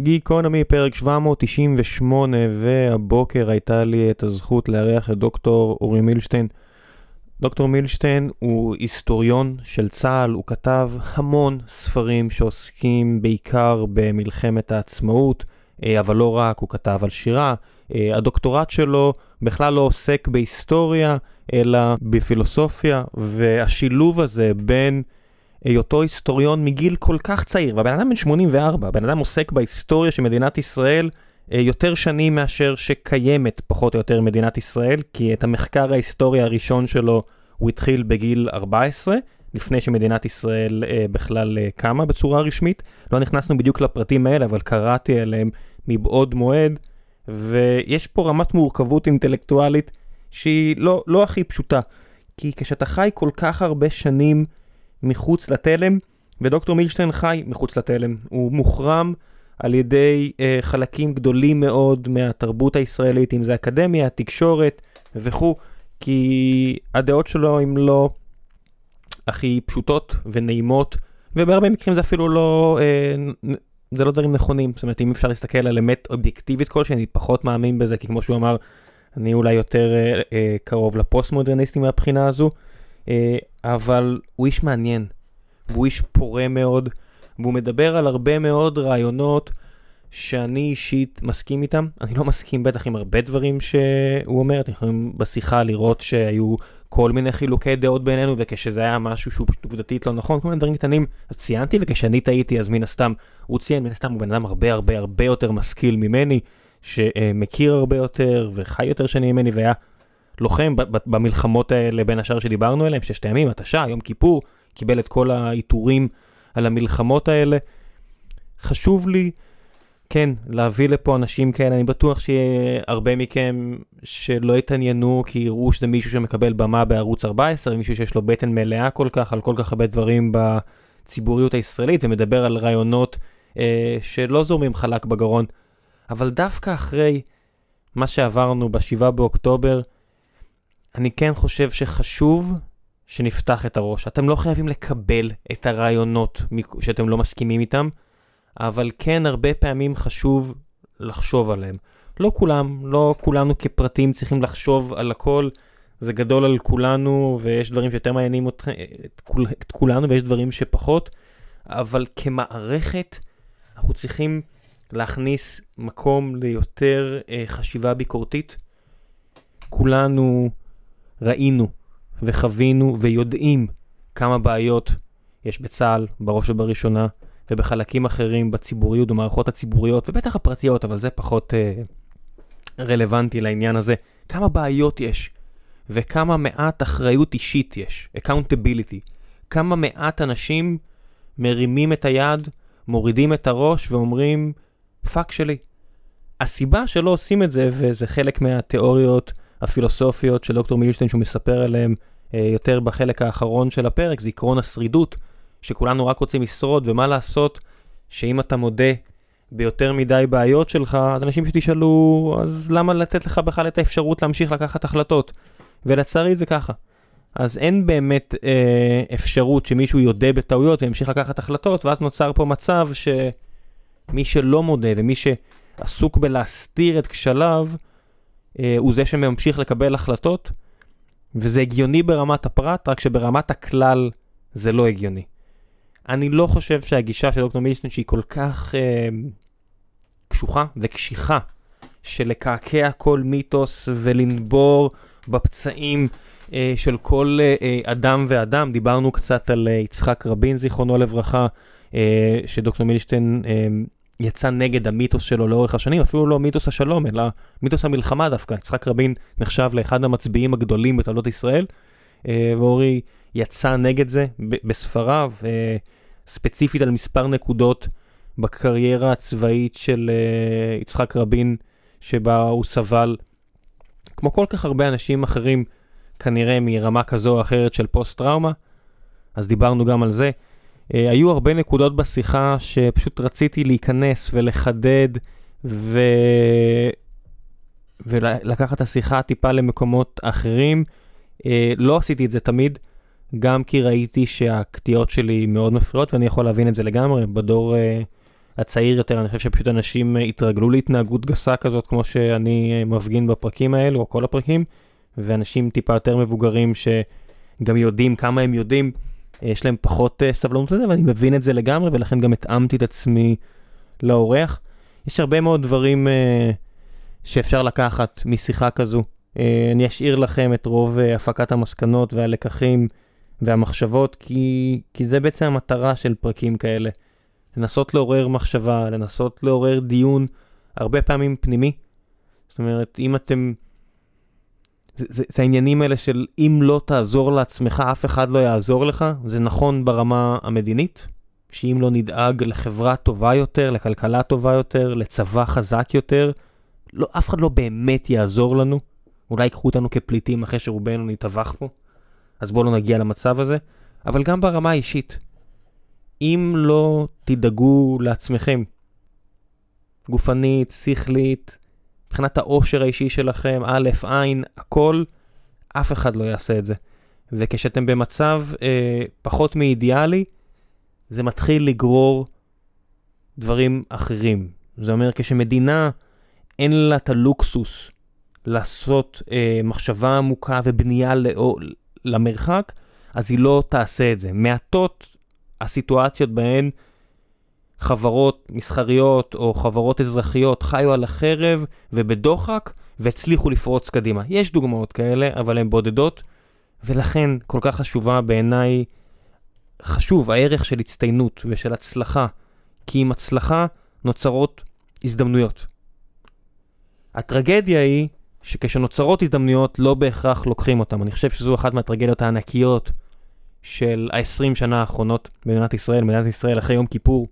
גיקונומי, פרק 798, והבוקר הייתה לי את הזכות לארח את דוקטור אורי מילשטיין. דוקטור מילשטיין הוא היסטוריון של צה"ל, הוא כתב המון ספרים שעוסקים בעיקר במלחמת העצמאות, אה, אבל לא רק, הוא כתב על שירה. אה, הדוקטורט שלו בכלל לא עוסק בהיסטוריה, אלא בפילוסופיה, והשילוב הזה בין היותו היסטוריון מגיל כל כך צעיר, והבן אדם בן 84, הבן אדם עוסק בהיסטוריה של מדינת ישראל אה, יותר שנים מאשר שקיימת פחות או יותר מדינת ישראל, כי את המחקר ההיסטורי הראשון שלו הוא התחיל בגיל 14, לפני שמדינת ישראל אה, בכלל אה, קמה בצורה רשמית. לא נכנסנו בדיוק לפרטים האלה, אבל קראתי עליהם מבעוד מועד, ויש פה רמת מורכבות אינטלקטואלית שהיא לא, לא הכי פשוטה. כי כשאתה חי כל כך הרבה שנים מחוץ לתלם, ודוקטור מילשטיין חי מחוץ לתלם. הוא מוחרם על ידי uh, חלקים גדולים מאוד מהתרבות הישראלית, אם זה אקדמיה, תקשורת וכו', כי הדעות שלו הן לא הכי פשוטות ונעימות, ובהרבה מקרים זה אפילו לא, uh, זה לא דברים נכונים. זאת אומרת, אם אפשר להסתכל על אמת אובייקטיבית כלשהי, אני פחות מאמין בזה, כי כמו שהוא אמר, אני אולי יותר uh, uh, קרוב לפוסט-מודרניסטים מהבחינה הזו. אה, אבל הוא איש מעניין, והוא איש פורה מאוד, והוא מדבר על הרבה מאוד רעיונות שאני אישית מסכים איתם. אני לא מסכים בטח עם הרבה דברים שהוא אומר, אתם יכולים בשיחה לראות שהיו כל מיני חילוקי דעות בינינו, וכשזה היה משהו שהוא פשוט עובדתית לא נכון, כל מיני דברים קטנים, אז ציינתי, וכשאני טעיתי אז מן הסתם, הוא ציין, מן הסתם הוא בן אדם הרבה הרבה הרבה יותר משכיל ממני, שמכיר הרבה יותר וחי יותר שנים ממני, והיה לוחם במלחמות האלה בין השאר שדיברנו עליהם, ששת הימים, התשה, יום כיפור, קיבל את כל העיטורים על המלחמות האלה. חשוב לי, כן, להביא לפה אנשים כאלה, אני בטוח שיהיה הרבה מכם שלא יתעניינו כי יראו שזה מישהו שמקבל במה בערוץ 14, מישהו שיש לו בטן מלאה כל כך על כל כך הרבה דברים בציבוריות הישראלית ומדבר על רעיונות אה, שלא זורמים חלק בגרון, אבל דווקא אחרי מה שעברנו ב-7 באוקטובר, אני כן חושב שחשוב שנפתח את הראש. אתם לא חייבים לקבל את הרעיונות שאתם לא מסכימים איתם, אבל כן הרבה פעמים חשוב לחשוב עליהם. לא כולם, לא כולנו כפרטים צריכים לחשוב על הכל. זה גדול על כולנו, ויש דברים שיותר מעניינים את, כול, את כולנו, ויש דברים שפחות, אבל כמערכת, אנחנו צריכים להכניס מקום ליותר אה, חשיבה ביקורתית. כולנו ראינו וחווינו ויודעים כמה בעיות יש בצה"ל, בראש ובראשונה, ובחלקים אחרים בציבוריות, במערכות הציבוריות, ובטח הפרטיות, אבל זה פחות אה, רלוונטי לעניין הזה. כמה בעיות יש, וכמה מעט אחריות אישית יש, accountability. כמה מעט אנשים מרימים את היד, מורידים את הראש ואומרים, פאק שלי. הסיבה שלא עושים את זה, וזה חלק מהתיאוריות הפילוסופיות של דוקטור מילשטיין שהוא מספר עליהן אה, יותר בחלק האחרון של הפרק, זה עקרון השרידות, שכולנו רק רוצים לשרוד, ומה לעשות שאם אתה מודה ביותר מדי בעיות שלך, אז אנשים ישאלו, אז למה לתת לך בכלל את האפשרות להמשיך לקחת החלטות? ולצערי זה ככה. אז אין באמת אה, אפשרות שמישהו יודה בטעויות וימשיך לקחת החלטות, ואז נוצר פה מצב שמי שלא מודה ומי שעסוק בלהסתיר את כשליו, הוא זה שממשיך לקבל החלטות, וזה הגיוני ברמת הפרט, רק שברמת הכלל זה לא הגיוני. אני לא חושב שהגישה של דוקטור מילשטיין שהיא כל כך אה, קשוחה וקשיחה, של לקעקע כל מיתוס ולנבור בפצעים אה, של כל אה, אה אדם ואדם. דיברנו קצת על אה, יצחק רבין, זיכרונו לברכה, אה, שדוקטור מילשטיין אה, יצא נגד המיתוס שלו לאורך השנים, אפילו לא מיתוס השלום, אלא מיתוס המלחמה דווקא. יצחק רבין נחשב לאחד המצביעים הגדולים בתולדות ישראל, אה, ואורי יצא נגד זה בספריו, אה, ספציפית על מספר נקודות בקריירה הצבאית של אה, יצחק רבין, שבה הוא סבל, כמו כל כך הרבה אנשים אחרים, כנראה מרמה כזו או אחרת של פוסט-טראומה, אז דיברנו גם על זה. Uh, היו הרבה נקודות בשיחה שפשוט רציתי להיכנס ולחדד ו... ולקחת את השיחה טיפה למקומות אחרים. Uh, לא עשיתי את זה תמיד, גם כי ראיתי שהקטיעות שלי מאוד מפריעות ואני יכול להבין את זה לגמרי. בדור uh, הצעיר יותר, אני חושב שפשוט אנשים התרגלו להתנהגות גסה כזאת, כמו שאני מפגין בפרקים האלו, או כל הפרקים, ואנשים טיפה יותר מבוגרים שגם יודעים כמה הם יודעים, יש להם פחות סבלנות לזה, ואני מבין את זה לגמרי, ולכן גם התאמתי את עצמי לאורח. יש הרבה מאוד דברים שאפשר לקחת משיחה כזו. אני אשאיר לכם את רוב הפקת המסקנות והלקחים והמחשבות, כי, כי זה בעצם המטרה של פרקים כאלה. לנסות לעורר מחשבה, לנסות לעורר דיון, הרבה פעמים פנימי. זאת אומרת, אם אתם... זה, זה, העניינים האלה של אם לא תעזור לעצמך, אף אחד לא יעזור לך. זה נכון ברמה המדינית, שאם לא נדאג לחברה טובה יותר, לכלכלה טובה יותר, לצבא חזק יותר, לא, אף אחד לא באמת יעזור לנו. אולי ייקחו אותנו כפליטים אחרי שרובנו נטבח פה. אז בואו לא נגיע למצב הזה. אבל גם ברמה האישית, אם לא תדאגו לעצמכם, גופנית, שכלית, מבחינת העושר האישי שלכם, א', עין, הכל, אף אחד לא יעשה את זה. וכשאתם במצב אה, פחות מאידיאלי, זה מתחיל לגרור דברים אחרים. זה אומר כשמדינה אין לה את הלוקסוס לעשות אה, מחשבה עמוקה ובנייה לא, למרחק, אז היא לא תעשה את זה. מעטות הסיטואציות בהן חברות מסחריות או חברות אזרחיות חיו על החרב ובדוחק והצליחו לפרוץ קדימה. יש דוגמאות כאלה, אבל הן בודדות, ולכן כל כך חשובה בעיניי, חשוב הערך של הצטיינות ושל הצלחה, כי עם הצלחה נוצרות הזדמנויות. הטרגדיה היא שכשנוצרות הזדמנויות לא בהכרח לוקחים אותן. אני חושב שזו אחת מהטרגדיות הענקיות של ה-20 שנה האחרונות במדינת ישראל. מדינת ישראל אחרי יום כיפור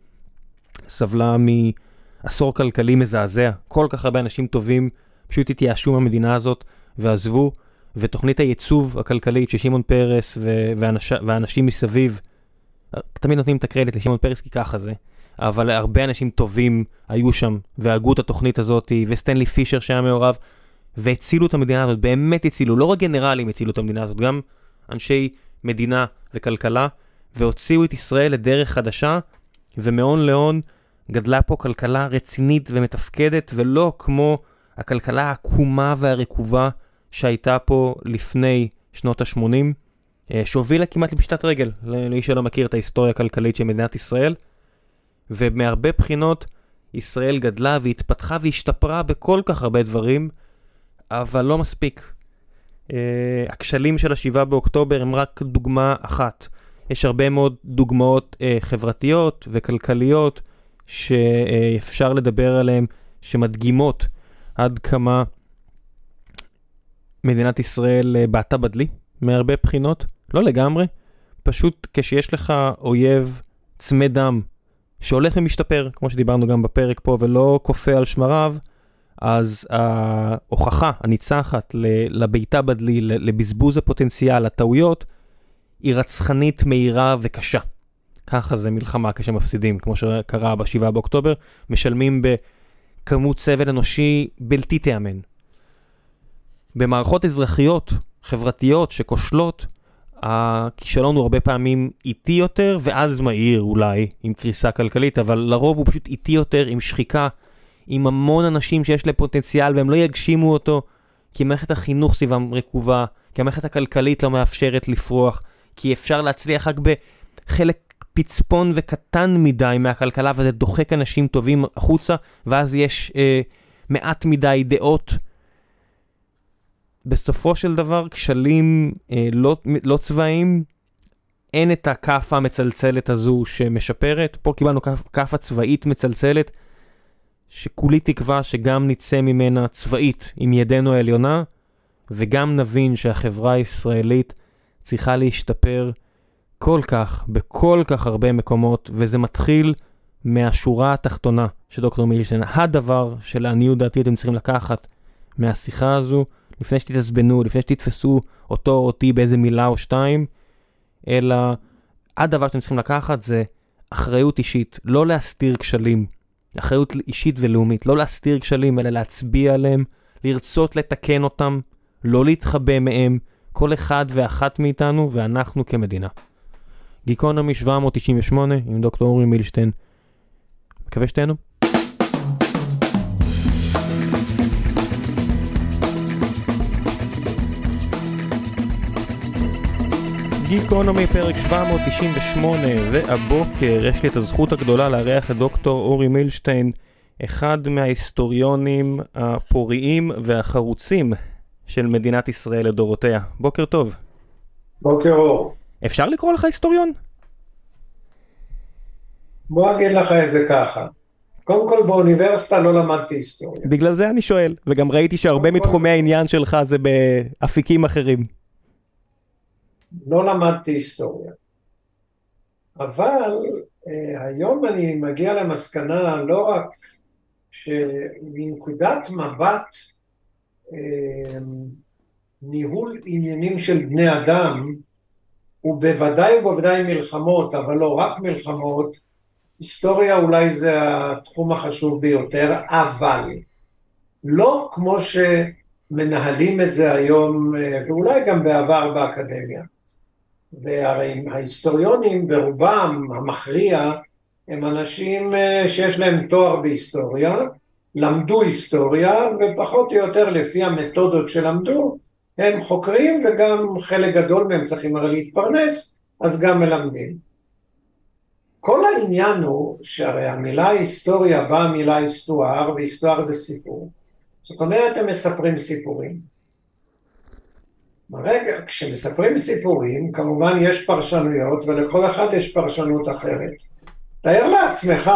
סבלה מעשור כלכלי מזעזע. כל כך הרבה אנשים טובים פשוט התייאשו מהמדינה הזאת ועזבו, ותוכנית הייצוב הכלכלית ששמעון פרס ואנש- ואנשים מסביב, תמיד נותנים את הקרדיט לשמעון פרס כי ככה זה. אבל הרבה אנשים טובים היו שם והגו את התוכנית הזאת, וסטנלי פישר שהיה מעורב, והצילו את המדינה הזאת, באמת הצילו, לא רק גנרלים הצילו את המדינה הזאת, גם אנשי מדינה וכלכלה, והוציאו את ישראל לדרך חדשה, ומהון להון גדלה פה כלכלה רצינית ומתפקדת, ולא כמו הכלכלה העקומה והרקובה שהייתה פה לפני שנות ה-80, אה, שהובילה כמעט לפשטת רגל, למי שלא מכיר את ההיסטוריה הכלכלית של מדינת ישראל, ומהרבה בחינות ישראל גדלה והתפתחה והשתפרה בכל כך הרבה דברים, אבל לא מספיק. Uh, הכשלים של השבעה באוקטובר הם רק דוגמה אחת. יש הרבה מאוד דוגמאות uh, חברתיות וכלכליות שאפשר לדבר עליהן, שמדגימות עד כמה מדינת ישראל uh, בעטה בדלי מהרבה בחינות. לא לגמרי, פשוט כשיש לך אויב צמא דם שהולך ומשתפר, כמו שדיברנו גם בפרק פה, ולא כופה על שמריו, אז ההוכחה הניצחת לביתה בדלי, לבזבוז הפוטנציאל, לטעויות, היא רצחנית, מהירה וקשה. ככה זה מלחמה כשמפסידים, כמו שקרה ב-7 באוקטובר, משלמים בכמות סבל אנושי בלתי תיאמן. במערכות אזרחיות, חברתיות, שכושלות, הכישלון הוא הרבה פעמים איטי יותר, ואז מהיר אולי, עם קריסה כלכלית, אבל לרוב הוא פשוט איטי יותר, עם שחיקה עם המון אנשים שיש להם פוטנציאל והם לא יגשימו אותו, כי מערכת החינוך סביבם רקובה, כי המערכת הכלכלית לא מאפשרת לפרוח, כי אפשר להצליח רק בחלק פצפון וקטן מדי מהכלכלה, וזה דוחק אנשים טובים החוצה, ואז יש אה, מעט מדי דעות. בסופו של דבר, כשלים אה, לא, לא צבאיים, אין את הכאפה המצלצלת הזו שמשפרת. פה קיבלנו כאפה צבאית מצלצלת. שכולי תקווה שגם נצא ממנה צבאית עם ידנו העליונה, וגם נבין שהחברה הישראלית צריכה להשתפר כל כך, בכל כך הרבה מקומות, וזה מתחיל מהשורה התחתונה של דוקטור מילשטיין. הדבר שלעניות דעתי אתם צריכים לקחת מהשיחה הזו, לפני שתתעצבנו, לפני שתתפסו אותו או אותי באיזה מילה או שתיים, אלא הדבר שאתם צריכים לקחת זה אחריות אישית, לא להסתיר כשלים, אחריות אישית ולאומית, לא להסתיר כשלים, אלא להצביע עליהם, לרצות לתקן אותם, לא להתחבא מהם, כל אחד ואחת מאיתנו ואנחנו כמדינה. גיקונומי 798 עם דוקטור אורי מילשטיין. מקווה שתהנו. גיקונומי פרק 798 והבוקר יש לי את הזכות הגדולה לארח את דוקטור אורי מילשטיין אחד מההיסטוריונים הפוריים והחרוצים של מדינת ישראל לדורותיה. בוקר טוב. בוקר אור. אפשר לקרוא לך היסטוריון? בוא אגיד לך את זה ככה. קודם כל באוניברסיטה לא למדתי היסטוריה. בגלל זה אני שואל, וגם ראיתי שהרבה מתחומי העניין שלך זה באפיקים אחרים. לא למדתי היסטוריה. אבל אה, היום אני מגיע למסקנה לא רק שמנקודת מבט ניהול עניינים של בני אדם הוא בוודאי ובוודאי מלחמות, אבל לא רק מלחמות, היסטוריה אולי זה התחום החשוב ביותר, אבל לא כמו שמנהלים את זה היום, אה, ואולי גם בעבר באקדמיה. והרי ההיסטוריונים ברובם המכריע הם אנשים אה, שיש להם תואר בהיסטוריה, למדו היסטוריה ופחות או יותר לפי המתודות שלמדו הם חוקרים וגם חלק גדול מהם צריכים הרי להתפרנס אז גם מלמדים. כל העניין הוא שהרי המילה היסטוריה באה מילה היסטואר והיסטואר זה סיפור זאת אומרת הם מספרים סיפורים ברגע, כשמספרים סיפורים, כמובן יש פרשנויות ולכל אחד יש פרשנות אחרת. תאר לעצמך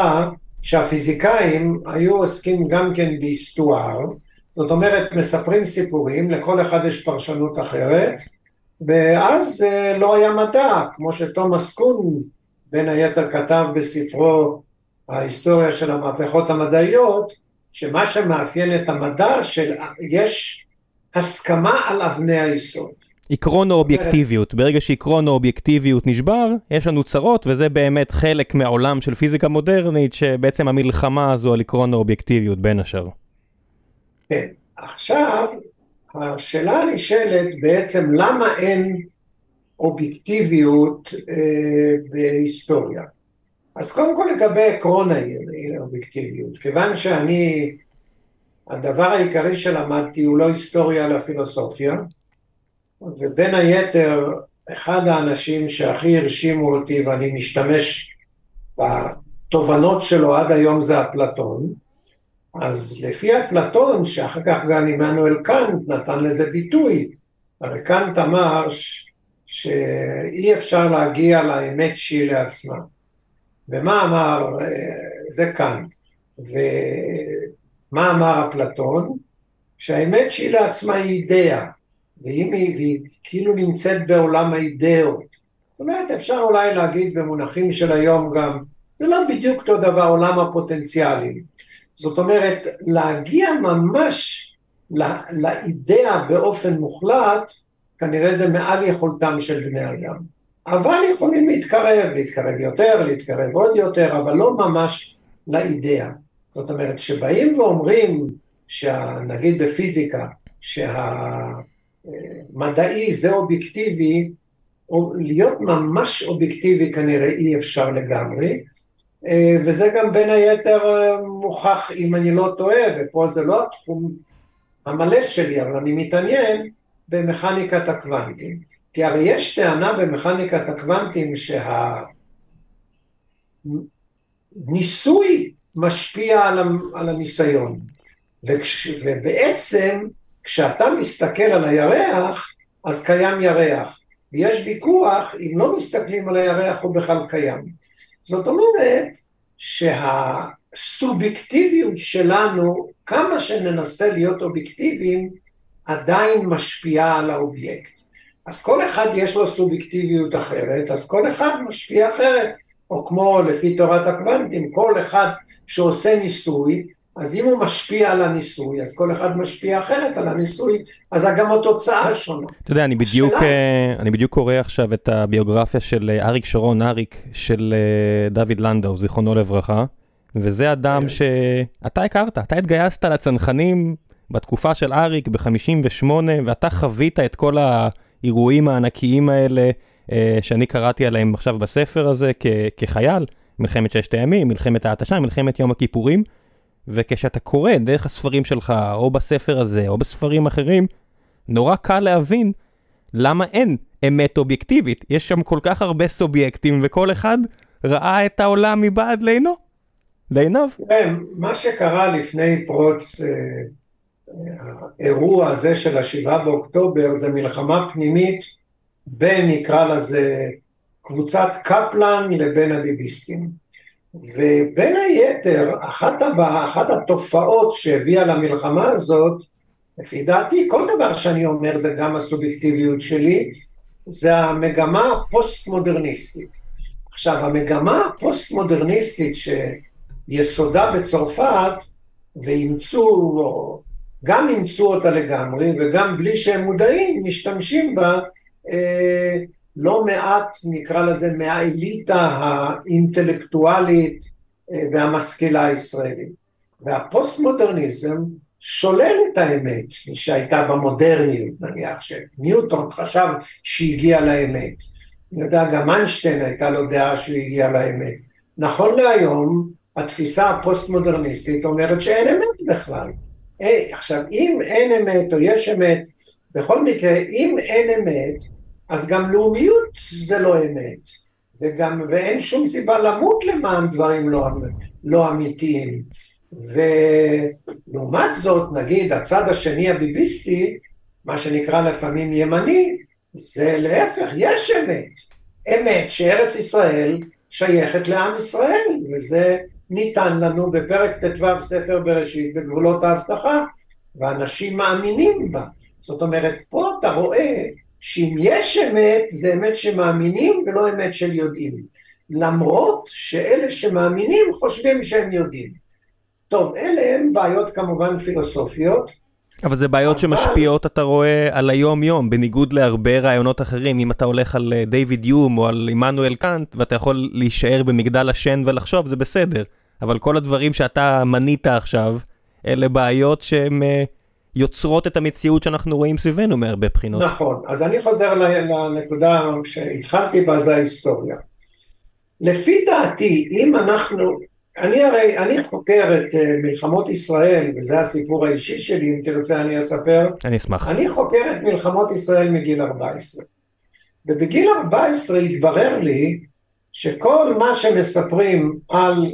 שהפיזיקאים היו עוסקים גם כן בהיסטואר, זאת אומרת מספרים סיפורים, לכל אחד יש פרשנות אחרת, ואז אה, לא היה מדע, כמו שתומאס קון בין היתר כתב בספרו ההיסטוריה של המהפכות המדעיות, שמה שמאפיין את המדע שיש הסכמה על אבני היסוד. עקרון האובייקטיביות, ברגע שעקרון האובייקטיביות נשבר, יש לנו צרות, וזה באמת חלק מהעולם של פיזיקה מודרנית, שבעצם המלחמה הזו על עקרון האובייקטיביות בין השאר. כן, עכשיו, השאלה הנשאלת בעצם למה אין אובייקטיביות אה, בהיסטוריה. אז קודם כל לגבי עקרון האובייקטיביות, כיוון שאני הדבר העיקרי שלמדתי הוא לא היסטוריה אלא פילוסופיה, ובין היתר אחד האנשים שהכי הרשימו אותי ואני משתמש בתובנות שלו עד היום זה אפלטון, אז לפי אפלטון, שאחר כך גם עמנואל קאנט נתן לזה ביטוי, הרי קאנט אמר שאי אפשר להגיע לאמת שהיא לעצמה. ומה אמר, אה, זה קאנט, מה אמר אפלטון? שהאמת שהיא לעצמה היא אידאה, ואם היא, והיא כאילו נמצאת בעולם האידאות. זאת אומרת, אפשר אולי להגיד במונחים של היום גם, זה לא בדיוק אותו דבר עולם הפוטנציאלים. זאת אומרת, להגיע ממש לאידאה באופן מוחלט, כנראה זה מעל יכולתם של בני אדם. אבל יכולים להתקרב, להתקרב יותר, להתקרב עוד יותר, אבל לא ממש לאידאה. זאת אומרת, כשבאים ואומרים, נגיד בפיזיקה, שהמדעי זה אובייקטיבי, או להיות ממש אובייקטיבי כנראה אי אפשר לגמרי, וזה גם בין היתר מוכח אם אני לא טועה, ופה זה לא התחום המלא שלי, אבל אני מתעניין במכניקת הקוונטים. כי הרי יש טענה במכניקת הקוונטים שהניסוי משפיע על הניסיון. וכש, ובעצם כשאתה מסתכל על הירח, אז קיים ירח. ויש ויכוח אם לא מסתכלים על הירח הוא בכלל קיים. זאת אומרת שהסובייקטיביות שלנו, כמה שננסה להיות אובייקטיביים, עדיין משפיעה על האובייקט. אז כל אחד יש לו סובייקטיביות אחרת, אז כל אחד משפיע אחרת. או כמו לפי תורת הקוונטים, כל אחד שעושה ניסוי, אז אם הוא משפיע על הניסוי, אז כל אחד משפיע אחרת על הניסוי, אז גם התוצאה שונה. אתה יודע, אני בדיוק. אה, אני בדיוק קורא עכשיו את הביוגרפיה של אה, אריק שרון, אריק, של אה, דוד לנדאו, זיכרונו לברכה, וזה אדם כן. שאתה הכרת, אתה התגייסת לצנחנים בתקופה של אריק ב-58, ואתה חווית את כל האירועים הענקיים האלה שאני קראתי עליהם עכשיו בספר הזה כחייל. מלחמת ששת הימים, מלחמת ההתשה, מלחמת יום הכיפורים, וכשאתה קורא דרך הספרים שלך, או בספר הזה, או בספרים אחרים, נורא קל להבין למה אין אמת אובייקטיבית. יש שם כל כך הרבה סובייקטים, וכל אחד ראה את העולם מבעד לעינו, לעיניו. מה שקרה לפני פרוץ אה, האירוע הזה של השבעה באוקטובר זה מלחמה פנימית בין נקרא לזה קבוצת קפלן לבין הביביסטים ובין היתר אחת, הבא, אחת התופעות שהביאה למלחמה הזאת לפי דעתי כל דבר שאני אומר זה גם הסובייקטיביות שלי זה המגמה הפוסט מודרניסטית עכשיו המגמה הפוסט מודרניסטית שיסודה בצרפת ואימצו גם אימצו אותה לגמרי וגם בלי שהם מודעים משתמשים בה אה, לא מעט נקרא לזה מהאליטה האינטלקטואלית אה, והמשכילה הישראלית. והפוסט מודרניזם שולל את האמת שהייתה במודרניות נניח שניוטון חשב שהגיע לאמת. אני יודע גם איינשטיין הייתה לו דעה שהוא הגיע לאמת. נכון להיום התפיסה הפוסט מודרניסטית אומרת שאין אמת בכלל. היי, עכשיו אם אין אמת או יש אמת, בכל מקרה אם אין אמת אז גם לאומיות זה לא אמת. וגם, ואין שום סיבה למות למען דברים לא, לא אמיתיים. ולעומת זאת נגיד הצד השני הביביסטי מה שנקרא לפעמים ימני זה להפך יש אמת. אמת שארץ ישראל שייכת לעם ישראל וזה ניתן לנו בפרק ט"ו ספר בראשית בגבולות ההבטחה ואנשים מאמינים בה. זאת אומרת פה אתה רואה שאם יש אמת זה אמת שמאמינים ולא אמת של יודעים. למרות שאלה שמאמינים חושבים שהם יודעים. טוב אלה הם בעיות כמובן פילוסופיות. אבל זה בעיות אבל... שמשפיעות אתה רואה על היום יום בניגוד להרבה רעיונות אחרים. אם אתה הולך על אה, דיוויד יום או על עמנואל קאנט ואתה יכול להישאר במגדל השן ולחשוב זה בסדר. אבל כל הדברים שאתה מנית עכשיו, אלה בעיות שהן uh, יוצרות את המציאות שאנחנו רואים סביבנו מהרבה בחינות. נכון, אז אני חוזר לנקודה שהתחלתי בה, זה ההיסטוריה. לפי דעתי, אם אנחנו, אני הרי, אני חוקר את uh, מלחמות ישראל, וזה הסיפור האישי שלי, אם תרצה אני אספר. אני אשמח. אני חוקר את מלחמות ישראל מגיל 14. ובגיל 14 התברר לי שכל מה שמספרים על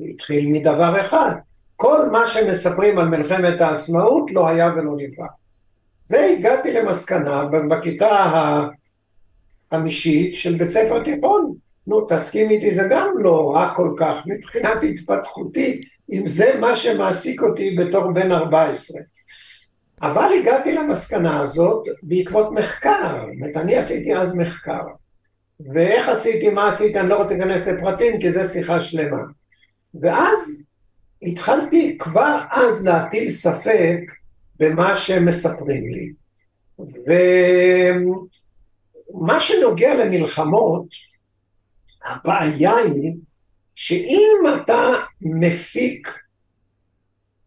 התחיל מדבר אחד, כל מה שמספרים על מלחמת העצמאות לא היה ולא נברא. זה הגעתי למסקנה בכיתה החמישית של בית ספר תיכון. נו, תסכים איתי, זה גם לא רע כל כך מבחינת התפתחותי, אם זה מה שמעסיק אותי בתור בן 14. אבל הגעתי למסקנה הזאת בעקבות מחקר, זאת אומרת, אני עשיתי אז מחקר. ואיך עשיתי, מה עשיתי, אני לא רוצה להיכנס לפרטים כי זו שיחה שלמה. ואז התחלתי כבר אז להטיל ספק במה שהם מספרים לי. ומה שנוגע למלחמות, הבעיה היא שאם אתה מפיק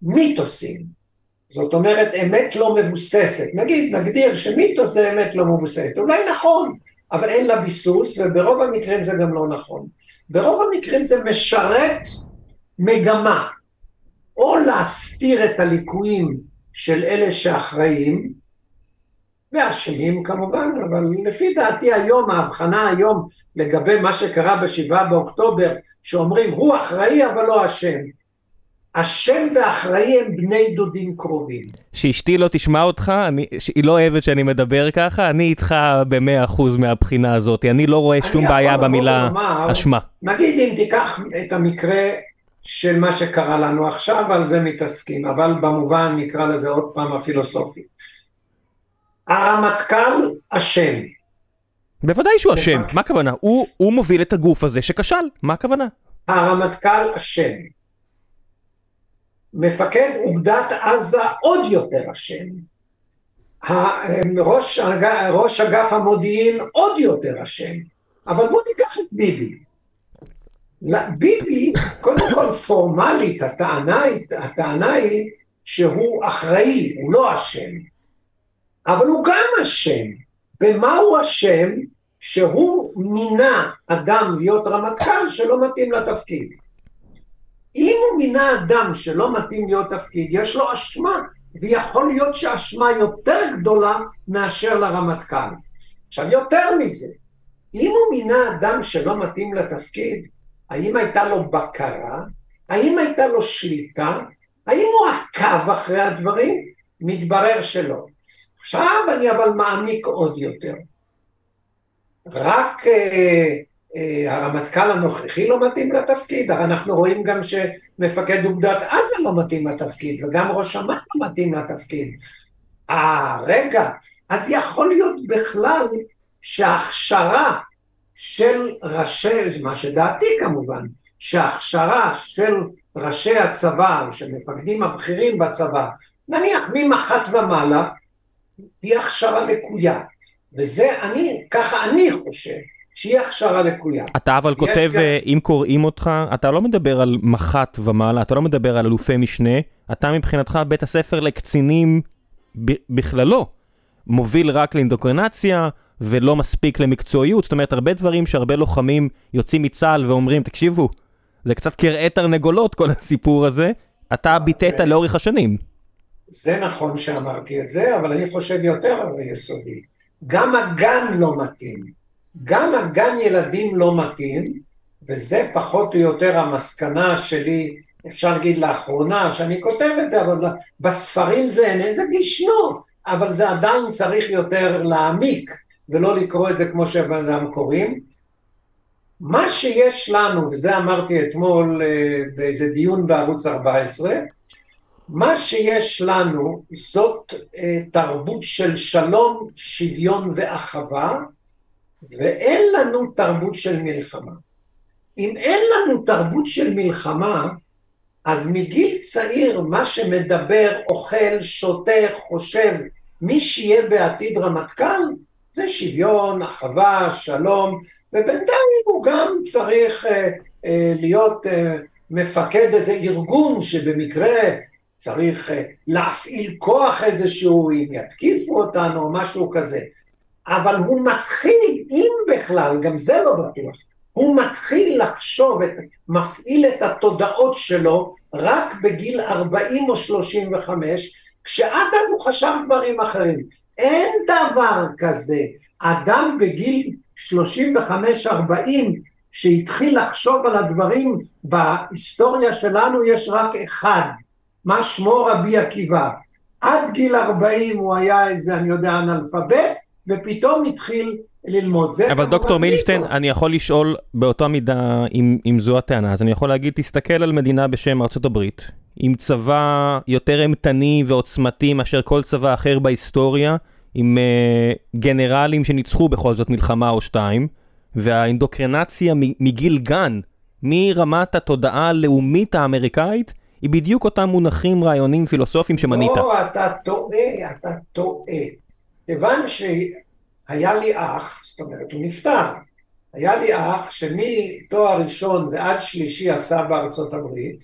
מיתוסים, זאת אומרת אמת לא מבוססת, נגיד, נגדיר שמיתוס זה אמת לא מבוססת, אולי נכון, אבל אין לה ביסוס, וברוב המקרים זה גם לא נכון. ברוב המקרים זה משרת מגמה, או להסתיר את הליקויים של אלה שאחראים, ואשמים כמובן, אבל לפי דעתי היום, ההבחנה היום לגבי מה שקרה בשבעה באוקטובר, שאומרים הוא אחראי אבל לא אשם. אשם ואחראי הם בני דודים קרובים. שאשתי לא תשמע אותך, אני, היא לא אוהבת שאני מדבר ככה, אני איתך במאה אחוז מהבחינה הזאת, אני לא רואה שום בעיה במילה אשמה. נגיד אם תיקח את המקרה של מה שקרה לנו עכשיו, על זה מתעסקים, אבל במובן נקרא לזה עוד פעם הפילוסופי. הרמטכ"ל אשם. בוודאי שהוא אשם, מה הכוונה? הוא, הוא מוביל את הגוף הזה שכשל, מה הכוונה? הרמטכ"ל אשם. מפקד אוגדת עזה עוד יותר אשם. ראש, ראש אגף המודיעין עוד יותר אשם. אבל בואו ניקח את ביבי. ביבי, קודם כל פורמלית הטענה, הטענה היא שהוא אחראי, הוא לא אשם, אבל הוא גם אשם. במה הוא אשם? שהוא מינה אדם להיות רמטכ"ל שלא מתאים לתפקיד. אם הוא מינה אדם שלא מתאים להיות תפקיד, יש לו אשמה, ויכול להיות שהאשמה יותר גדולה מאשר לרמטכ"ל. עכשיו יותר מזה, אם הוא מינה אדם שלא מתאים לתפקיד, האם הייתה לו בקרה? האם הייתה לו שליטה? האם הוא עקב אחרי הדברים? מתברר שלא. עכשיו אני אבל מעמיק עוד יותר. רק אה, אה, הרמטכ"ל הנוכחי לא מתאים לתפקיד, הרי אנחנו רואים גם שמפקד אוגדת עזה לא מתאים לתפקיד, וגם ראש אמ"ן לא מתאים לתפקיד. אה, רגע, אז יכול להיות בכלל שההכשרה של ראשי, מה שדעתי כמובן, שההכשרה של ראשי הצבא, או של מפקדים הבכירים בצבא, נניח ממח"ט ומעלה, היא הכשרה לקויה. וזה אני, ככה אני חושב, שהיא הכשרה לקויה. אתה אבל כותב, גם... אה, אם קוראים אותך, אתה לא מדבר על מח"ט ומעלה, אתה לא מדבר על אלופי משנה, אתה מבחינתך בית הספר לקצינים בכללו, מוביל רק לאינדוקרנציה ולא מספיק למקצועיות, זאת אומרת הרבה דברים שהרבה לוחמים יוצאים מצה"ל ואומרים, תקשיבו, זה קצת קרעי תרנגולות כל הסיפור הזה, אתה ביטאת לאורך השנים. זה נכון שאמרתי את זה, אבל אני חושב יותר יסודי. גם הגן לא מתאים. גם הגן ילדים לא מתאים, וזה פחות או יותר המסקנה שלי, אפשר להגיד לאחרונה, שאני כותב את זה, אבל בספרים זה, זה ישנו, אבל זה עדיין צריך יותר להעמיק, ולא לקרוא את זה כמו שבן אדם קוראים. מה שיש לנו, וזה אמרתי אתמול אה, באיזה דיון בערוץ 14, מה שיש לנו זאת אה, תרבות של שלום, שוויון ואחווה, ואין לנו תרבות של מלחמה. אם אין לנו תרבות של מלחמה, אז מגיל צעיר מה שמדבר, אוכל, שותה, חושב, מי שיהיה בעתיד רמטכ"ל, זה שוויון, אחווה, שלום, ובינתיים הוא גם צריך אה, אה, להיות אה, מפקד איזה ארגון שבמקרה צריך אה, להפעיל כוח איזשהו, אם יתקיפו אותנו או משהו כזה. אבל הוא מתחיל, אם בכלל, גם זה לא בטוח, הוא מתחיל לחשוב, את, מפעיל את התודעות שלו רק בגיל 40 או 35, כשעד אז הוא חשב דברים אחרים. אין דבר כזה. אדם בגיל 35-40 שהתחיל לחשוב על הדברים בהיסטוריה שלנו יש רק אחד, מה שמו רבי עקיבא. עד גיל 40 הוא היה איזה, אני יודע, אנאלפבית, ופתאום התחיל ללמוד. זה אבל דוקטור מילשטיין, אני יכול לשאול באותה מידה אם, אם זו הטענה, אז אני יכול להגיד, תסתכל על מדינה בשם ארצות הברית, עם צבא יותר אימתני ועוצמתי מאשר כל צבא אחר בהיסטוריה, עם uh, גנרלים שניצחו בכל זאת מלחמה או שתיים, והאינדוקרנציה מגיל גן, מרמת התודעה הלאומית האמריקאית, היא בדיוק אותם מונחים רעיונים פילוסופיים שמנית. לא, אתה טועה, אתה טועה. כיוון שהיה לי אח, זאת אומרת הוא נפטר, היה לי אח שמתואר ראשון ועד שלישי עשה בארצות הברית,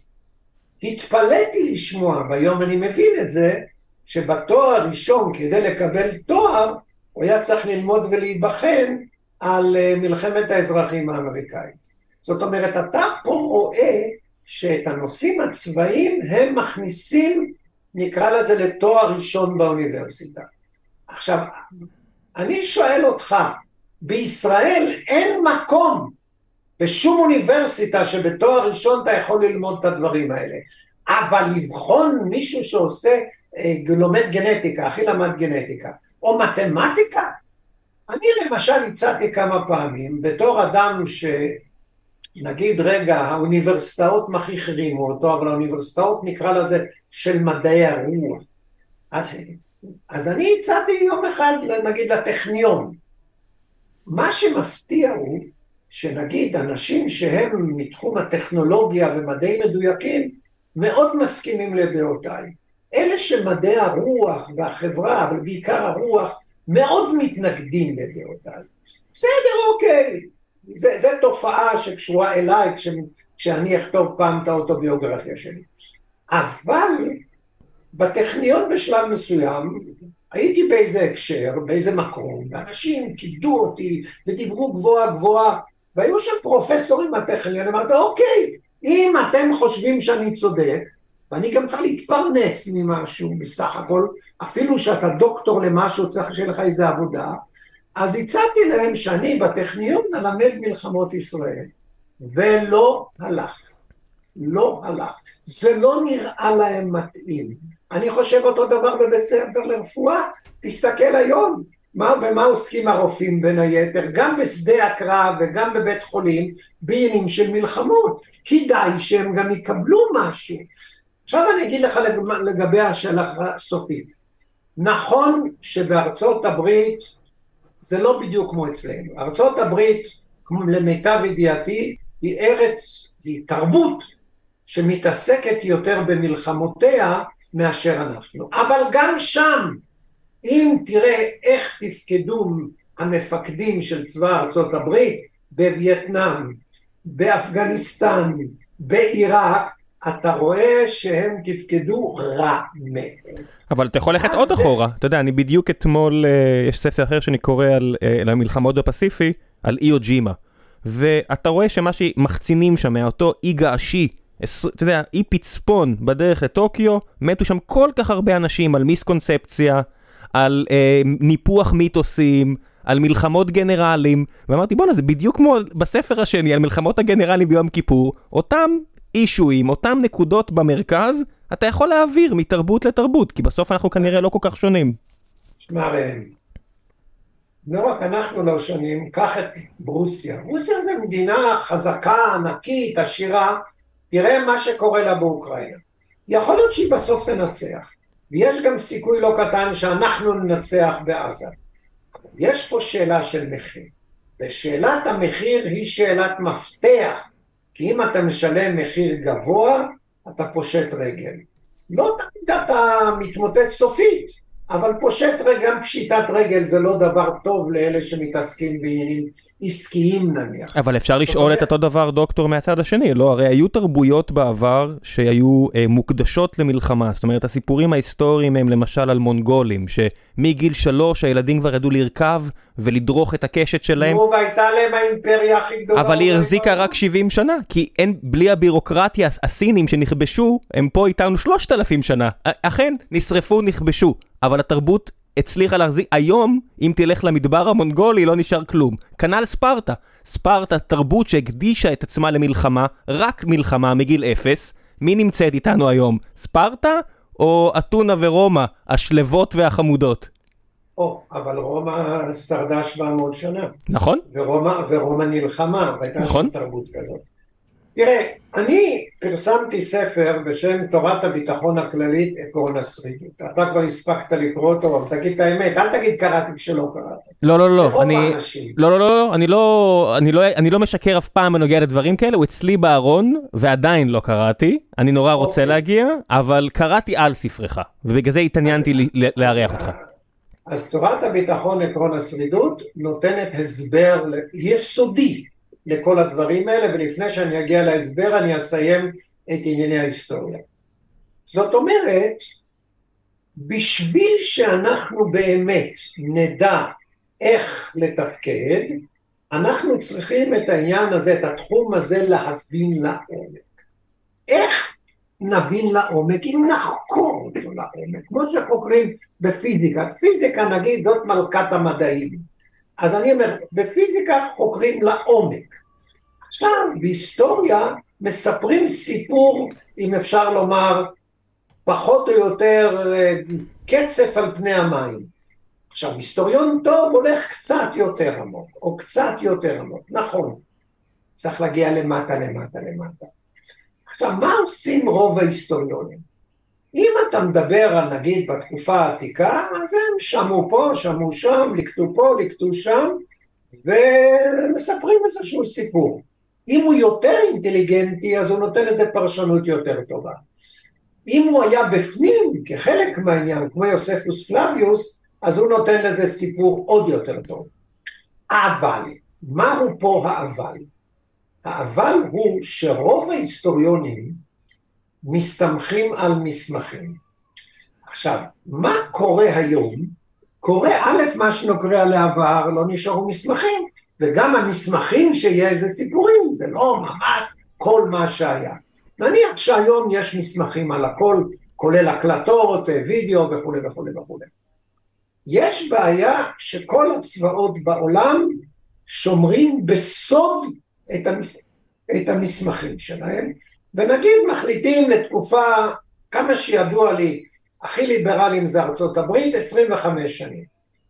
התפלאתי לשמוע, והיום אני מבין את זה, שבתואר הראשון כדי לקבל תואר, הוא היה צריך ללמוד ולהיבחן על אה, מלחמת האזרחים האמריקאית. זאת אומרת, אתה פה רואה שאת הנושאים הצבאיים הם מכניסים, נקרא לזה, לתואר ראשון באוניברסיטה. עכשיו, אני שואל אותך, בישראל אין מקום בשום אוניברסיטה שבתואר ראשון אתה יכול ללמוד את הדברים האלה, אבל לבחון מישהו שעושה, אה, לומד גנטיקה, הכי למד גנטיקה, או מתמטיקה, אני למשל הצעתי כמה פעמים, בתור אדם שנגיד רגע, האוניברסיטאות מכריחרימו אותו, אבל האוניברסיטאות נקרא לזה של מדעי הרוח. אז אז אני הצעתי יום אחד, נגיד, לטכניון. מה שמפתיע הוא שנגיד אנשים שהם מתחום הטכנולוגיה ומדעים מדויקים מאוד מסכימים לדעותיי. אלה שמדעי הרוח והחברה, אבל בעיקר הרוח, מאוד מתנגדים לדעותיי. בסדר, אוקיי, זו תופעה שקשורה אליי כש, כשאני אכתוב פעם את האוטוביוגרפיה שלי. אבל בטכניון בשלב מסוים, הייתי באיזה הקשר, באיזה מקום, ואנשים כיבדו אותי ודיברו גבוהה גבוהה, והיו שם פרופסורים מהטכניון, אמרתי, אוקיי, אם אתם חושבים שאני צודק, ואני גם צריך להתפרנס ממשהו בסך הכל, אפילו שאתה דוקטור למשהו, צריך שיהיה לך איזה עבודה, אז הצעתי להם שאני בטכניון אלמד מלחמות ישראל, ולא הלך. לא הלך. זה לא נראה להם מתאים. אני חושב אותו דבר בבית ספר לרפואה, תסתכל היום, מה, במה עוסקים הרופאים בין היתר, גם בשדה הקרב וגם בבית חולים, בעניינים של מלחמות. כדאי שהם גם יקבלו משהו. עכשיו אני אגיד לך לגבי השאלה הסופית. נכון שבארצות הברית זה לא בדיוק כמו אצלנו. ארצות הברית, למיטב ידיעתי, היא ארץ, היא תרבות שמתעסקת יותר במלחמותיה מאשר אנחנו. אבל גם שם, אם תראה איך תפקדו המפקדים של צבא ארצות הברית בווייטנאם, באפגניסטן, בעיראק, אתה רואה שהם תפקדו רע מאוד. אבל אתה יכול ללכת עוד אחורה, אתה יודע, אני בדיוק אתמול, אה, יש ספר אחר שאני קורא על אה, המלחמות בפסיפי, על איו ג'ימה. ואתה רואה שמה שמחצינים שם מאותו אי געשי, אתה יודע, אי פצפון בדרך לטוקיו, מתו שם כל כך הרבה אנשים על מיסקונספציה, על אה, ניפוח מיתוסים, על מלחמות גנרלים, ואמרתי בואנה זה בדיוק כמו בספר השני על מלחמות הגנרלים ביום כיפור, אותם אישויים, אותם נקודות במרכז, אתה יכול להעביר מתרבות לתרבות, כי בסוף אנחנו כנראה לא כל כך שונים. שמע ראם, לא רק אנחנו לא שונים, קח את ברוסיה. ברוסיה זה מדינה חזקה, ענקית, עשירה, תראה מה שקורה לה באוקראינה. יכול להיות שהיא בסוף תנצח, ויש גם סיכוי לא קטן שאנחנו ננצח בעזה. יש פה שאלה של מחיר, ושאלת המחיר היא שאלת מפתח, כי אם אתה משלם מחיר גבוה, אתה פושט רגל. לא תמיד אתה מתמוטט סופית, אבל פושט רגל, גם פשיטת רגל זה לא דבר טוב לאלה שמתעסקים בעניינים עסקיים נניח. אבל אפשר לשאול את אותו דבר דוקטור מהצד השני, לא? הרי היו תרבויות בעבר שהיו אה, מוקדשות למלחמה, זאת אומרת הסיפורים ההיסטוריים הם למשל על מונגולים, שמגיל שלוש הילדים כבר ידעו לרכב ולדרוך את הקשת שלהם. נו, והייתה להם האימפריה הכי גדולה. אבל היא החזיקה רק 70 שנה, כי אין, בלי הבירוקרטיה, הסינים שנכבשו, הם פה איתנו 3,000 שנה. אכן, נשרפו, נכבשו, אבל התרבות הצליחה להחזיק, היום אם תלך למדבר המונגולי לא נשאר כלום. כנ"ל ספרטה. ספרטה תרבות שהקדישה את עצמה למלחמה, רק מלחמה מגיל אפס. מי נמצאת איתנו היום? ספרטה או אתונה ורומא, השלוות והחמודות? או, אבל רומא שרדה 700 שנה. נכון. ורומא, ורומא נלחמה, והייתה נכון. תרבות כזאת. תראה, אני פרסמתי ספר בשם תורת הביטחון הכללית עקרון השרידות. אתה כבר הספקת לקרוא אותו, אבל תגיד את האמת, אל תגיד קראתי כשלא קראת. לא, לא, לא, אני... לא, לא, לא, לא, אני לא, אני לא, אני לא משקר אף פעם בנוגע לדברים כאלה, הוא אצלי בארון, ועדיין לא קראתי, אני נורא רוצה אוקיי. להגיע, אבל קראתי על ספרך, ובגלל זה התעניינתי לארח אותך. אז תורת הביטחון עקרון השרידות נותנת הסבר יסודי לכל הדברים האלה, ולפני שאני אגיע להסבר אני אסיים את ענייני ההיסטוריה. זאת אומרת, בשביל שאנחנו באמת נדע איך לתפקד, אנחנו צריכים את העניין הזה, את התחום הזה להבין לעומק. איך נבין לעומק? אם נחקור אותו לעומק, כמו שחוקרים בפיזיקה. פיזיקה נגיד זאת מלכת המדעים. אז אני אומר, בפיזיקה חוקרים לעומק. עכשיו, בהיסטוריה מספרים סיפור, אם אפשר לומר, פחות או יותר אה, קצף על פני המים. עכשיו, היסטוריון טוב הולך קצת יותר עמוק, או קצת יותר עמוק, נכון. צריך להגיע למטה, למטה, למטה. עכשיו, מה עושים רוב ההיסטוריונים? אם אתה מדבר על נגיד בתקופה העתיקה, אז הם שמעו פה, שמעו שם, ליקטו פה, ליקטו שם, ומספרים איזשהו סיפור. אם הוא יותר אינטליגנטי, אז הוא נותן איזה פרשנות יותר טובה. אם הוא היה בפנים, כחלק מהעניין, כמו יוספוס פלביוס, אז הוא נותן לזה סיפור עוד יותר טוב. אבל, מהו פה האבל? האבל הוא שרוב ההיסטוריונים מסתמכים על מסמכים. עכשיו, מה קורה היום קורה א', מה שנוגע לעבר, לא נשארו מסמכים, וגם המסמכים שיש זה סיפורים, זה לא ממש כל מה שהיה. נניח שהיום יש מסמכים על הכל, כולל הקלטות, וידאו וכולי וכולי וכולי. יש בעיה שכל הצבאות בעולם שומרים בסוד את, המס... את המסמכים שלהם, ונגיד מחליטים לתקופה, כמה שידוע לי, הכי ליברליים זה ארצות הברית, 25 שנים.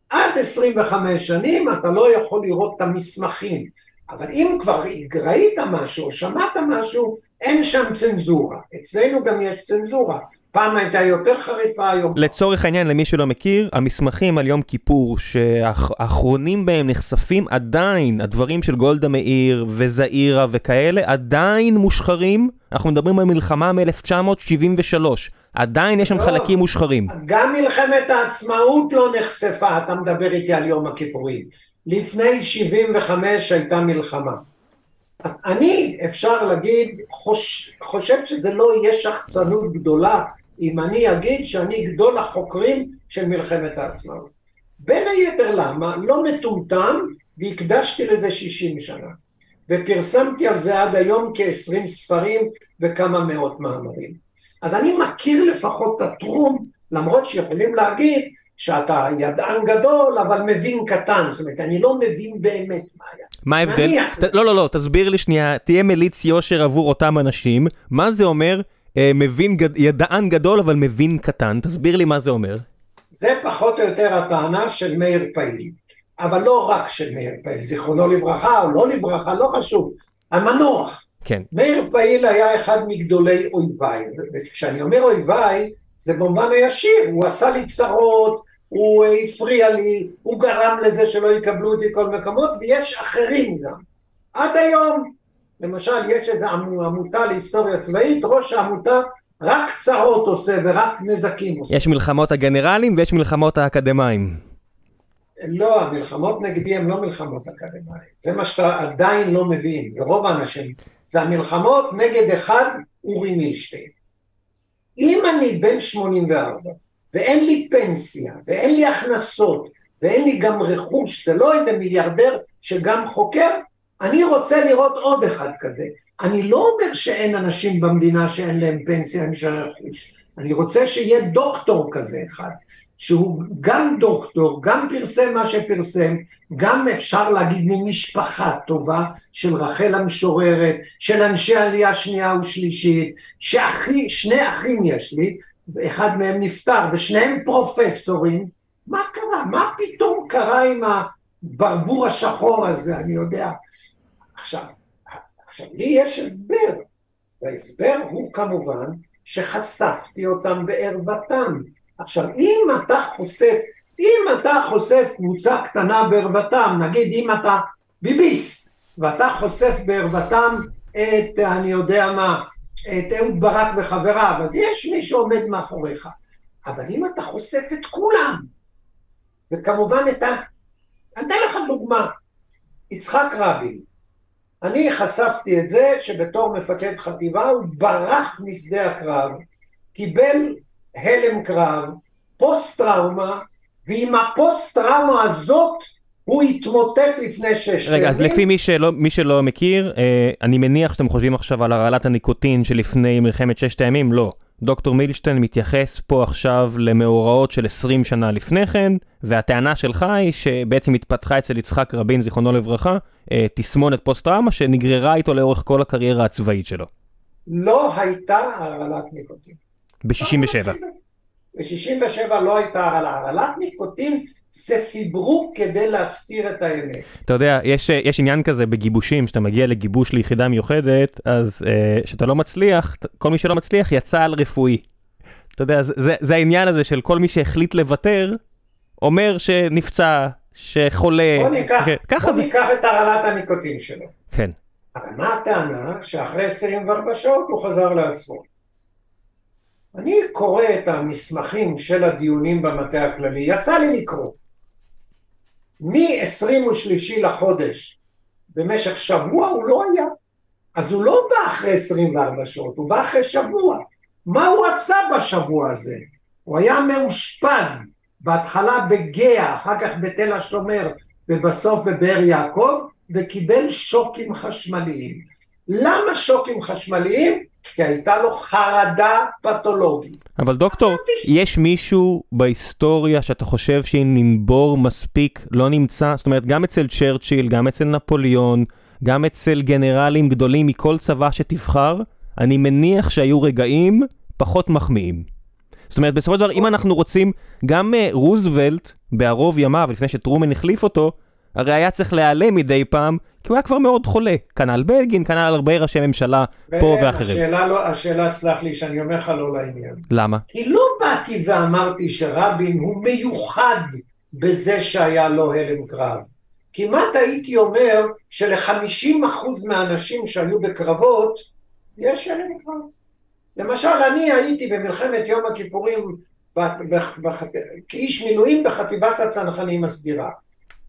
עד 25 שנים אתה לא יכול לראות את המסמכים, אבל אם כבר ראית משהו או שמעת משהו, אין שם צנזורה. אצלנו גם יש צנזורה. פעם הייתה יותר חריפה היום. לצורך העניין, למי שלא מכיר, המסמכים על יום כיפור, שהאחרונים בהם נחשפים עדיין, הדברים של גולדה מאיר וזעירה וכאלה, עדיין מושחרים. אנחנו מדברים על מלחמה מ-1973. עדיין יש שם לא, חלקים מושחרים. גם מלחמת העצמאות לא נחשפה, אתה מדבר איתי על יום הכיפורים. לפני 75 הייתה מלחמה. אני, אפשר להגיד, חוש, חושב שזה לא יהיה שחצנות גדולה אם אני אגיד שאני גדול החוקרים של מלחמת העצמאות. בין היתר למה? לא מטומטם והקדשתי לזה 60 שנה. ופרסמתי על זה עד היום כ-20 ספרים וכמה מאות מאמרים. אז אני מכיר לפחות את הטרום, למרות שיכולים להגיד שאתה ידען גדול אבל מבין קטן, זאת אומרת אני לא מבין באמת מה היה. מה ההבדל? ת, לא לא לא, תסביר לי שנייה, תהיה מליץ יושר עבור אותם אנשים, מה זה אומר מבין, גד... ידען גדול אבל מבין קטן, תסביר לי מה זה אומר. זה פחות או יותר הטענה של מאיר פעיל, אבל לא רק של מאיר פעיל, זיכרונו לברכה או לא לברכה, לא חשוב, המנוח. כן. מאיר פעיל היה אחד מגדולי אויביי, וכשאני אומר אויביי, זה במובן הישיר, הוא עשה לי צרות, הוא הפריע לי, הוא גרם לזה שלא יקבלו אותי כל מקומות, ויש אחרים גם. עד היום, למשל, יש איזו עמותה להיסטוריה צבאית, ראש העמותה רק צרות עושה ורק נזקים עושה. יש מלחמות הגנרלים ויש מלחמות האקדמאים. לא, המלחמות נגדי הן לא מלחמות אקדמאים. זה מה שאתה עדיין לא מבין, לרוב האנשים. זה המלחמות נגד אחד, אורי מילשטיין. אם אני בן 84 ואין לי פנסיה ואין לי הכנסות ואין לי גם רכוש, זה לא איזה מיליארדר שגם חוקר, אני רוצה לראות עוד אחד כזה. אני לא אומר שאין אנשים במדינה שאין להם פנסיה, אין של רכוש. אני רוצה שיהיה דוקטור כזה אחד, שהוא גם דוקטור, גם פרסם מה שפרסם, גם אפשר להגיד ממשפחה טובה של רחל המשוררת, של אנשי עלייה שנייה ושלישית, שאחי, שני אחים יש לי, אחד מהם נפטר, ושניהם פרופסורים, מה קרה? מה פתאום קרה עם הברבור השחור הזה, אני יודע. עכשיו, עכשיו, לי יש הסבר, וההסבר הוא כמובן שחשפתי אותם בערוותם. עכשיו, אם אתה חושף, אם אתה חושף קבוצה קטנה בערוותם, נגיד אם אתה ביביסט, ואתה חושף בערוותם את, אני יודע מה, את אהוד ברק וחבריו, אז יש מי שעומד מאחוריך. אבל אם אתה חושף את כולם, וכמובן את ה... אני אתן לך דוגמה, יצחק רבין, אני חשפתי את זה שבתור מפקד חטיבה הוא ברח משדה הקרב, קיבל הלם קרב, פוסט טראומה, ועם הפוסט טראומה הזאת הוא התמוטט לפני שש רגע, אז לפי מי שלא, מי שלא מכיר, אה, אני מניח שאתם חושבים עכשיו על הרעלת הניקוטין שלפני מלחמת ששת הימים, לא. דוקטור מילשטיין מתייחס פה עכשיו למאורעות של 20 שנה לפני כן, והטענה שלך היא שבעצם התפתחה אצל יצחק רבין, זיכרונו לברכה, אה, תסמונת פוסט-טראומה שנגררה איתו לאורך כל הקריירה הצבאית שלו. לא הייתה הרעלת ניקוטין. ב-67. ב-67 לא הייתה הרעלה. הרעלת ניקוטין זה חיברו כדי להסתיר את האמת. אתה יודע, יש, יש עניין כזה בגיבושים, שאתה מגיע לגיבוש ליחידה מיוחדת, אז כשאתה אה, לא מצליח, כל מי שלא מצליח יצא על רפואי. אתה יודע, זה, זה העניין הזה של כל מי שהחליט לוותר, אומר שנפצע, שחולה. בוא ניקח, כן, בוא זה. ניקח את הרעלת הניקוטין שלו. כן. אבל מה הטענה? שאחרי 24 שעות הוא חזר לעצמו. אני קורא את המסמכים של הדיונים במטה הכללי, יצא לי לקרוא. מ-23 לחודש במשך שבוע הוא לא היה. אז הוא לא בא אחרי 24 שעות, הוא בא אחרי שבוע. מה הוא עשה בשבוע הזה? הוא היה מאושפז בהתחלה בגאה, אחר כך בתל השומר ובסוף בבאר יעקב, וקיבל שוקים חשמליים. למה שוקים חשמליים? כי הייתה לו חרדה פתולוגית. אבל דוקטור, יש מישהו בהיסטוריה שאתה חושב שאם ננבור מספיק לא נמצא? זאת אומרת, גם אצל צ'רצ'יל, גם אצל נפוליאון, גם אצל גנרלים גדולים מכל צבא שתבחר, אני מניח שהיו רגעים פחות מחמיאים. זאת אומרת, בסופו של דבר, אם אנחנו רוצים, גם uh, רוזוולט, בערוב ימיו, לפני שטרומן החליף אותו, הרי היה צריך להיעלם מדי פעם, כי הוא היה כבר מאוד חולה. כנ"ל בגין, כנ"ל הרבה ראשי ממשלה פה ואחרים. השאלה, לא, השאלה, סלח לי, שאני אומר לך לא לעניין. למה? כי לא באתי ואמרתי שרבין הוא מיוחד בזה שהיה לו הלם קרב. כמעט הייתי אומר שלחמישים אחוז מהאנשים שהיו בקרבות, יש הלם קרב. למשל, אני הייתי במלחמת יום הכיפורים כאיש מילואים בחטיבת הצנחנים הסדירה.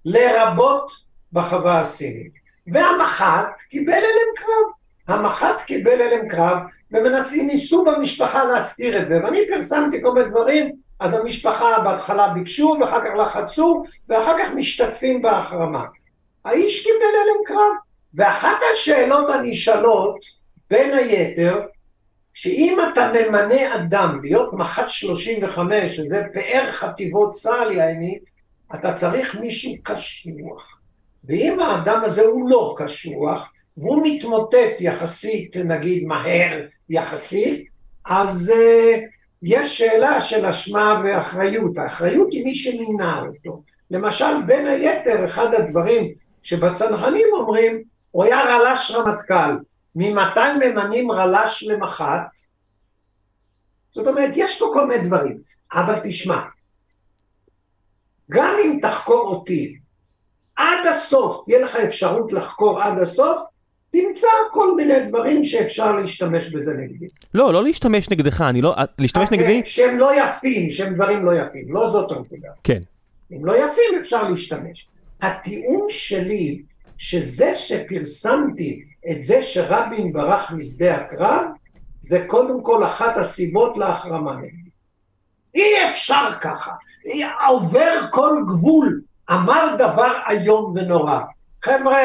לרבות בחווה הסינית. והמח"ט קיבל הלם קרב. המח"ט קיבל הלם קרב, ומנסים, ניסו במשפחה להסתיר את זה, ואני פרסמתי כל מיני דברים, אז המשפחה בהתחלה ביקשו, ואחר כך לחצו, ואחר כך משתתפים בהחרמה. האיש קיבל הלם קרב, ואחת השאלות הנשאלות, בין היתר, שאם אתה ממנה אדם להיות מח"ט 35, שזה פאר חטיבות צה"ל יעני, אתה צריך מישהו קשוח. ואם האדם הזה הוא לא קשוח, והוא מתמוטט יחסית, נגיד מהר יחסית, אז uh, יש שאלה של אשמה ואחריות. האחריות היא מי שמינה אותו. למשל, בין היתר, אחד הדברים שבצנחנים אומרים, הוא היה רל"ש רמטכ"ל. ממתי ממנים רל"ש למח"ט? זאת אומרת, יש פה כל מיני דברים. אבל תשמע, גם אם תחקור אותי עד הסוף, תהיה לך אפשרות לחקור עד הסוף, תמצא כל מיני דברים שאפשר להשתמש בזה נגדי. לא, לא להשתמש נגדך, אני לא... להשתמש okay, נגדי... שהם לא יפים, שהם דברים לא יפים, לא זאת הנקודה. כן. אם לא יפים אפשר להשתמש. הטיעון שלי, שזה שפרסמתי את זה שרבין ברח משדה הקרב, זה קודם כל אחת הסיבות להחרמה נגדי. אי אפשר ככה. עובר כל גבול, אמר דבר איום ונורא. חבר'ה,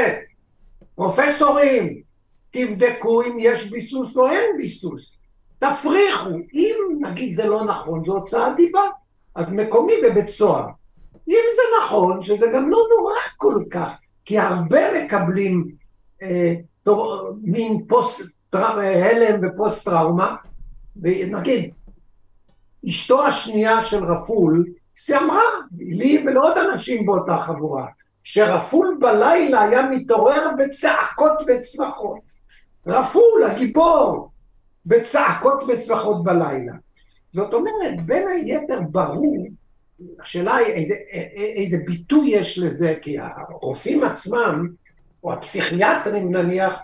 פרופסורים, תבדקו אם יש ביסוס או אין ביסוס. תפריכו, אם נגיד זה לא נכון, זו הוצאת דיבה, אז מקומי בבית סוהר. אם זה נכון, שזה גם לא נורא כל כך, כי הרבה מקבלים אה, תור, מין פוסט, הלם ופוסט טראומה, ונגיד, אשתו השנייה של רפול, זה אמרה לי ולעוד אנשים באותה חבורה, שרפול בלילה היה מתעורר בצעקות וצווחות. רפול, הגיבור, בצעקות וצווחות בלילה. זאת אומרת, בין היתר ברור, השאלה היא איזה, איזה ביטוי יש לזה, כי הרופאים עצמם, או הפסיכיאטרים נניח,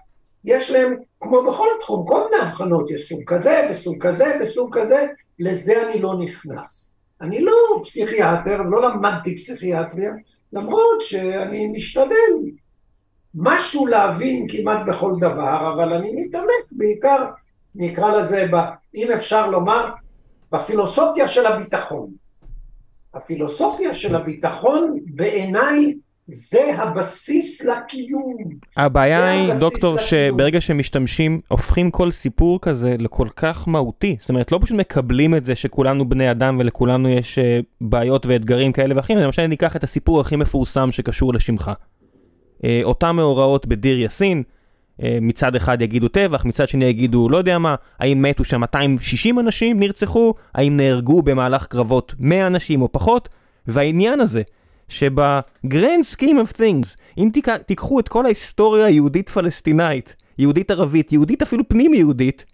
יש להם, כמו בכל תחום, כל מיני הבחנות, יש סוג כזה וסוג כזה וסוג כזה, לזה אני לא נכנס. אני לא פסיכיאטר, לא למדתי פסיכיאטריה, למרות שאני משתדל משהו להבין כמעט בכל דבר, אבל אני מתעמק בעיקר, נקרא לזה, ב, אם אפשר לומר, בפילוסופיה של הביטחון. הפילוסופיה של הביטחון בעיניי זה הבסיס לקיום. הבעיה היא, דוקטור, לקיום. שברגע שמשתמשים, הופכים כל סיפור כזה לכל כך מהותי. זאת אומרת, לא פשוט מקבלים את זה שכולנו בני אדם ולכולנו יש uh, בעיות ואתגרים כאלה ואחרים, למשל אני אקח את הסיפור הכי מפורסם שקשור לשמך. Uh, אותם מאורעות בדיר יאסין, uh, מצד אחד יגידו טבח, מצד שני יגידו לא יודע מה, האם מתו שם 260 אנשים, נרצחו, האם נהרגו במהלך קרבות 100 אנשים או פחות, והעניין הזה, שבגרנד סקים אוף things, אם תיקחו את כל ההיסטוריה היהודית-פלסטינאית, יהודית-ערבית, יהודית אפילו פנים-יהודית,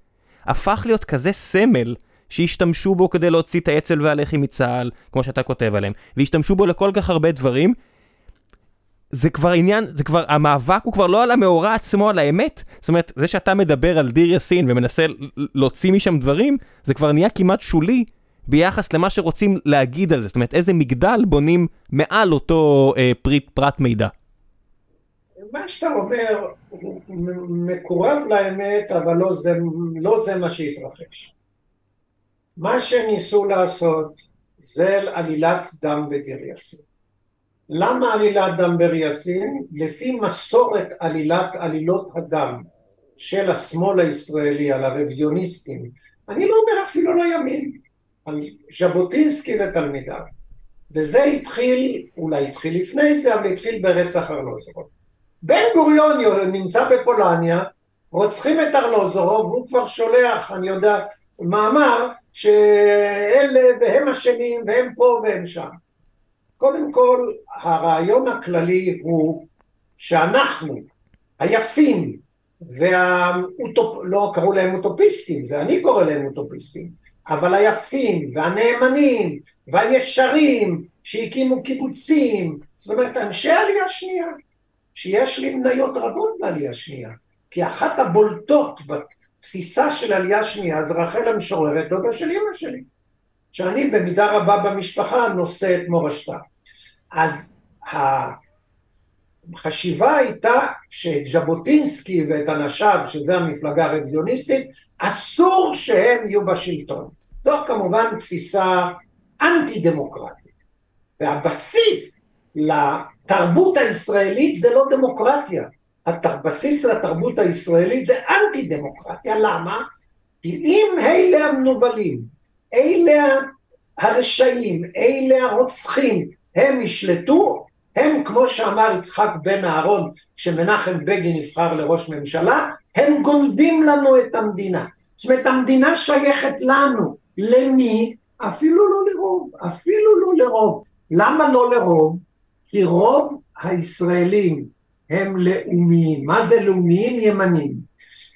הפך להיות כזה סמל שהשתמשו בו כדי להוציא את האצ"ל והלח"י מצה"ל, כמו שאתה כותב עליהם, והשתמשו בו לכל כך הרבה דברים, זה כבר עניין, זה כבר, המאבק הוא כבר לא על המאורע עצמו, על האמת. זאת אומרת, זה שאתה מדבר על דיר יאסין ומנסה להוציא משם דברים, זה כבר נהיה כמעט שולי ביחס למה שרוצים להגיד על זה, זאת אומרת איזה מגדל בונים מעל אותו אה, פריט, פרט מידע. מה שאתה אומר הוא מקורב לאמת, אבל לא זה, לא זה מה שהתרחש. מה שניסו לעשות זה עלילת דם בדיר יאסין. למה עלילת דם בדיר יאסין? לפי מסורת עלילת עלילות הדם של השמאל הישראלי על הרוויוניסטים, אני לא אומר אפילו לימין, ז'בוטינסקי ותלמידיו. וזה התחיל, אולי התחיל לפני זה, אבל התחיל ברצח ארלוזורוב. בן גוריון נמצא בפולניה, רוצחים את ארלוזורוב, והוא כבר שולח, אני יודע, מאמר שאלה והם אשמים והם פה והם שם. קודם כל, הרעיון הכללי הוא שאנחנו, היפים, והאוטופ... לא קראו להם אוטופיסטים, זה אני קורא להם אוטופיסטים, אבל היפים והנאמנים והישרים שהקימו קיבוצים, זאת אומרת אנשי עלייה שנייה, שיש לי מניות רבות בעלייה שנייה, כי אחת הבולטות בתפיסה של עלייה שנייה זה רחל המשוררת, דודה של אמא שלי, שאני במידה רבה במשפחה נושא את מורשתה. אז החשיבה הייתה שז'בוטינסקי ואת אנשיו, שזה המפלגה הרוויוניסטית, אסור שהם יהיו בשלטון. זו כמובן תפיסה אנטי דמוקרטית. והבסיס לתרבות הישראלית זה לא דמוקרטיה. הבסיס לתרבות הישראלית זה אנטי דמוקרטיה. למה? כי אם אלה המנוולים, אלה הרשעים, אלה הרוצחים, הם ישלטו, הם כמו שאמר יצחק בן אהרון כשמנחם בגין נבחר לראש ממשלה, הם גונבים לנו את המדינה. זאת אומרת המדינה שייכת לנו, למי? אפילו לא לרוב, אפילו לא לרוב. למה לא לרוב? כי רוב הישראלים הם לאומיים. מה זה לאומיים? ימנים.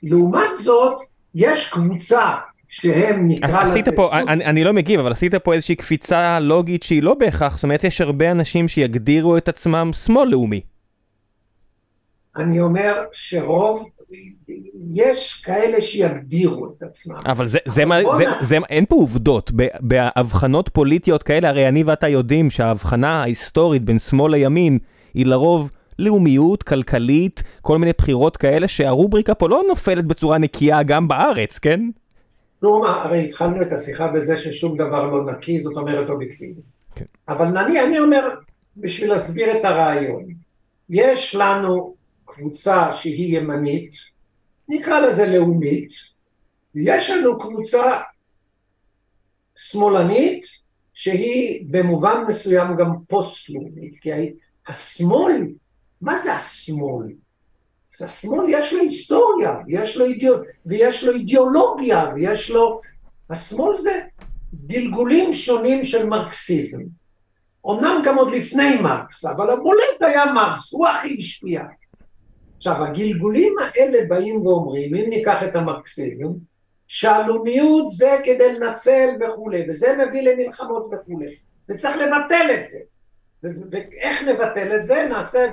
לעומת זאת, יש קבוצה שהם נקרא לזה סוג... פה, אני, אני לא מגיב, אבל עשית פה איזושהי קפיצה לוגית שהיא לא בהכרח, זאת אומרת יש הרבה אנשים שיגדירו את עצמם שמאל לאומי. אני אומר שרוב, יש כאלה שיגדירו את עצמם. אבל זה, זה מה, זה, זה, זה, אין פה עובדות, בהבחנות פוליטיות כאלה, הרי אני ואתה יודעים שההבחנה ההיסטורית בין שמאל לימין היא לרוב לאומיות, כלכלית, כל מיני בחירות כאלה שהרובריקה פה לא נופלת בצורה נקייה גם בארץ, כן? נו, הרי התחלנו את השיחה בזה ששום דבר לא נקי, זאת אומרת אובייקטיבי. כן. אבל נניח, אני אומר, בשביל להסביר את הרעיון, יש לנו קבוצה שהיא ימנית, נקרא לזה לאומית, ויש לנו קבוצה שמאלנית, שהיא במובן מסוים גם פוסט-לאומית, כי השמאל, מה זה השמאל? אז השמאל יש לו היסטוריה, יש לו אידיאו... ויש לו אידיאולוגיה, ויש לו... השמאל זה גלגולים שונים של מרקסיזם. אמנם גם עוד לפני מרקס, אבל הבולט היה מרקס, הוא הכי השפיע. עכשיו, הגלגולים האלה באים ואומרים, אם ניקח את המרקסיזם, שהלאומיות זה כדי לנצל וכולי, וזה מביא למלחמות וכולי, וצריך לבטל את זה. ואיך נבטל את זה? נעשה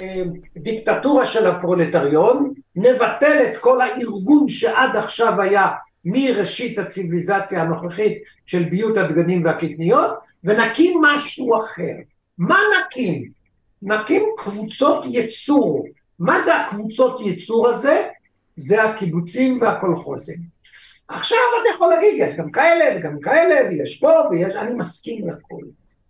אה, דיקטטורה של הפרולטריון, נבטל את כל הארגון שעד עכשיו היה מראשית הציוויליזציה הנוכחית של ביות הדגנים והקטניות, ונקים משהו אחר. מה נקים? נקים קבוצות ייצור. מה זה הקבוצות ייצור הזה? זה הקיבוצים והקולחוזים. עכשיו אתה יכול להגיד, יש גם כאלה וגם כאלה, ויש פה ויש, אני מסכים לכל.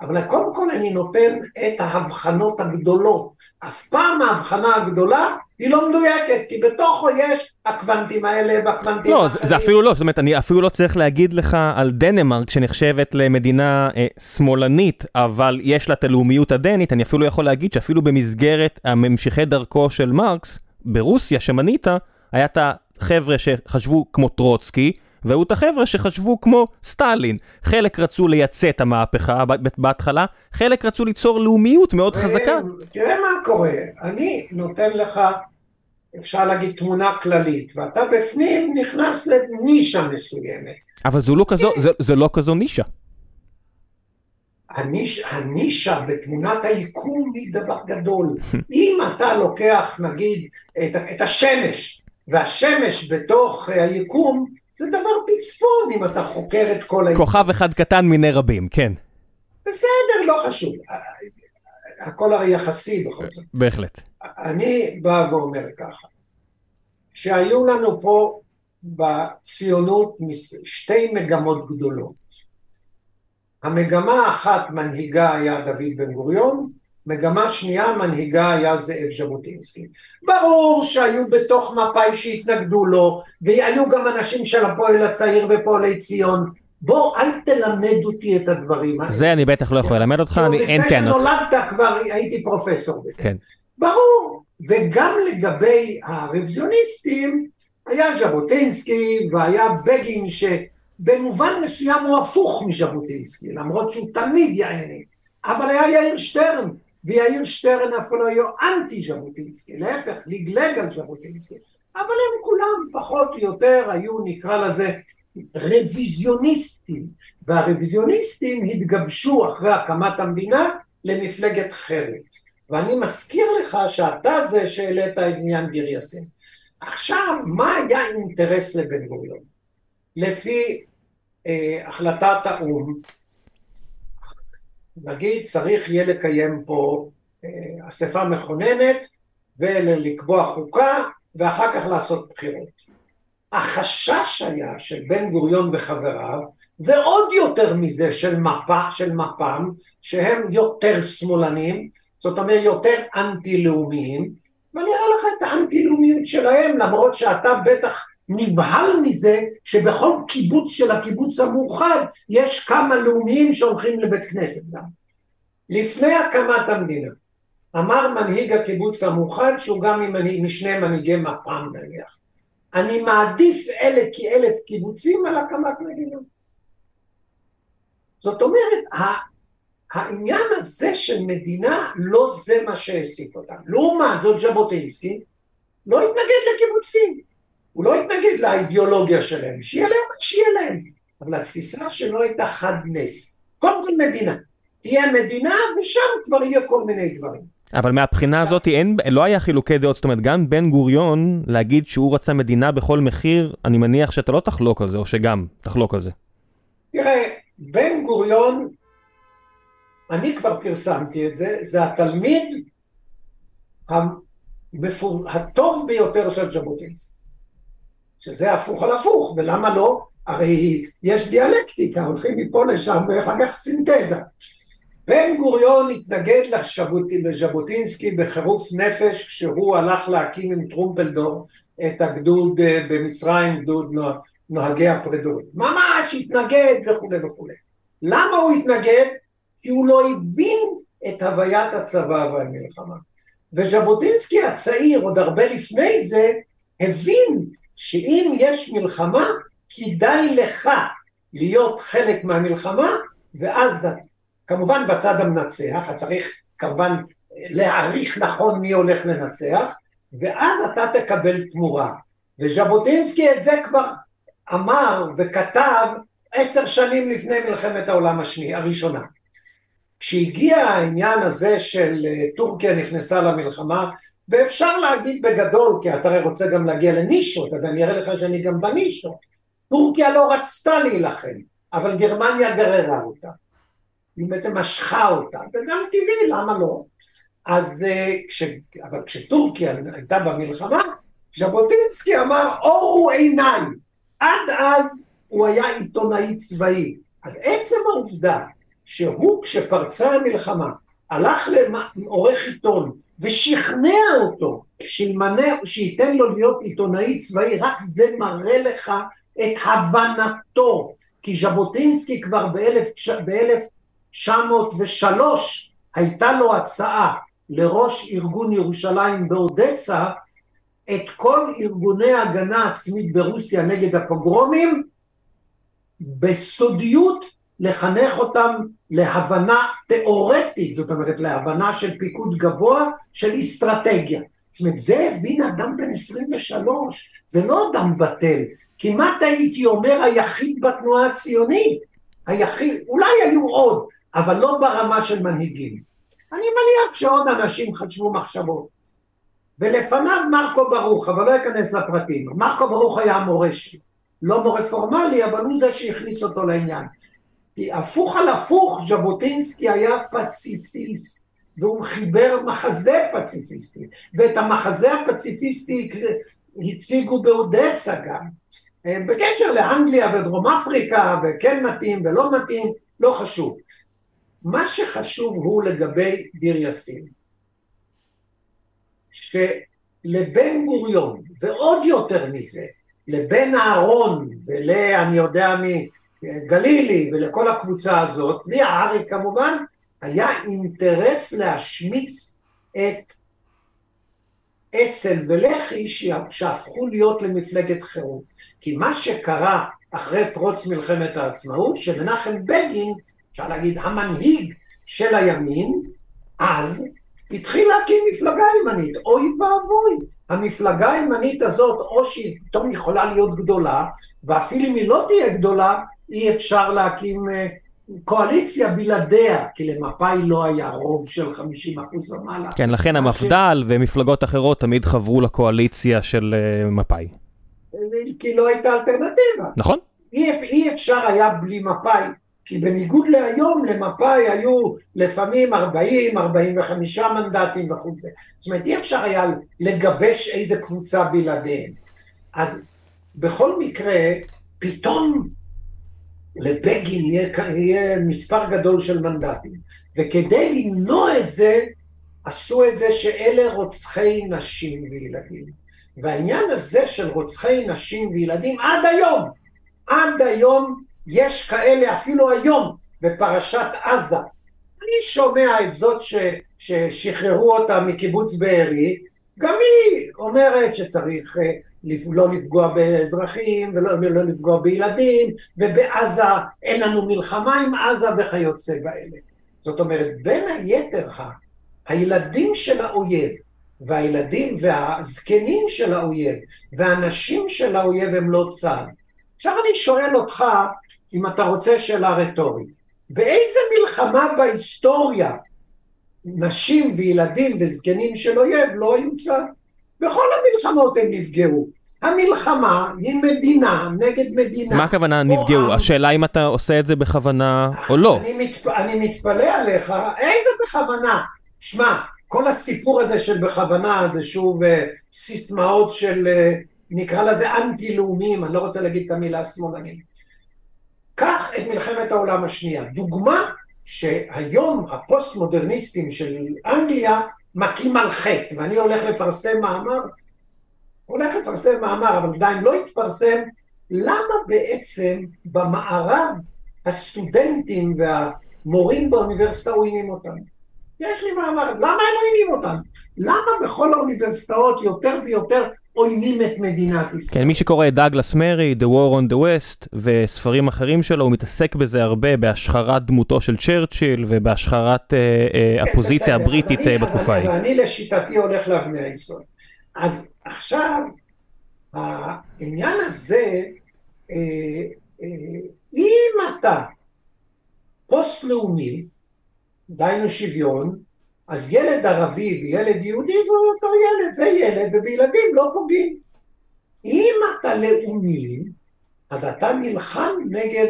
אבל קודם כל אני נותן את ההבחנות הגדולות. אף פעם ההבחנה הגדולה היא לא מדויקת, כי בתוכו יש הקוונטים האלה והקוונטים לא, האחרים. לא, זה אפילו לא, זאת אומרת, אני אפילו לא צריך להגיד לך על דנמרק שנחשבת למדינה אה, שמאלנית, אבל יש לה את הלאומיות הדנית, אני אפילו יכול להגיד שאפילו במסגרת הממשיכי דרכו של מרקס, ברוסיה שמנית, היה את החבר'ה שחשבו כמו טרוצקי, והיו את החבר'ה שחשבו כמו סטלין. חלק רצו לייצא את המהפכה בהתחלה, חלק רצו ליצור לאומיות מאוד חזקה. תראה מה קורה, אני נותן לך, אפשר להגיד, תמונה כללית, ואתה בפנים נכנס לנישה מסוימת. אבל זו לא כזו, זה, זה לא כזו נישה. הניש, הנישה בתמונת היקום היא דבר גדול. אם אתה לוקח נגיד את, את השמש, והשמש בתוך היקום, זה דבר פצפון אם אתה חוקר את כל... כוכב אחד קטן מיני רבים, כן. בסדר, לא חשוב. הכל הרי יחסי בכל זאת. בהחלט. אני בא ואומר ככה, שהיו לנו פה בציונות שתי מגמות גדולות. המגמה האחת מנהיגה היה דוד בן גוריון, מגמה שנייה מנהיגה היה זאב ז'בוטינסקי. ברור שהיו בתוך מפא"י שהתנגדו לו, והיו גם אנשים של הפועל הצעיר ופועלי ציון. בוא, אל תלמד אותי את הדברים האלה. זה אני בטח לא יכול ללמד אותך, אני, אין טענות. לפני שנולדת כבר הייתי פרופסור בזה. כן. ברור, וגם לגבי הרוויזיוניסטים, היה ז'בוטינסקי והיה בגין שבמובן מסוים הוא הפוך מז'בוטינסקי, למרות שהוא תמיד יעני, אבל היה יאיר שטרן, ויאיר שטרן אפילו היה אנטי ז'בוטינסקי, להפך, לגלג על ז'בוטינסקי, אבל הם כולם פחות או יותר היו נקרא לזה רוויזיוניסטים, והרוויזיוניסטים התגבשו אחרי הקמת המדינה למפלגת חרת. ואני מזכיר לך שאתה זה שהעלית את עניין גיר יאסין. עכשיו, מה היה אינטרס לבן גוריון? לפי אה, החלטת האו"ם, נגיד צריך יהיה לקיים פה אה, אספה מכוננת ולקבוע חוקה ואחר כך לעשות בחירות. החשש היה של בן גוריון וחבריו ועוד יותר מזה של, מפה, של מפ"ם שהם יותר שמאלנים זאת אומרת יותר אנטי-לאומיים, ואני אראה לך את האנטי-לאומיות שלהם, למרות שאתה בטח נבהל מזה שבכל קיבוץ של הקיבוץ המאוחד יש כמה לאומיים שהולכים לבית כנסת גם. לפני הקמת המדינה אמר מנהיג הקיבוץ המאוחד שהוא גם משני מנהיגי מפ"ם נניח אני מעדיף אלף כאלף קיבוצים על הקמת מדינה. זאת אומרת העניין הזה של מדינה לא זה מה שהעסיק אותם. לעומת זאת ז'בוטינסקי לא התנגד לקיבוצים, הוא לא התנגד לאידיאולוגיה שלהם, שיהיה להם מה שיהיה להם, אבל התפיסה שלו הייתה חד נס. קודם כל מדינה, תהיה מדינה ושם כבר יהיה כל מיני דברים. אבל מהבחינה הזאת אין, לא היה חילוקי דעות, זאת אומרת גם בן גוריון להגיד שהוא רצה מדינה בכל מחיר, אני מניח שאתה לא תחלוק על זה, או שגם תחלוק על זה. תראה, בן גוריון אני כבר פרסמתי את זה, זה התלמיד המפור... הטוב ביותר של ז'בוטינסקי. שזה הפוך על הפוך, ולמה לא? הרי יש דיאלקטיקה, הולכים מפה לשם ואחר כך סינתזה. בן גוריון התנגד לז'בוטינסקי בחירוף נפש כשהוא הלך להקים עם טרומפלדור את הגדוד אה, במצרים, גדוד נוהגי הפרדות. ממש התנגד וכולי וכולי. למה הוא התנגד? כי הוא לא הבין את הוויית הצבא והמלחמה. וז'בוטינסקי הצעיר, עוד הרבה לפני זה, הבין שאם יש מלחמה, כדאי לך להיות חלק מהמלחמה, ואז כמובן בצד המנצח, צריך כמובן להעריך נכון מי הולך לנצח, ואז אתה תקבל תמורה. וז'בוטינסקי את זה כבר אמר וכתב עשר שנים לפני מלחמת העולם השנייה, הראשונה. כשהגיע העניין הזה של אה, טורקיה נכנסה למלחמה, ואפשר להגיד בגדול, כי אתה הרי רוצה גם להגיע לנישות, אז אני אראה לך שאני גם בנישות. טורקיה לא רצתה להילחם, אבל גרמניה גררה אותה. היא בעצם משכה אותה, וגם טבעי, למה לא? אז אה, כש... אבל כשטורקיה הייתה במלחמה, ז'בוטינסקי אמר אורו עיניי. עד אז הוא היה עיתונאי צבאי. אז עצם העובדה שהוא כשפרצה המלחמה הלך לעורך עיתון ושכנע אותו שימנה, שייתן לו להיות עיתונאי צבאי, רק זה מראה לך את הבנתו. כי ז'בוטינסקי כבר ב-1903 הייתה לו הצעה לראש ארגון ירושלים באודסה את כל ארגוני ההגנה עצמית ברוסיה נגד הפוגרומים בסודיות לחנך אותם להבנה תיאורטית, זאת אומרת להבנה של פיקוד גבוה, של אסטרטגיה. זאת אומרת, זה הבין אדם בן 23, זה לא אדם בטל, כמעט הייתי אומר היחיד בתנועה הציונית, היחיד, אולי היו עוד, אבל לא ברמה של מנהיגים. אני מניח שעוד אנשים חשבו מחשבות. ולפניו מרקו ברוך, אבל לא אכנס לפרטים. מרקו ברוך היה המורה שלי. לא מורה פורמלי, אבל הוא זה שהכניס אותו לעניין. כי הפוך על הפוך, ז'בוטינסקי היה פציפיסט, והוא חיבר מחזה פציפיסטי, ואת המחזה הפציפיסטי הציגו באודסה גם. בקשר לאנגליה ודרום אפריקה, וכן מתאים ולא מתאים, לא חשוב. מה שחשוב הוא לגבי דיר יאסין, שלבן גוריון, ועוד יותר מזה, לבן אהרון ולאני יודע מי, גלילי ולכל הקבוצה הזאת, והארי כמובן, היה אינטרס להשמיץ את אצ"ל ולח"י שהפכו להיות למפלגת חירות. כי מה שקרה אחרי פרוץ מלחמת העצמאות, שמנחם בגין, אפשר להגיד המנהיג של הימין, אז התחיל להקים מפלגה ימנית, אוי ואבוי. המפלגה הימנית הזאת, או שהיא פתאום יכולה להיות גדולה, ואפילו אם היא לא תהיה גדולה, אי אפשר להקים אה, קואליציה בלעדיה, כי למפא"י לא היה רוב של 50 אחוז ומעלה. כן, לכן המפד"ל ומפלגות אחרות תמיד חברו לקואליציה של אה, מפא"י. כי לא הייתה אלטרנטיבה. נכון. אי, אי אפשר היה בלי מפא"י, כי בניגוד להיום, למפא"י היו לפעמים 40, 45 מנדטים וכו' זה. זאת אומרת, אי אפשר היה לגבש איזה קבוצה בלעדיהם. אז בכל מקרה, פתאום לבגין יהיה, יהיה מספר גדול של מנדטים. וכדי למנוע את זה, עשו את זה שאלה רוצחי נשים וילדים. והעניין הזה של רוצחי נשים וילדים עד היום, עד היום יש כאלה אפילו היום בפרשת עזה. אני שומע את זאת ש, ששחררו אותה מקיבוץ בארי, גם היא אומרת שצריך אה, לא לפגוע באזרחים ולא לא לפגוע בילדים, ובעזה אין לנו מלחמה עם עזה וכיוצא באלה. זאת אומרת, בין היתר הילדים של האויב והילדים והזקנים של האויב והנשים של האויב הם לא צד. עכשיו אני שואל אותך, אם אתה רוצה שאלה רטורית, באיזה מלחמה בהיסטוריה נשים וילדים וזקנים של אויב לא היו צד? בכל המלחמות הם נפגעו. המלחמה היא מדינה נגד מדינה. מה הכוונה נפגעו? השאלה אם אתה עושה את זה בכוונה או לא. אני, מת, אני מתפלא עליך, איזה בכוונה? שמע, כל הסיפור הזה של בכוונה זה שוב uh, סיסמאות של uh, נקרא לזה אנטי לאומיים, אני לא רוצה להגיד את המילה שמאלנים. קח את מלחמת העולם השנייה, דוגמה שהיום הפוסט מודרניסטים של אנגליה מכים על חטא, ואני הולך לפרסם מאמר, הולך לפרסם מאמר, אבל עדיין לא התפרסם, למה בעצם במערב הסטודנטים והמורים באוניברסיטה עוינים אותם? יש לי מאמר, למה הם עוינים אותם? למה בכל האוניברסיטאות יותר ויותר עוינים את מדינת ישראל. כן, מי שקורא את דאגלס מרי, The War on the West, וספרים אחרים שלו, הוא מתעסק בזה הרבה, בהשחרת דמותו של צ'רצ'יל, ובהשחרת אה, כן, הפוזיציה הבריטית אני, אה, בתקופה ההיא. אני לשיטתי הולך לאבני היסוד. אז עכשיו, העניין הזה, אה, אה, אם אתה פוסט-לאומי, דהיינו שוויון, אז ילד ערבי וילד יהודי זה אותו ילד, זה ילד, ובילדים לא פוגעים. אם אתה לאומי, אז אתה נלחם נגד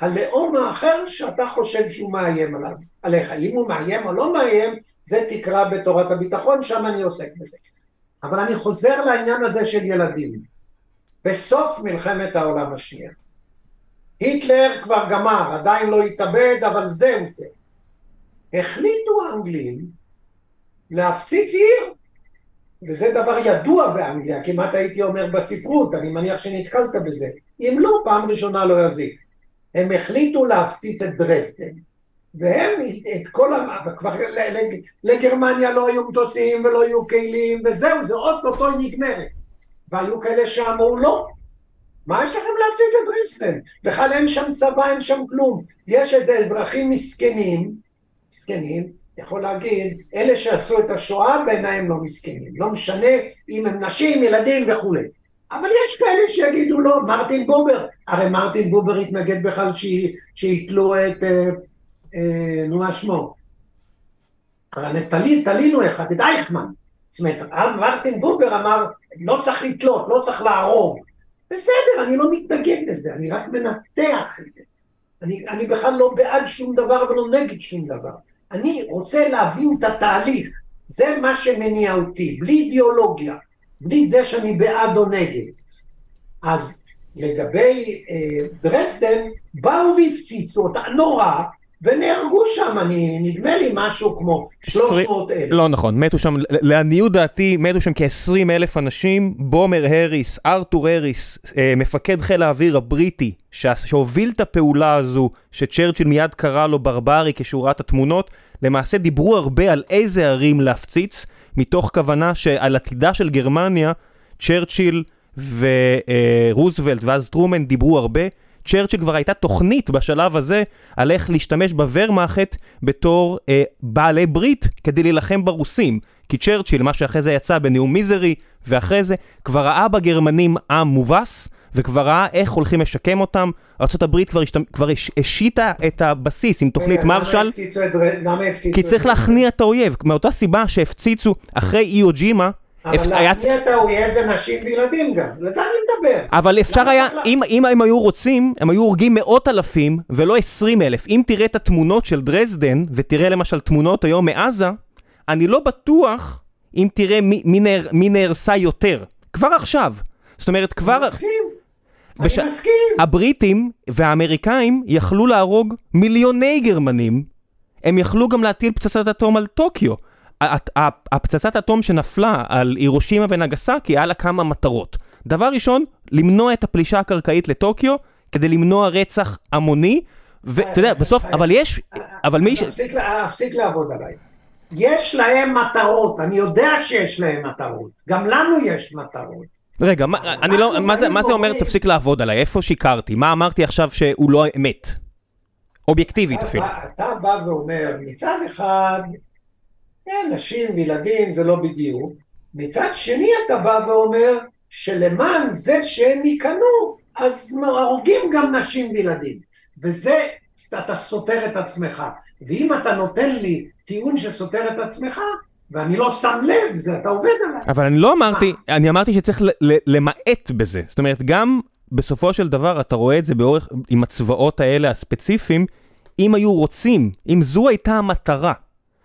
הלאום האחר שאתה חושב שהוא מאיים עליו, עליך. אם הוא מאיים או לא מאיים, זה תקרא בתורת הביטחון, שם אני עוסק בזה. אבל אני חוזר לעניין הזה של ילדים. בסוף מלחמת העולם השנייה. היטלר כבר גמר, עדיין לא התאבד, אבל זהו זה. החליטו האנגלים להפציץ עיר, וזה דבר ידוע באנגליה, כמעט הייתי אומר בספרות, אני מניח שנתקלת בזה. אם לא, פעם ראשונה לא יזיק. הם החליטו להפציץ את דרסדן. והם, את כל ה... וכבר לגרמניה לא היו מטוסים ולא היו כלים וזהו, זה עוד אותו היא נגמרת. והיו כאלה שאמרו לא, מה יש לכם להפציץ את דריסטן? בכלל אין שם צבא, אין שם כלום. יש את האזרחים מסכנים, מסכנים, יכול להגיד, אלה שעשו את השואה בעיניי הם לא מסכנים, לא משנה אם הם נשים, ילדים וכולי. אבל יש כאלה שיגידו לא, מרטין בובר, הרי מרטין בובר התנגד בכלל שיתלו את, אה, אה, נו מה שמו, תלין, תלינו אחד, את אייכמן. זאת אומרת, מרטין בובר אמר, לא צריך לתלות, לא צריך להרוג. בסדר, אני לא מתנגד לזה, אני רק מנתח את זה. אני, אני בכלל לא בעד שום דבר ולא נגד שום דבר. אני רוצה להבין את התהליך, זה מה שמניע אותי, בלי אידיאולוגיה, בלי זה שאני בעד או נגד. אז לגבי אה, דרסדן, באו והפציצו אותה, נורא, ונהרגו שם, אני, נדמה לי משהו כמו 300 אלף. לא נכון, מתו שם, לעניות דעתי, מתו שם כ-20 אלף אנשים, בומר הריס, ארתור הריס, אה, מפקד חיל האוויר הבריטי, שהוביל את הפעולה הזו, שצ'רצ'יל מיד קרא לו ברברי כשורת התמונות, למעשה דיברו הרבה על איזה ערים להפציץ, מתוך כוונה שעל עתידה של גרמניה, צ'רצ'יל ורוזוולט ואז טרומן דיברו הרבה. צ'רצ'יל כבר הייתה תוכנית בשלב הזה על איך להשתמש בוורמאכט בתור אה, בעלי ברית כדי להילחם ברוסים. כי צ'רצ'יל, מה שאחרי זה יצא בנאום מיזרי, ואחרי זה כבר ראה בגרמנים עם מובס, וכבר ראה איך הולכים לשקם אותם. ארה"ב כבר, השת... כבר הש... השיתה את הבסיס עם תוכנית מרשל, כי צריך להכניע את האויב, מאותה סיבה שהפציצו אחרי איו ג'ימה, אבל להכניע את האויב זה נשים וילדים גם, לזה אני מדבר. אבל אפשר היה, אם, אם הם היו רוצים, הם היו הורגים מאות אלפים ולא עשרים אלף. אם תראה את התמונות של דרזדן, ותראה למשל תמונות היום מעזה, אני לא בטוח אם תראה מי, מי, נהר, מי נהרסה יותר. כבר עכשיו. זאת אומרת, כבר... אני מסכים. בש... אני מסכים. הבריטים והאמריקאים יכלו להרוג מיליוני גרמנים, הם יכלו גם להטיל פצצת אטום על טוקיו. הפצצת אטום שנפלה על הירושימה ונגסקי היה לה כמה מטרות. דבר ראשון, למנוע את הפלישה הקרקעית לטוקיו, כדי למנוע רצח המוני, ואתה יודע, בסוף, אבל יש, אבל מי ש... אפסיק לעבוד עליי. יש להם מטרות, אני יודע שיש להם מטרות, גם לנו יש מטרות. רגע, אני לא, מה זה, מה זה אומר תפסיק לעבוד עליי? איפה שיקרתי? מה אמרתי עכשיו שהוא לא אמת? אובייקטיבית אפילו. אתה בא ואומר, מצד אחד, כן, נשים וילדים זה לא בדיוק. מצד שני אתה בא ואומר שלמען זה שהם ייכנעו, אז הורגים גם נשים וילדים. וזה, אתה סותר את עצמך. ואם אתה נותן לי טיעון שסותר את עצמך, ואני לא שם לב, זה אתה עובד עליי. אבל אני לא אמרתי, אני אמרתי שצריך למעט בזה. זאת אומרת, גם בסופו של דבר אתה רואה את זה באורך, עם הצבאות האלה הספציפיים, אם היו רוצים, אם זו הייתה המטרה,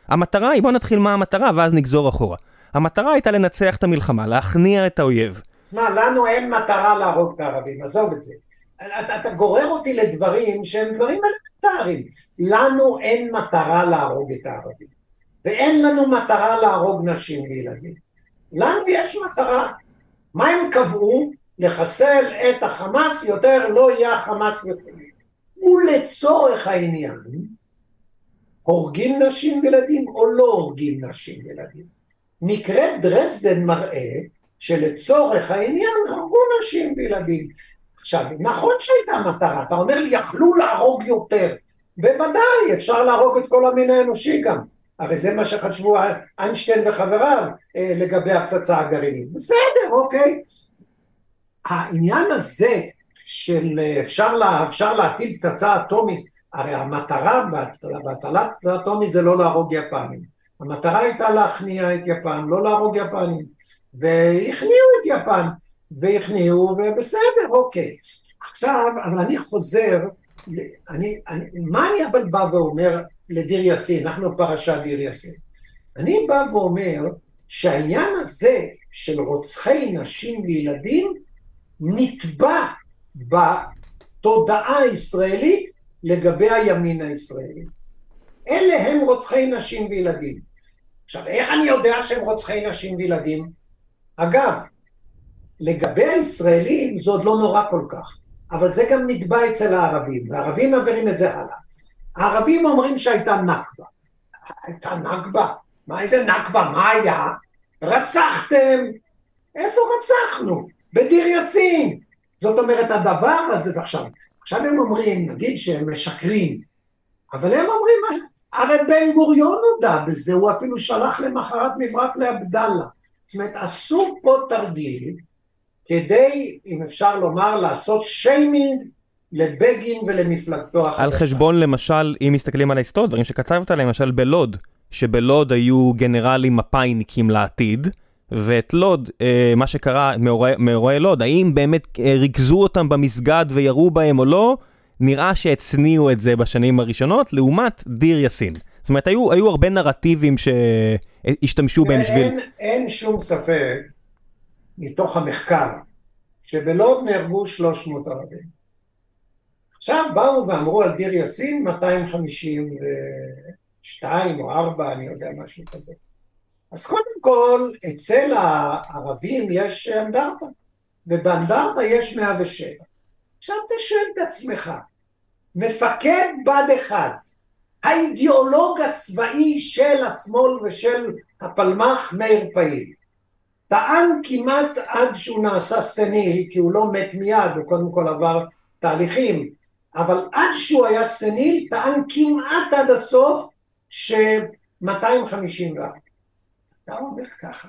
המטרה היא, בוא נתחיל מה המטרה ואז נגזור אחורה. המטרה הייתה לנצח את המלחמה, להכניע את האויב. מה, לנו אין מטרה להרוג את הערבים, עזוב את זה. אתה, אתה גורר אותי לדברים שהם דברים אלמנטריים. לנו אין מטרה להרוג את הערבים, ואין לנו מטרה להרוג נשים וילדים. לנו יש מטרה. מה הם קבעו? לחסל את החמאס, יותר לא יהיה החמאס וכו'. ולצורך העניין, הורגים נשים וילדים או לא הורגים נשים וילדים. מקרה דרזדן מראה שלצורך העניין הרגו נשים וילדים. עכשיו, נכון שהייתה מטרה, אתה אומר לי יכלו להרוג יותר, בוודאי, אפשר להרוג את כל המין האנושי גם, הרי זה מה שחשבו איינשטיין וחבריו אה, לגבי הפצצה הגרעינית, בסדר, אוקיי. העניין הזה של אה, אפשר, לה, אפשר להטיל פצצה אטומית הרי המטרה בהטלת פצצה אטומית זה לא להרוג יפנים. המטרה הייתה להכניע את יפן, לא להרוג יפנים. והכניעו את יפן, והכניעו, ובסדר, אוקיי. עכשיו, אבל אני חוזר, אני, אני, מה אני אבל בא ואומר לדיר יאסין, אנחנו פרשת דיר יאסין. אני בא ואומר שהעניין הזה של רוצחי נשים וילדים נתבע בתודעה הישראלית לגבי הימין הישראלי. אלה הם רוצחי נשים וילדים. עכשיו, איך אני יודע שהם רוצחי נשים וילדים? אגב, לגבי הישראלים זה עוד לא נורא כל כך, אבל זה גם נקבע אצל הערבים, והערבים מעבירים את זה הלאה. הערבים אומרים שהייתה נכבה. הייתה נכבה? מה איזה נכבה? מה היה? רצחתם. איפה רצחנו? בדיר יאסין. זאת אומרת, הדבר הזה, ועכשיו, עכשיו הם אומרים, נגיד שהם משקרים, אבל הם אומרים, הרי בן גוריון הודה בזה, הוא אפילו שלח למחרת מברק לעבדאללה. זאת אומרת, עשו פה תרגיל כדי, אם אפשר לומר, לעשות שיימינג לבגין ולמפלגתו החדשה. על חשבון, למשל, אם מסתכלים על ההיסטוריה, דברים שכתבת עליהם, למשל בלוד, שבלוד היו גנרלים מפאיניקים לעתיד, ואת לוד, אה, מה שקרה, מאורעי לוד, האם באמת אה, ריכזו אותם במסגד וירו בהם או לא, נראה שהצניעו את זה בשנים הראשונות, לעומת דיר יאסין. זאת אומרת, היו, היו הרבה נרטיבים שהשתמשו בהם בשביל... אין, אין שום ספק, מתוך המחקר, שבלוד נהרגו 300 ערבים. עכשיו באו ואמרו על דיר יאסין 252 או 4, אני יודע, משהו כזה. אז קודם כל, אצל הערבים יש אנדרטה, ובאנדרטה יש 107. עכשיו אתה שואל את עצמך, מפקד בד אחד, האידיאולוג הצבאי של השמאל ושל הפלמ"ח מאיר פעיל, טען כמעט עד שהוא נעשה סניל, כי הוא לא מת מיד, הוא קודם כל עבר תהליכים, אבל עד שהוא היה סניל, טען כמעט עד הסוף ש-254. אתה אומר ככה,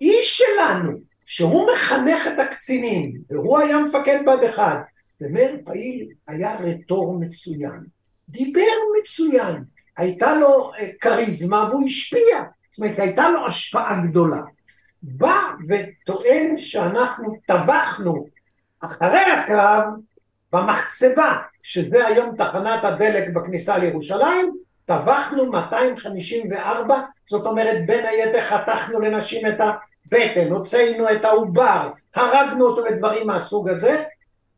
איש שלנו, שהוא מחנך את הקצינים, והוא היה מפקד בד אחד, ומאיר פעיל היה רטור מצוין, דיבר מצוין, הייתה לו אה, כריזמה והוא השפיע, זאת אומרת הייתה לו השפעה גדולה. בא וטוען שאנחנו טבחנו אחרי הקרב במחצבה, שזה היום תחנת הדלק בכניסה לירושלים, טבחנו 254, זאת אומרת בין היתר חתכנו לנשים את הבטן, הוצאנו את העובר, הרגנו אותו ודברים מהסוג הזה,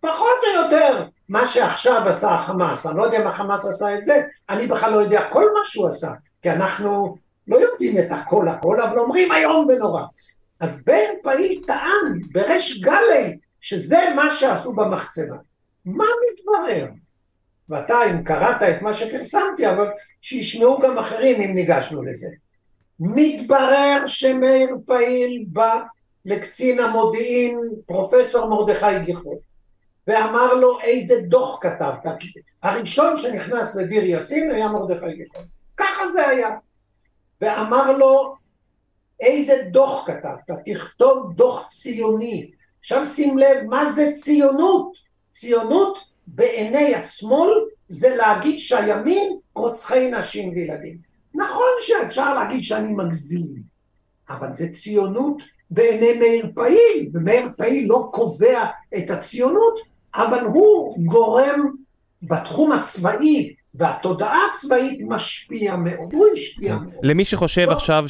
פחות או יותר מה שעכשיו עשה החמאס, אני לא יודע אם החמאס עשה את זה, אני בכלל לא יודע כל מה שהוא עשה, כי אנחנו לא יודעים את הכל הכל, אבל אומרים איום ונורא. אז בן פעיל טען בריש גלי שזה מה שעשו במחצבה. מה מתברר? ואתה אם קראת את מה שפרסמתי, אבל שישמעו גם אחרים אם ניגשנו לזה. מתברר שמאיר פעיל בא לקצין המודיעין פרופסור מרדכי גיחון ואמר לו איזה דוח כתבת, הראשון שנכנס לדיר יאסין היה מרדכי גיחון, ככה זה היה, ואמר לו איזה דוח כתבת, תכתוב דוח ציוני, עכשיו שים לב מה זה ציונות, ציונות בעיני השמאל זה להגיד שהימין רוצחי נשים וילדים. נכון שאפשר להגיד שאני מגזים, אבל זה ציונות בעיני מאיר פעיל, ומאיר פעיל לא קובע את הציונות, אבל הוא גורם בתחום הצבאי והתודעה הצבאית משפיע מאוד, הוא השפיע מאוד. למי שחושב עכשיו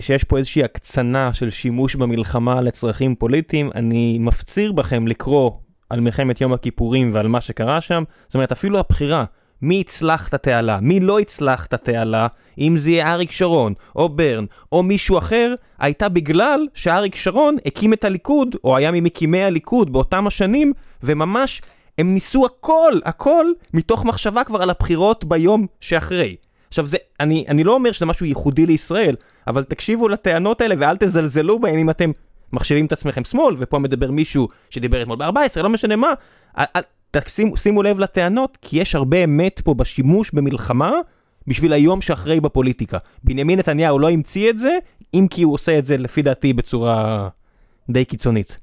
שיש פה איזושהי הקצנה של שימוש במלחמה לצרכים פוליטיים, אני מפציר בכם לקרוא על מלחמת יום הכיפורים ועל מה שקרה שם, זאת אומרת אפילו הבחירה, מי יצלח את התעלה, מי לא יצלח את התעלה, אם זה יהיה אריק שרון, או ברן, או מישהו אחר, הייתה בגלל שאריק שרון הקים את הליכוד, או היה ממקימי הליכוד באותם השנים, וממש הם ניסו הכל, הכל, מתוך מחשבה כבר על הבחירות ביום שאחרי. עכשיו זה, אני, אני לא אומר שזה משהו ייחודי לישראל, אבל תקשיבו לטענות האלה ואל תזלזלו בהם אם אתם מחשיבים את עצמכם שמאל, ופה מדבר מישהו שדיבר אתמול ב-14, לא משנה מה. תשימו, שימו לב לטענות, כי יש הרבה אמת פה בשימוש במלחמה בשביל היום שאחרי בפוליטיקה. בנימין נתניהו לא המציא את זה, אם כי הוא עושה את זה לפי דעתי בצורה די קיצונית.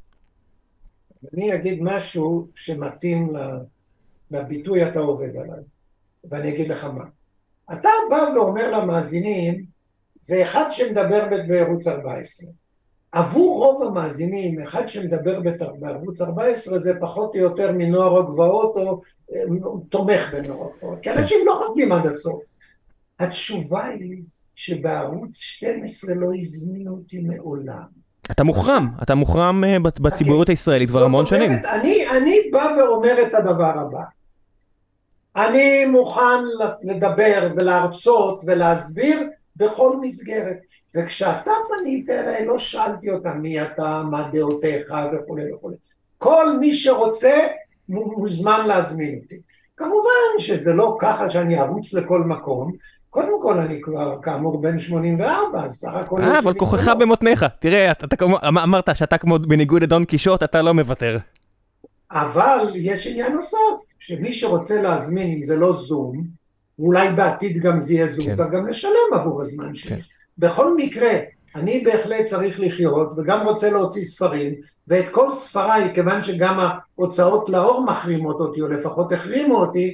אני אגיד משהו שמתאים לביטוי אתה עובד עליו, ואני אגיד לך מה. אתה בא ואומר למאזינים, זה אחד שמדבר בערוץ 14. עבור רוב המאזינים, אחד שמדבר בערוץ 14 זה פחות או יותר מנוער הגבעות או אה, תומך בנוער הגבעות, כי אנשים לא חושבים עד הסוף. התשובה היא שבערוץ 12 לא הזמינו אותי מעולם. אתה מוחרם, אתה מוחרם אה, בציבוריות הישראלית כבר המון שנים. אני, אני בא ואומר את הדבר הבא. אני מוכן לדבר ולהרצות ולהסביר בכל מסגרת. וכשאתה פנית אליי לא שאלתי אותה מי אתה, מה דעותיך וכולי וכולי. כל מי שרוצה מוזמן להזמין אותי. כמובן שזה לא ככה שאני ארוץ לכל מקום, קודם כל אני כבר כאמור בן 84, אז סך הכל... אה, אבל כוחך במותניך. תראה, אתה כמו, אמ-, אמרת שאתה כמו בניגוד לדון קישוט, אתה לא מוותר. אבל יש עניין נוסף, שמי שרוצה להזמין, אם זה לא זום, ואולי בעתיד גם זה יהיה זום, כן. צריך גם לשלם עבור הזמן שלי. כן. בכל מקרה, אני בהחלט צריך לחיות וגם רוצה להוציא ספרים ואת כל ספריי, כיוון שגם ההוצאות לאור מחרימות אותי או לפחות החרימו אותי,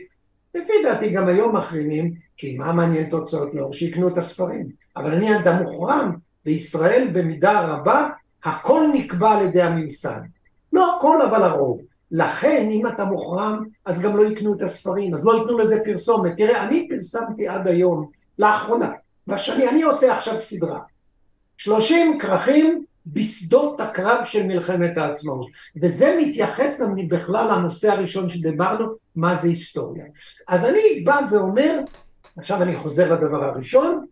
לפי דעתי גם היום מחרימים, כי מה מעניין את הוצאות לאור? שיקנו את הספרים. אבל אני אדם מוחרם, וישראל במידה רבה, הכל נקבע על ידי הממסד. לא הכל, אבל הרוב. לכן, אם אתה מוחרם, אז גם לא יקנו את הספרים, אז לא ייתנו לזה פרסומת. תראה, אני פרסמתי עד היום, לאחרונה, בשני, אני עושה עכשיו סדרה. שלושים כרכים בשדות הקרב של מלחמת העצמאות. וזה מתייחס בכלל לנושא הראשון שדיברנו, מה זה היסטוריה. אז אני בא ואומר, עכשיו אני חוזר לדבר הראשון,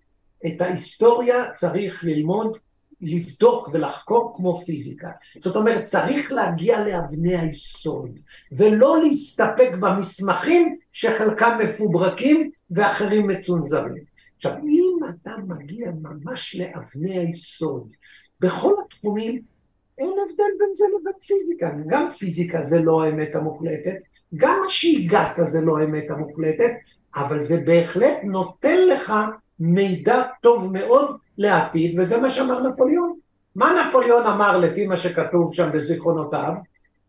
את ההיסטוריה צריך ללמוד, לבדוק ולחקור כמו פיזיקה. זאת אומרת, צריך להגיע לאבני היסוד, ולא להסתפק במסמכים שחלקם מפוברקים ואחרים מצונזרים. עכשיו, אם אתה מגיע ממש לאבני היסוד, בכל התחומים אין הבדל בין זה לבין פיזיקה. גם פיזיקה זה לא האמת המוחלטת, גם מה שהגעת זה לא האמת המוחלטת, אבל זה בהחלט נותן לך מידע טוב מאוד לעתיד, וזה מה שאמר נפוליאון. מה נפוליאון אמר לפי מה שכתוב שם בזיכרונותיו?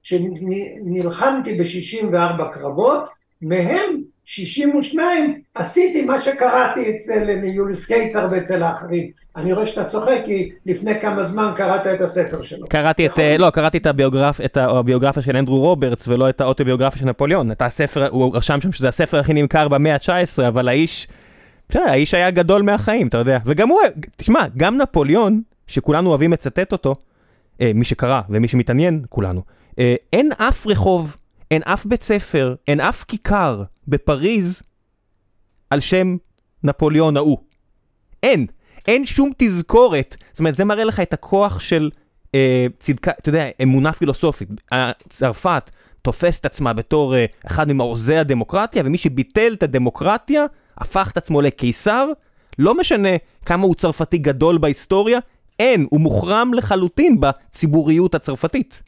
שנלחמתי ב-64 קרבות, מהם 62 עשיתי מה שקראתי אצל יוליס קיסר ואצל האחרים. אני רואה שאתה צוחק כי לפני כמה זמן קראת את הספר שלו. קראתי את, נכון? לא, קראתי את, הביוגרף, את הביוגרפיה של אנדרו רוברטס ולא את האוטוביוגרפיה של נפוליאון. את הספר, הוא רשם שם שזה הספר הכי נמכר במאה ה-19, אבל האיש, בסדר, האיש היה גדול מהחיים, אתה יודע. וגם הוא, תשמע, גם נפוליאון, שכולנו אוהבים לצטט אותו, אה, מי שקרא ומי שמתעניין, כולנו, אה, אין אף רחוב אין אף בית ספר, אין אף כיכר בפריז על שם נפוליאון ההוא. אין. אין שום תזכורת. זאת אומרת, זה מראה לך את הכוח של אה, צדקה, אתה יודע, אמונה פילוסופית. צרפת תופסת עצמה בתור אה, אחד ממעוזי הדמוקרטיה, ומי שביטל את הדמוקרטיה, הפך את עצמו לקיסר. לא משנה כמה הוא צרפתי גדול בהיסטוריה, אין, הוא מוחרם לחלוטין בציבוריות הצרפתית.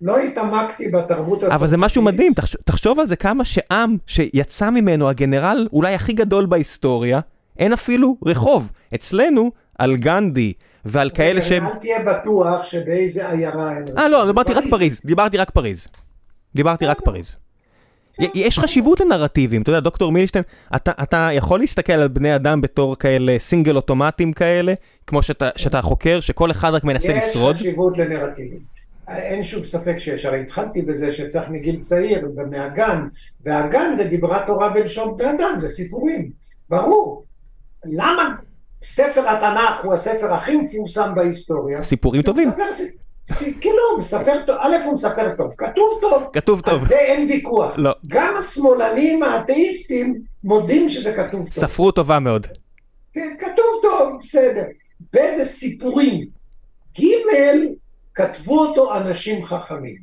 לא התעמקתי בתרבות הצרפתית. אבל זה משהו מדהים, תחשוב, תחשוב על זה כמה שעם שיצא ממנו הגנרל אולי הכי גדול בהיסטוריה, אין אפילו רחוב. אצלנו, על גנדי ועל כאלה שהם... אל תהיה בטוח שבאיזה עיירה. אה, לא, דיברתי רק פריז, דיברתי רק פריז. דיברתי רק פריז. יש חשיבות לנרטיבים, אתה יודע, דוקטור מילשטיין, אתה, אתה יכול להסתכל על בני אדם בתור כאלה סינגל אוטומטים כאלה, כמו שאתה, שאתה חוקר, שכל אחד רק מנסה יש לשרוד? יש חשיבות לנרטיבים. אין שום ספק שיש, הרי התחלתי בזה שצריך מגיל צעיר ומהגן, והגן זה דיברה תורה בלשון תרדם, זה סיפורים, ברור. למה ספר התנ"ך הוא הספר הכי מפורסם בהיסטוריה? סיפורים טובים. כאילו, מספר טוב, א' הוא מספר טוב, כתוב טוב, כתוב טוב, על זה אין ויכוח, לא. גם השמאלנים האתאיסטים מודים שזה כתוב טוב, ספרות טובה מאוד, כן, כתוב טוב, בסדר, ב' זה סיפורים, ג' כתבו אותו אנשים חכמים.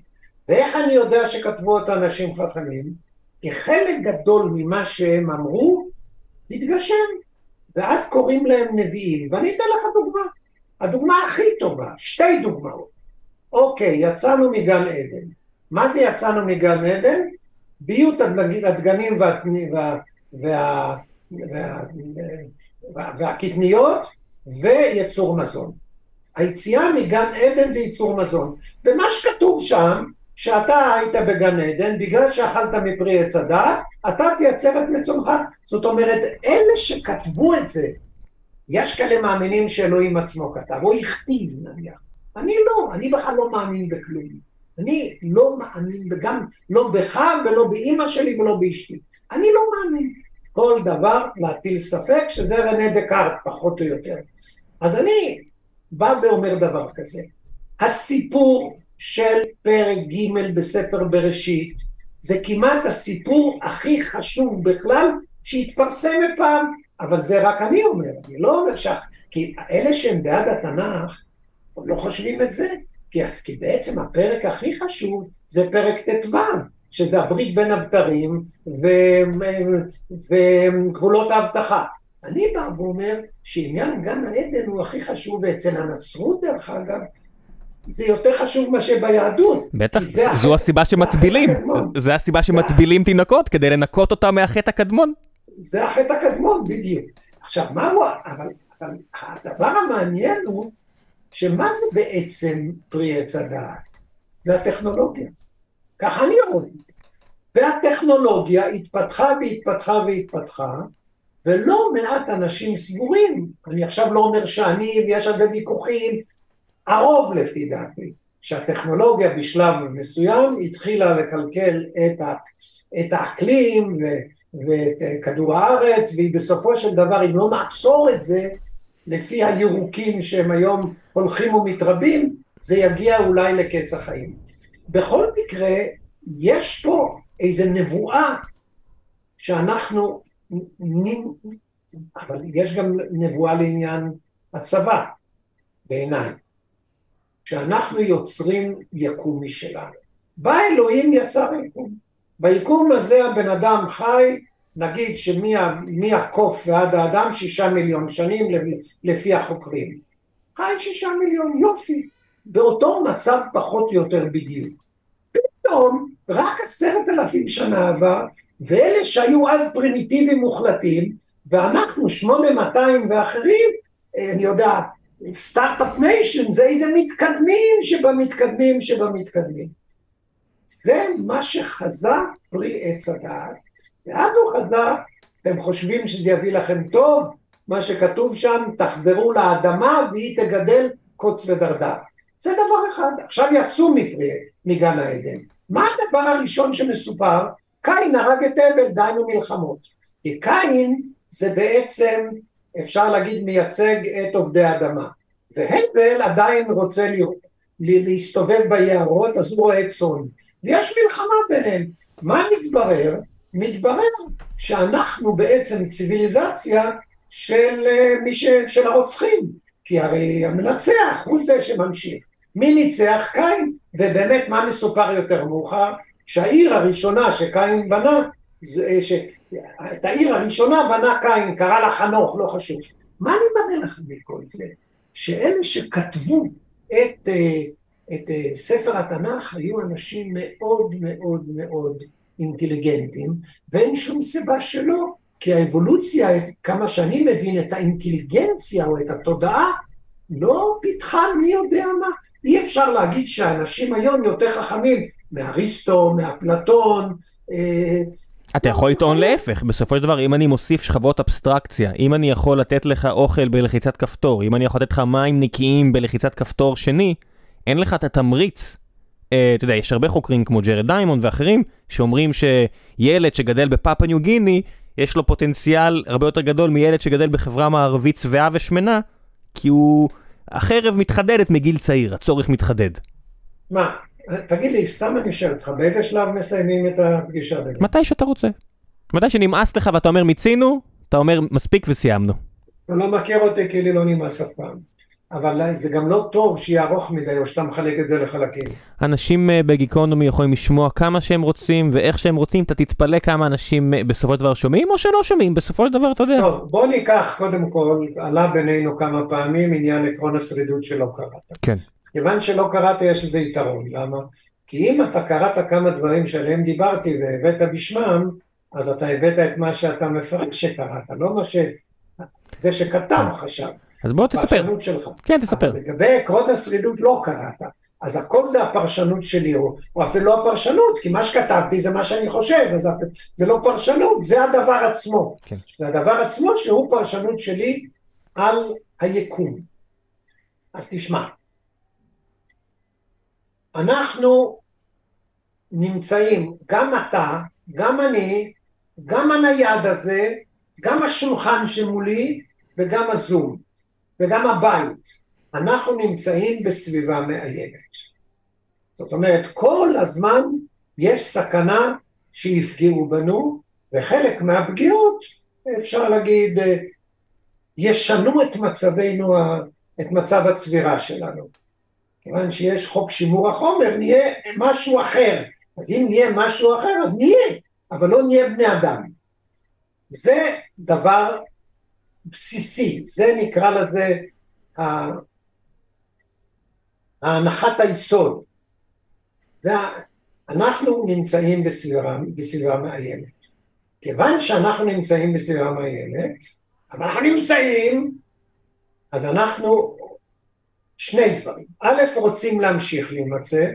ואיך אני יודע שכתבו אותו אנשים חכמים? כי חלק גדול ממה שהם אמרו התגשם, ואז קוראים להם נביאים. ואני אתן לך דוגמה, הדוגמה הכי טובה, שתי דוגמאות. אוקיי, יצאנו מגן עדן. מה זה יצאנו מגן עדן? ביות הדגנים והקטניות ויצור מזון. היציאה מגן עדן זה ייצור מזון. ומה שכתוב שם, שאתה היית בגן עדן, בגלל שאכלת מפרי עץ הדת, אתה תייצר את מצונך. זאת אומרת, אלה שכתבו את זה, יש כאלה מאמינים שאלוהים עצמו כתב, או הכתיב נניח. אני לא, אני בכלל לא מאמין בכלום. אני לא מאמין, גם לא בך ולא באימא שלי ולא באשתי. אני לא מאמין. כל דבר להטיל ספק, שזה רנה דקארט, פחות או יותר. אז אני בא ואומר דבר כזה, הסיפור של פרק ג' בספר בראשית זה כמעט הסיפור הכי חשוב בכלל שהתפרסם פעם, אבל זה רק אני אומר, אני לא אומר ש... כי אלה שהם בעד התנ"ך לא חושבים את זה, כי, כי בעצם הפרק הכי חשוב זה פרק ט"ו, שזה הברית בין הבתרים וגבולות ההבטחה. אני בא ואומר שעניין גן העדן הוא הכי חשוב, ואצל הנצרות דרך אגב, זה יותר חשוב מאשר ביהדות. בטח, זו הסיבה שמטבילים, זה הסיבה שמטבילים תינוקות, כדי לנקות אותם מהחטא הקדמון. זה החטא הקדמון, בדיוק. עכשיו, מה הוא, אבל, אבל הדבר המעניין הוא, שמה זה בעצם פרי עץ הדעת? זה הטכנולוגיה. ככה אני רואה את זה. והטכנולוגיה התפתחה והתפתחה והתפתחה, ולא מעט אנשים סבורים, אני עכשיו לא אומר שאני ויש על זה ויכוחים, הרוב לפי דעתי, שהטכנולוגיה בשלב מסוים התחילה לקלקל את, ה, את האקלים ו, ואת כדור הארץ, והיא בסופו של דבר, אם לא נעצור את זה, לפי הירוקים שהם היום הולכים ומתרבים, זה יגיע אולי לקץ החיים. בכל מקרה, יש פה איזו נבואה שאנחנו, אבל יש גם נבואה לעניין הצבא, בעיניי, שאנחנו יוצרים יקום משלנו. בא אלוהים יצר יקום. ביקום הזה הבן אדם חי, נגיד שמהקוף ועד האדם שישה מיליון שנים לפי החוקרים. חי שישה מיליון, יופי. באותו מצב פחות או יותר בדיוק. פתאום רק עשרת אלפים שנה עבר, ואלה שהיו אז פרימיטיביים מוחלטים, ואנחנו שמונה מאתיים ואחרים, אני יודע, start-up nation זה איזה מתקדמים שבמתקדמים שבמתקדמים. זה מה שחזה פרי עץ הדעת, ואז הוא חזה, אתם חושבים שזה יביא לכם טוב, מה שכתוב שם, תחזרו לאדמה והיא תגדל קוץ ודרדר. זה דבר אחד. עכשיו יצאו מפרי, מגן העדן. מה הדבר הראשון שמסופר? קין הרג את הבל, דהיינו מלחמות. כי קין זה בעצם, אפשר להגיד, מייצג את עובדי האדמה. והבל עדיין רוצה להסתובב ביערות, אז הוא רואה צאן. ויש מלחמה ביניהם. מה מתברר? מתברר שאנחנו בעצם ציוויליזציה של אה, ש... של הרוצחים, כי הרי המנצח הוא זה שממשיך. מי ניצח? קין. ובאמת מה מסופר יותר מאוחר? שהעיר הראשונה שקין בנה, זה, ש... את העיר הראשונה בנה קין, קרא לה חנוך, לא חשוב. מה אני מראה לכם מכל זה? שאלה שכתבו את, אה, את אה, ספר התנ"ך היו אנשים מאוד מאוד מאוד אינטליגנטים, ואין שום סיבה שלא, כי האבולוציה, כמה שאני מבין, את האינטליגנציה או את התודעה, לא פיתחה מי יודע מה. אי אפשר להגיד שאנשים היום יותר חכמים מאריסטו, מאפלטון. אה, אתה יכול לטעון להפך, בסופו של דבר, אם אני מוסיף שכבות אבסטרקציה, אם אני יכול לתת לך אוכל בלחיצת כפתור, אם אני יכול לתת לך מים נקיים בלחיצת כפתור שני, אין לך את התמריץ. אה, אתה יודע, יש הרבה חוקרים כמו ג'רד דיימונד ואחרים, שאומרים שילד שגדל בפאפה ניו גיני, יש לו פוטנציאל הרבה יותר גדול מילד שגדל בחברה מערבית שבעה ושמנה, כי הוא... החרב מתחדדת מגיל צעיר, הצורך מתחדד. מה, תגיד לי, סתם אני שואל אותך, באיזה שלב מסיימים את הפגישה? מתי שאתה רוצה. מתי שנמאס לך ואתה אומר מיצינו, אתה אומר מספיק וסיימנו. הוא לא מכיר אותי כי לי לא נמאס אף פעם. אבל זה גם לא טוב שיהיה ארוך מדי או שאתה מחלק את זה לחלקים. אנשים אה, בגיקונומי יכולים לשמוע כמה שהם רוצים ואיך שהם רוצים, אתה תתפלא כמה אנשים אה, בסופו של דבר שומעים או שלא שומעים, בסופו של דבר אתה יודע. טוב, בוא ניקח קודם כל, עלה בינינו כמה פעמים עניין עקרון השרידות שלא קראת. כן. כיוון שלא קראת יש איזה יתרון, למה? כי אם אתה קראת כמה דברים שעליהם דיברתי והבאת בשמם, אז אתה הבאת את מה שאתה מפרק שקראת, לא מה ש... זה שכתב חשב. אז בוא תספר. פרשנות שלך. כן, תספר. לגבי עקרון השרידות לא קראת. אז הכל זה הפרשנות שלי, או, או אפילו לא הפרשנות, כי מה שכתבתי זה מה שאני חושב, אז זה לא פרשנות, זה הדבר עצמו. כן. זה הדבר עצמו שהוא פרשנות שלי על היקום. אז תשמע, אנחנו נמצאים, גם אתה, גם אני, גם הנייד הזה, גם השולחן שמולי וגם הזום. וגם הבית, אנחנו נמצאים בסביבה מאיימת. זאת אומרת, כל הזמן יש סכנה שיפגעו בנו, וחלק מהפגיעות, אפשר להגיד, ישנו את מצבנו, את מצב הצבירה שלנו. כיוון שיש חוק שימור החומר, נהיה משהו אחר. אז אם נהיה משהו אחר, אז נהיה, אבל לא נהיה בני אדם. זה דבר בסיסי, זה נקרא לזה ההנחת היסוד. זה, אנחנו נמצאים בסביבה, בסביבה מאיימת. כיוון שאנחנו נמצאים בסביבה מאיימת, אבל אנחנו נמצאים, אז אנחנו שני דברים. א', רוצים להמשיך להימצא,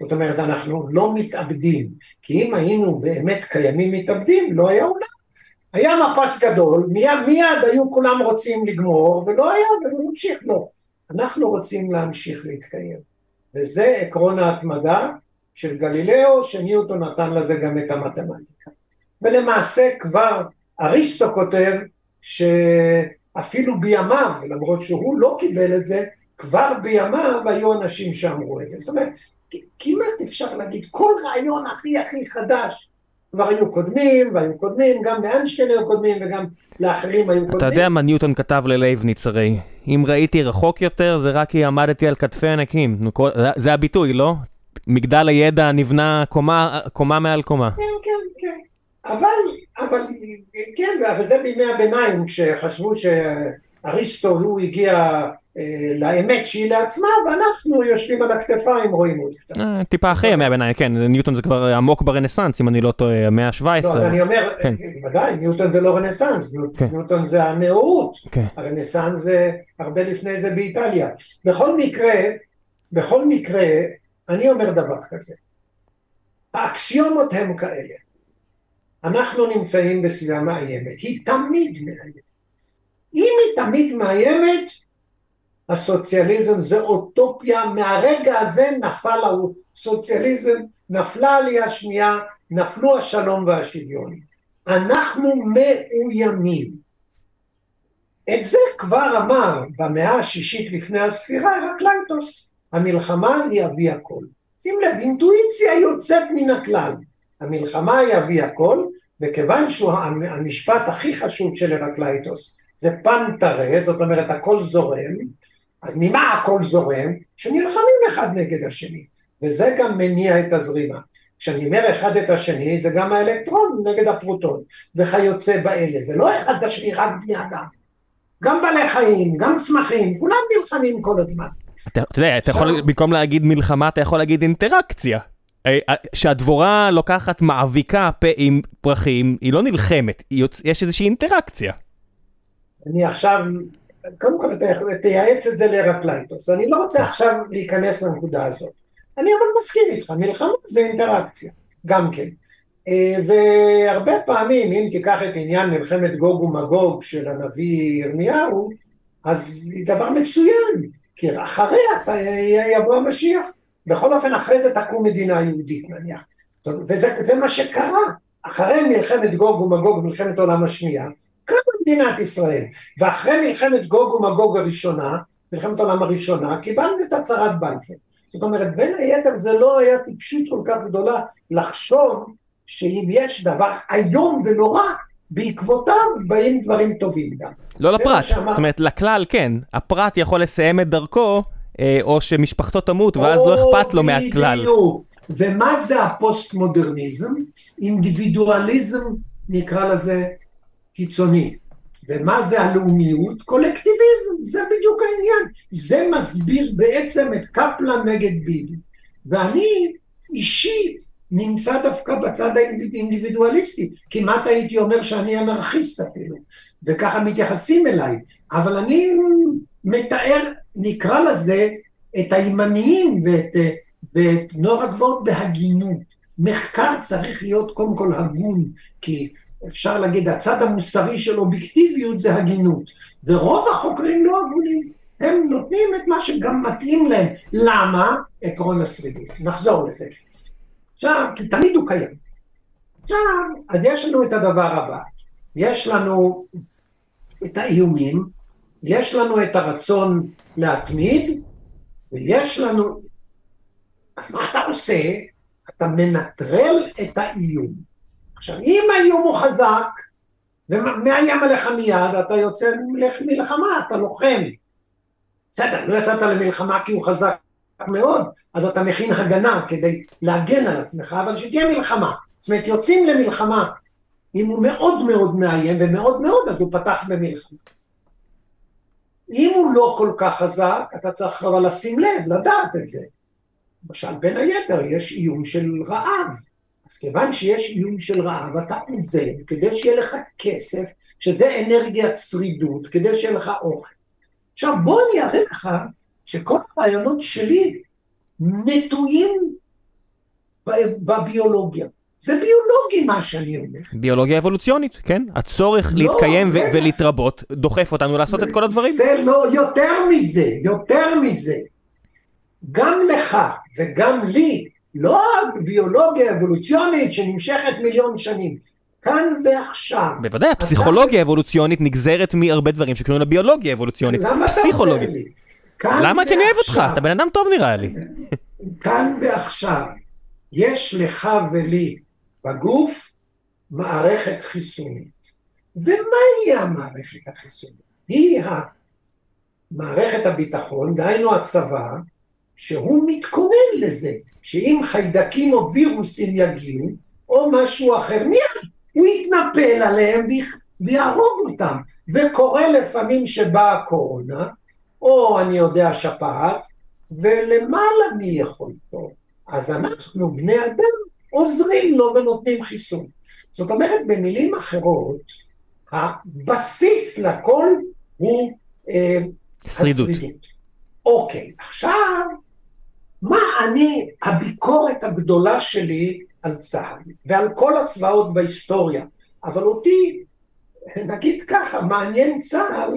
זאת אומרת, אנחנו לא מתאבדים, כי אם היינו באמת קיימים מתאבדים, לא היה עולם. היה מפץ גדול, מיד, מיד היו כולם רוצים לגמור, ולא היה, ולא ממשיך, לא. אנחנו רוצים להמשיך להתקיים. וזה עקרון ההתמדה של גלילאו, שניוטון נתן לזה גם את המתמטיקה. ולמעשה כבר אריסטו כותב שאפילו בימיו, למרות שהוא לא קיבל את זה, כבר בימיו היו אנשים שאמרו את זה. זאת אומרת, כמעט אפשר להגיד, כל רעיון הכי הכי חדש, כבר היו קודמים, והיו קודמים, גם לאנשטיין היו קודמים וגם לאחרים היו קודמים. אתה יודע מה ניוטון כתב ללייבניץ הרי, אם ראיתי רחוק יותר זה רק כי עמדתי על כתפי ענקים, זה הביטוי, לא? מגדל הידע נבנה קומה, קומה מעל קומה. כן, כן, כן. אבל, אבל, כן, אבל זה בימי הביניים, כשחשבו שאריסטו הוא הגיע לאמת שהיא לעצמה, ואנחנו יושבים על הכתפיים רואים עוד קצת. אה, טיפה אחרי ימי הביניים, כן, ניוטון זה כבר עמוק ברנסאנס, אם אני לא טועה, המאה ה-17. לא, אז אני אומר, כן. ודאי, ניוטון זה לא רנסאנס, כן. ניוטון זה הנאורות, כן. הרנסאנס זה הרבה לפני זה באיטליה. בכל מקרה, בכל מקרה, אני אומר דבר כזה, האקסיומות הם כאלה, אנחנו נמצאים בסביבה מאיימת, היא תמיד מאיימת. אם היא תמיד מאיימת, הסוציאליזם זה אוטופיה, מהרגע הזה נפל הסוציאליזם, נפלה עלייה שנייה, נפלו השלום והשוויון. אנחנו מאוימים. את זה כבר אמר במאה השישית לפני הספירה הרקלייטוס, המלחמה היא אבי הכל. שים לב, אינטואיציה יוצאת מן הכלל. המלחמה היא אבי הכל, וכיוון שהוא המשפט הכי חשוב של הרקלייטוס זה panta rhei, זאת אומרת הכל זורם, אז ממה הכל זורם? שנלחמים אחד נגד השני, וזה גם מניע את הזרימה. כשאני אומר אחד את השני, זה גם האלקטרון נגד הפרוטון, וכיוצא באלה, זה לא אחד את השני רק בני אדם. גם בעלי חיים, גם צמחים, כולם נלחמים כל הזמן. אתה יודע, אתה יכול, במקום להגיד מלחמה, אתה יכול להגיד אינטראקציה. אה, אה, שהדבורה לוקחת מאביקה פה עם פרחים, היא לא נלחמת, יש איזושהי אינטראקציה. אני עכשיו קודם כל תייעץ את זה לרקלייטוס, אני לא רוצה עכשיו להיכנס לנקודה הזאת. אני אבל מסכים איתך, מלחמה זה אינטראקציה, גם כן. אה, והרבה פעמים, אם תיקח את עניין מלחמת גוג ומגוג של הנביא ירמיהו, אז היא דבר מצוין, כי אחריה יבוא המשיח. בכל אופן, אחרי זה תקום מדינה יהודית נניח. וזה מה שקרה. אחרי מלחמת גוג ומגוג, מלחמת העולם השנייה, מדינת ישראל. ואחרי מלחמת גוג ומגוג הראשונה, מלחמת העולם הראשונה, קיבלנו את הצהרת בלפור. זאת אומרת, בין היתר זה לא היה טיפשות כל כך גדולה לחשוב שאם יש דבר איום ונורא, בעקבותיו באים דברים טובים גם. לא לפרט, זאת אומרת לכלל כן, הפרט יכול לסיים את דרכו, אה, או שמשפחתו תמות ואז לא אכפת לו מהכלל. בדיוק. ומה זה הפוסט מודרניזם? אינדיבידואליזם נקרא לזה קיצוני. ומה זה הלאומיות? קולקטיביזם, זה בדיוק העניין. זה מסביר בעצם את קפלן נגד ביבי. ואני אישית נמצא דווקא בצד האינדיבידואליסטי. כמעט הייתי אומר שאני אנרכיסט אפילו, וככה מתייחסים אליי. אבל אני מתאר, נקרא לזה, את הימניים ואת, ואת נוער הגבוהות בהגינות. מחקר צריך להיות קודם כל הגון, כי אפשר להגיד, הצד המוסרי של אובייקטיביות זה הגינות. ורוב החוקרים לא הגונים, הם נותנים את מה שגם מתאים להם. למה? עקרון השרידות. נחזור לזה. עכשיו, כי תמיד הוא קיים. עכשיו, אז יש לנו את הדבר הבא. יש לנו את האיומים, יש לנו את הרצון להתמיד, ויש לנו... אז מה אתה עושה? אתה מנטרל את האיום. עכשיו, אם האיום הוא חזק, ומאיים עליך מיד, אתה יוצא למלחמה, אתה לוחם. בסדר, לא יצאת למלחמה כי הוא חזק מאוד, אז אתה מכין הגנה כדי להגן על עצמך, אבל שתהיה מלחמה. זאת אומרת, יוצאים למלחמה, אם הוא מאוד מאוד מאיים, ומאוד מאוד, אז הוא פתח במלחמה. אם הוא לא כל כך חזק, אתה צריך אבל לשים לב, לדעת את זה. למשל, בין היתר, יש איום של רעב. אז כיוון שיש איום של רעב, אתה עובד כדי שיהיה לך כסף, שזה אנרגיית שרידות, כדי שיהיה לך אוכל. עכשיו בוא אני אראה לך שכל הרעיונות שלי נטועים בביולוגיה. זה ביולוגי מה שאני אומר. ביולוגיה אבולוציונית, כן. הצורך לא, להתקיים ו- ולהתרבות דוחף אותנו לעשות את כל הדברים. זה לא, יותר מזה, יותר מזה. גם לך וגם לי לא הביולוגיה אבולוציונית שנמשכת מיליון שנים. כאן ועכשיו. בוודאי, הפסיכולוגיה האבולוציונית נגזרת מהרבה דברים שקשורים לביולוגיה האבולוציונית. למה אתה עוזר לי? למה כי אני אוהב אותך? אתה בן אדם טוב נראה לי. כאן ועכשיו, יש לך ולי בגוף מערכת חיסונית. ומהי המערכת החיסונית? היא מערכת הביטחון, דהיינו הצבא, שהוא מתכונן לזה, שאם חיידקים או וירוסים יגיעו, או משהו אחר, מיד הוא יתנפל עליהם ויהרוג אותם. וקורה לפעמים שבאה הקורונה, או אני יודע שפעת, ולמעלה מיכולתו. אז אנחנו, בני אדם, עוזרים לו ונותנים חיסון. זאת אומרת, במילים אחרות, הבסיס לכל הוא אה, שרידות. אוקיי, עכשיו, מה אני, הביקורת הגדולה שלי על צה"ל ועל כל הצבאות בהיסטוריה, אבל אותי, נגיד ככה, מעניין צה"ל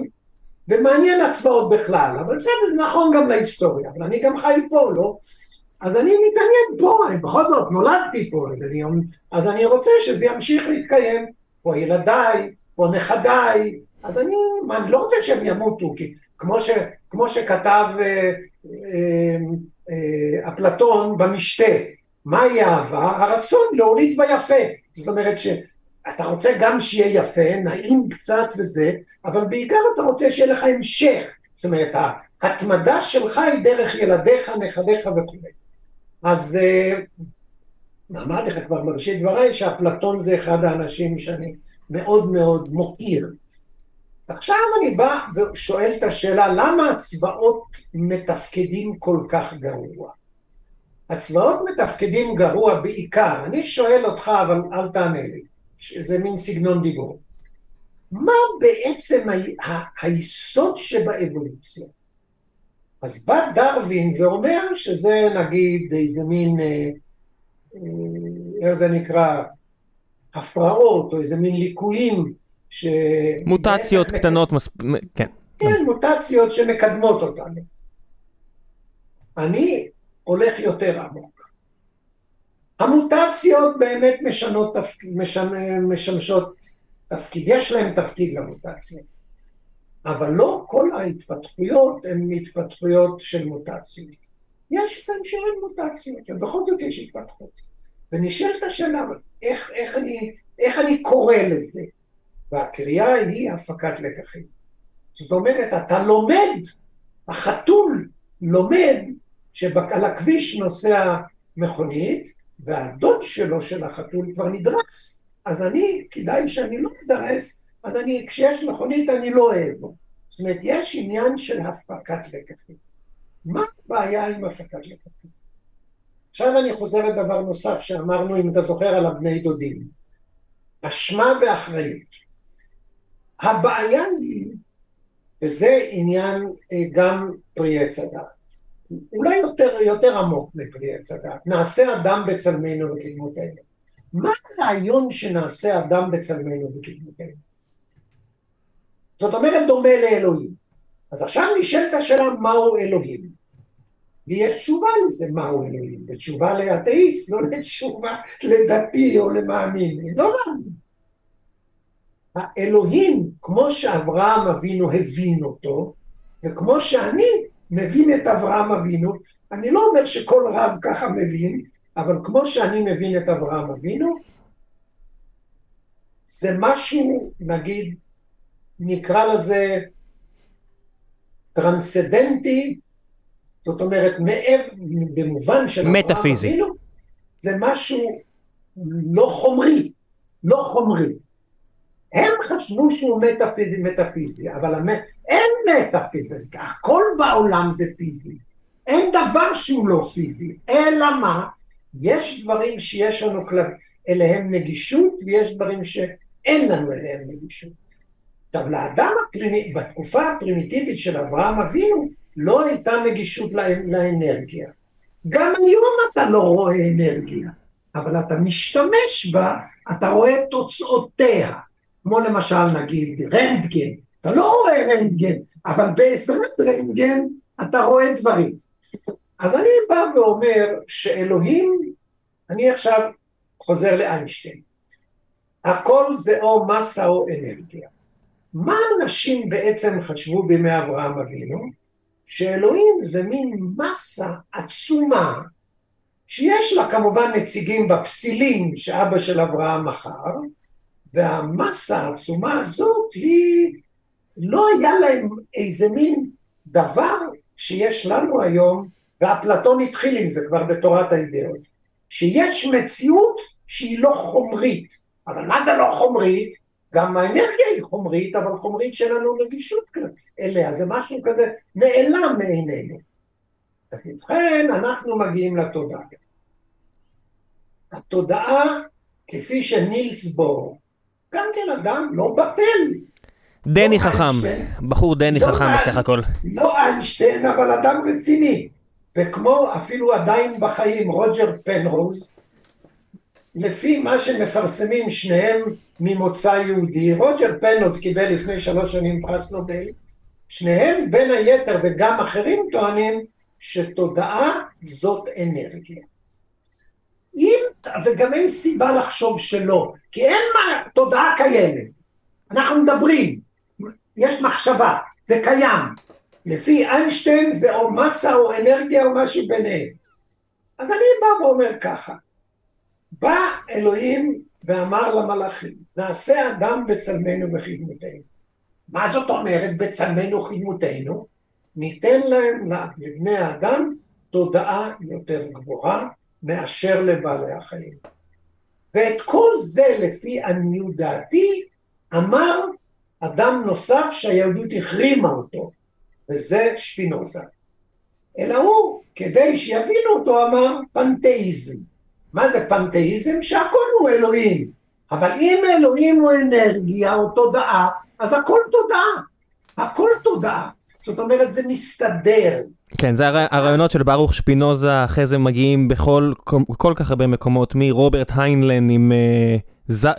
ומעניין הצבאות בכלל, אבל בסדר, זה נכון גם להיסטוריה, אבל אני גם חי פה, לא? אז אני מתעניין פה, אני בכל זאת נולדתי פה, אז אני, אז אני רוצה שזה ימשיך להתקיים, פה ילדיי, פה נכדיי, אז אני, מה, אני לא רוצה שהם ימותו, כי כמו, ש, כמו שכתב אה, אפלטון במשתה, מהי אהבה? הרצון להוליד ביפה. זאת אומרת שאתה רוצה גם שיהיה יפה, נעים קצת וזה, אבל בעיקר אתה רוצה שיהיה לך המשך. זאת אומרת, ההתמדה שלך היא דרך ילדיך, נכדיך וכו'. אז אה, אמרתי לך כבר בראשית דבריי שאפלטון זה אחד האנשים שאני מאוד מאוד מוקיר. עכשיו אני בא ושואל את השאלה, למה הצבאות מתפקדים כל כך גרוע? הצבאות מתפקדים גרוע בעיקר, אני שואל אותך אבל אל תענה לי, זה מין סגנון דיבור. מה בעצם ה- היסוד שבאבולוציה? אז בא דרווין ואומר שזה נגיד איזה מין, אה, אה, איך זה נקרא, הפרעות או איזה מין ליקויים ש... מוטציות קטנות, מס... כן. כן, מוטציות שמקדמות אותנו. אני הולך יותר עמוק. המוטציות באמת משנות תפקיד, משמשות תפקיד, יש להן תפקיד למוטציות. אבל לא כל ההתפתחויות הן התפתחויות של מוטציות. יש לפעמים שאין מוטציות, ובכל זאת יש התפתחות. ונשאלת השאלה, איך, איך, אני, איך אני קורא לזה? והקריאה היא הפקת לקחים. זאת אומרת, אתה לומד, החתול לומד שעל הכביש נוסע מכונית, והדוד שלו של החתול כבר נדרס. אז אני, כדאי שאני לא אדרס, אז אני, כשיש מכונית אני לא אוהב. זאת אומרת, יש עניין של הפקת לקחים. מה הבעיה עם הפקת לקחים? עכשיו אני חוזר לדבר נוסף שאמרנו, אם אתה זוכר, על הבני דודים. אשמה ואחריות. הבעיה היא, וזה עניין אה, גם פרי עץ הדת, אולי יותר, יותר עמוק מפרי עץ הדת, נעשה אדם בצלמנו וקדמותינו. מה הרעיון שנעשה אדם בצלמנו וקדמותינו? זאת אומרת דומה לאלוהים. אז עכשיו נשאלת השאלה מהו אלוהים. ויש תשובה לזה מהו אלוהים, ותשובה לאתאיסט, לא לתשובה לדתי או למאמין, לא מאמין. האלוהים, כמו שאברהם אבינו הבין אותו, וכמו שאני מבין את אברהם אבינו, אני לא אומר שכל רב ככה מבין, אבל כמו שאני מבין את אברהם אבינו, זה משהו, נגיד, נקרא לזה טרנסדנטי, זאת אומרת, מעבר, במובן של מטאפיזי. אברהם אבינו, זה משהו לא חומרי, לא חומרי. הם חשבו שהוא מטאפיזי, מטאפיזי, אבל המ... אין מטאפיזיקה, הכל בעולם זה פיזי. אין דבר שהוא לא פיזי, אלא מה? יש דברים שיש לנו כל... אליהם נגישות, ויש דברים שאין לנו אליהם נגישות. עכשיו, לאדם הפרימי... בתקופה הפרימיטיבית של אברהם אבינו, לא הייתה נגישות לא... לאנרגיה. גם היום אתה לא רואה אנרגיה, אבל אתה משתמש בה, אתה רואה תוצאותיה. כמו למשל נגיד רנטגן, אתה לא רואה רנטגן, אבל בעזרת רנטגן אתה רואה דברים. אז אני בא ואומר שאלוהים, אני עכשיו חוזר לאיינשטיין, הכל זה או מסה או אנרגיה. מה אנשים בעצם חשבו בימי אברהם אבינו? שאלוהים זה מין מסה עצומה, שיש לה כמובן נציגים בפסילים שאבא של אברהם מכר, והמסה העצומה הזאת היא, לא היה להם איזה מין דבר שיש לנו היום, ואפלטון התחיל עם זה כבר בתורת האידאות, שיש מציאות שהיא לא חומרית, אבל מה זה לא חומרית? גם האנרגיה היא חומרית, אבל חומרית שאין לנו נגישות אליה, זה משהו כזה נעלם מעינינו. אז ובכן, אנחנו מגיעים לתודעה. התודעה, כפי שנילס בור, גם כן אדם לא בטל. דני לא חכם, איינשטיין, בחור דני לא חכם בסך הכל. לא איינשטיין, אבל אדם רציני. וכמו אפילו עדיין בחיים רוג'ר פנרוז, לפי מה שמפרסמים שניהם ממוצא יהודי, רוג'ר פנרוז קיבל לפני שלוש שנים פרס נובל, שניהם בין היתר וגם אחרים טוענים שתודעה זאת אנרגיה. אם, וגם אין סיבה לחשוב שלא, כי אין מה, תודעה קיימת. אנחנו מדברים, יש מחשבה, זה קיים. לפי איינשטיין זה או מסה או אנרגיה או משהו ביניהם. אז אני בא ואומר ככה, בא אלוהים ואמר למלאכים, נעשה אדם בצלמנו וחדמותנו. מה זאת אומרת בצלמנו וחדמותנו? ניתן להם, לבני האדם, תודעה יותר גבוהה מאשר לבעלי החיים. ואת כל זה לפי עניות דעתי אמר אדם נוסף שהיהדות החרימה אותו, וזה שפינוזה. אלא הוא, כדי שיבינו אותו, אמר פנתאיזם. מה זה פנתאיזם? שהכל הוא אלוהים. אבל אם אלוהים הוא אנרגיה או תודעה, אז הכל תודעה. הכל תודעה. זאת אומרת, זה מסתדר. כן, זה הר... הרעיונות של ברוך שפינוזה, אחרי זה מגיעים בכל כל כך הרבה מקומות, מרוברט היינלן עם uh, ז, uh,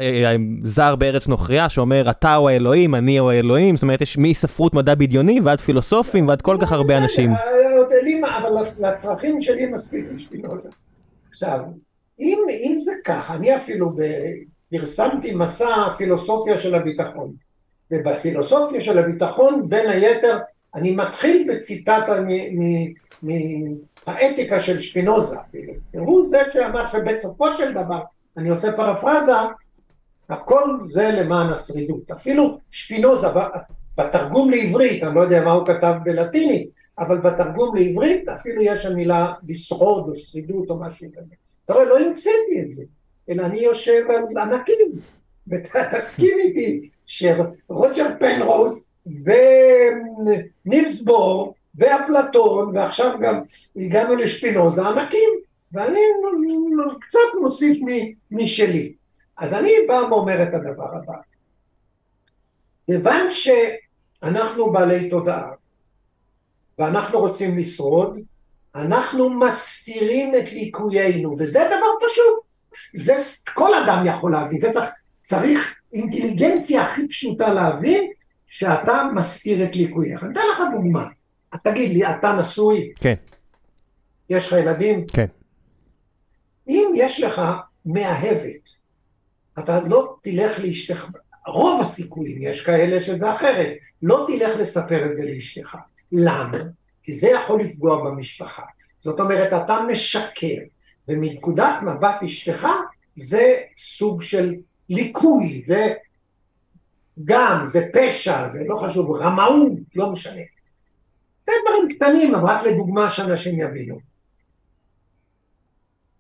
זר בארץ נוכריה, שאומר, אתה הוא האלוהים, אני הוא האלוהים, זאת אומרת, יש מספרות מדע בדיוני ועד פילוסופים ועד כל כך הרבה אנשים. אבל לצרכים שלי מספיק שפינוזה. עכשיו, אם, אם זה ככה, אני אפילו פרסמתי מסע פילוסופיה של הביטחון. ובפילוסופיה של הביטחון, בין היתר, אני מתחיל בציטטה מהאתיקה של שפינוזה, הוא זה שאמר שבסופו של דבר, אני עושה פרפרזה, הכל זה למען השרידות. אפילו שפינוזה, בתרגום לעברית, אני לא יודע מה הוא כתב בלטינית, אבל בתרגום לעברית אפילו יש המילה לשרוד או שרידות או משהו כזה. אתה רואה, לא המצאתי את זה, אלא אני יושב על ענקים, ותסכים איתי שרוג'ר פנרוז ונילס בור ואפלטון ועכשיו גם הגענו לשפינוזה ענקים ואני קצת מוסיף משלי. אז אני בא ואומר את הדבר הבא. כיוון שאנחנו בעלי תודעה ואנחנו רוצים לשרוד, אנחנו מסתירים את ליקויינו, וזה דבר פשוט. זה כל אדם יכול להבין, זה צריך, צריך אינטליגנציה הכי פשוטה להבין שאתה מסתיר את ליקוייך. אני אתן לך דוגמה. תגיד לי, אתה נשוי? כן. יש לך ילדים? כן. אם יש לך מאהבת, אתה לא תלך לאשתך, רוב הסיכויים, יש כאלה שזה אחרת, לא תלך לספר את זה לאשתך. למה? כי זה יכול לפגוע במשפחה. זאת אומרת, אתה משקר, ומנקודת מבט אשתך זה סוג של ליקוי, זה גם, זה פשע, זה לא חשוב, רמאות, לא משנה. זה דברים קטנים, אבל רק לדוגמה שאנשים יבינו.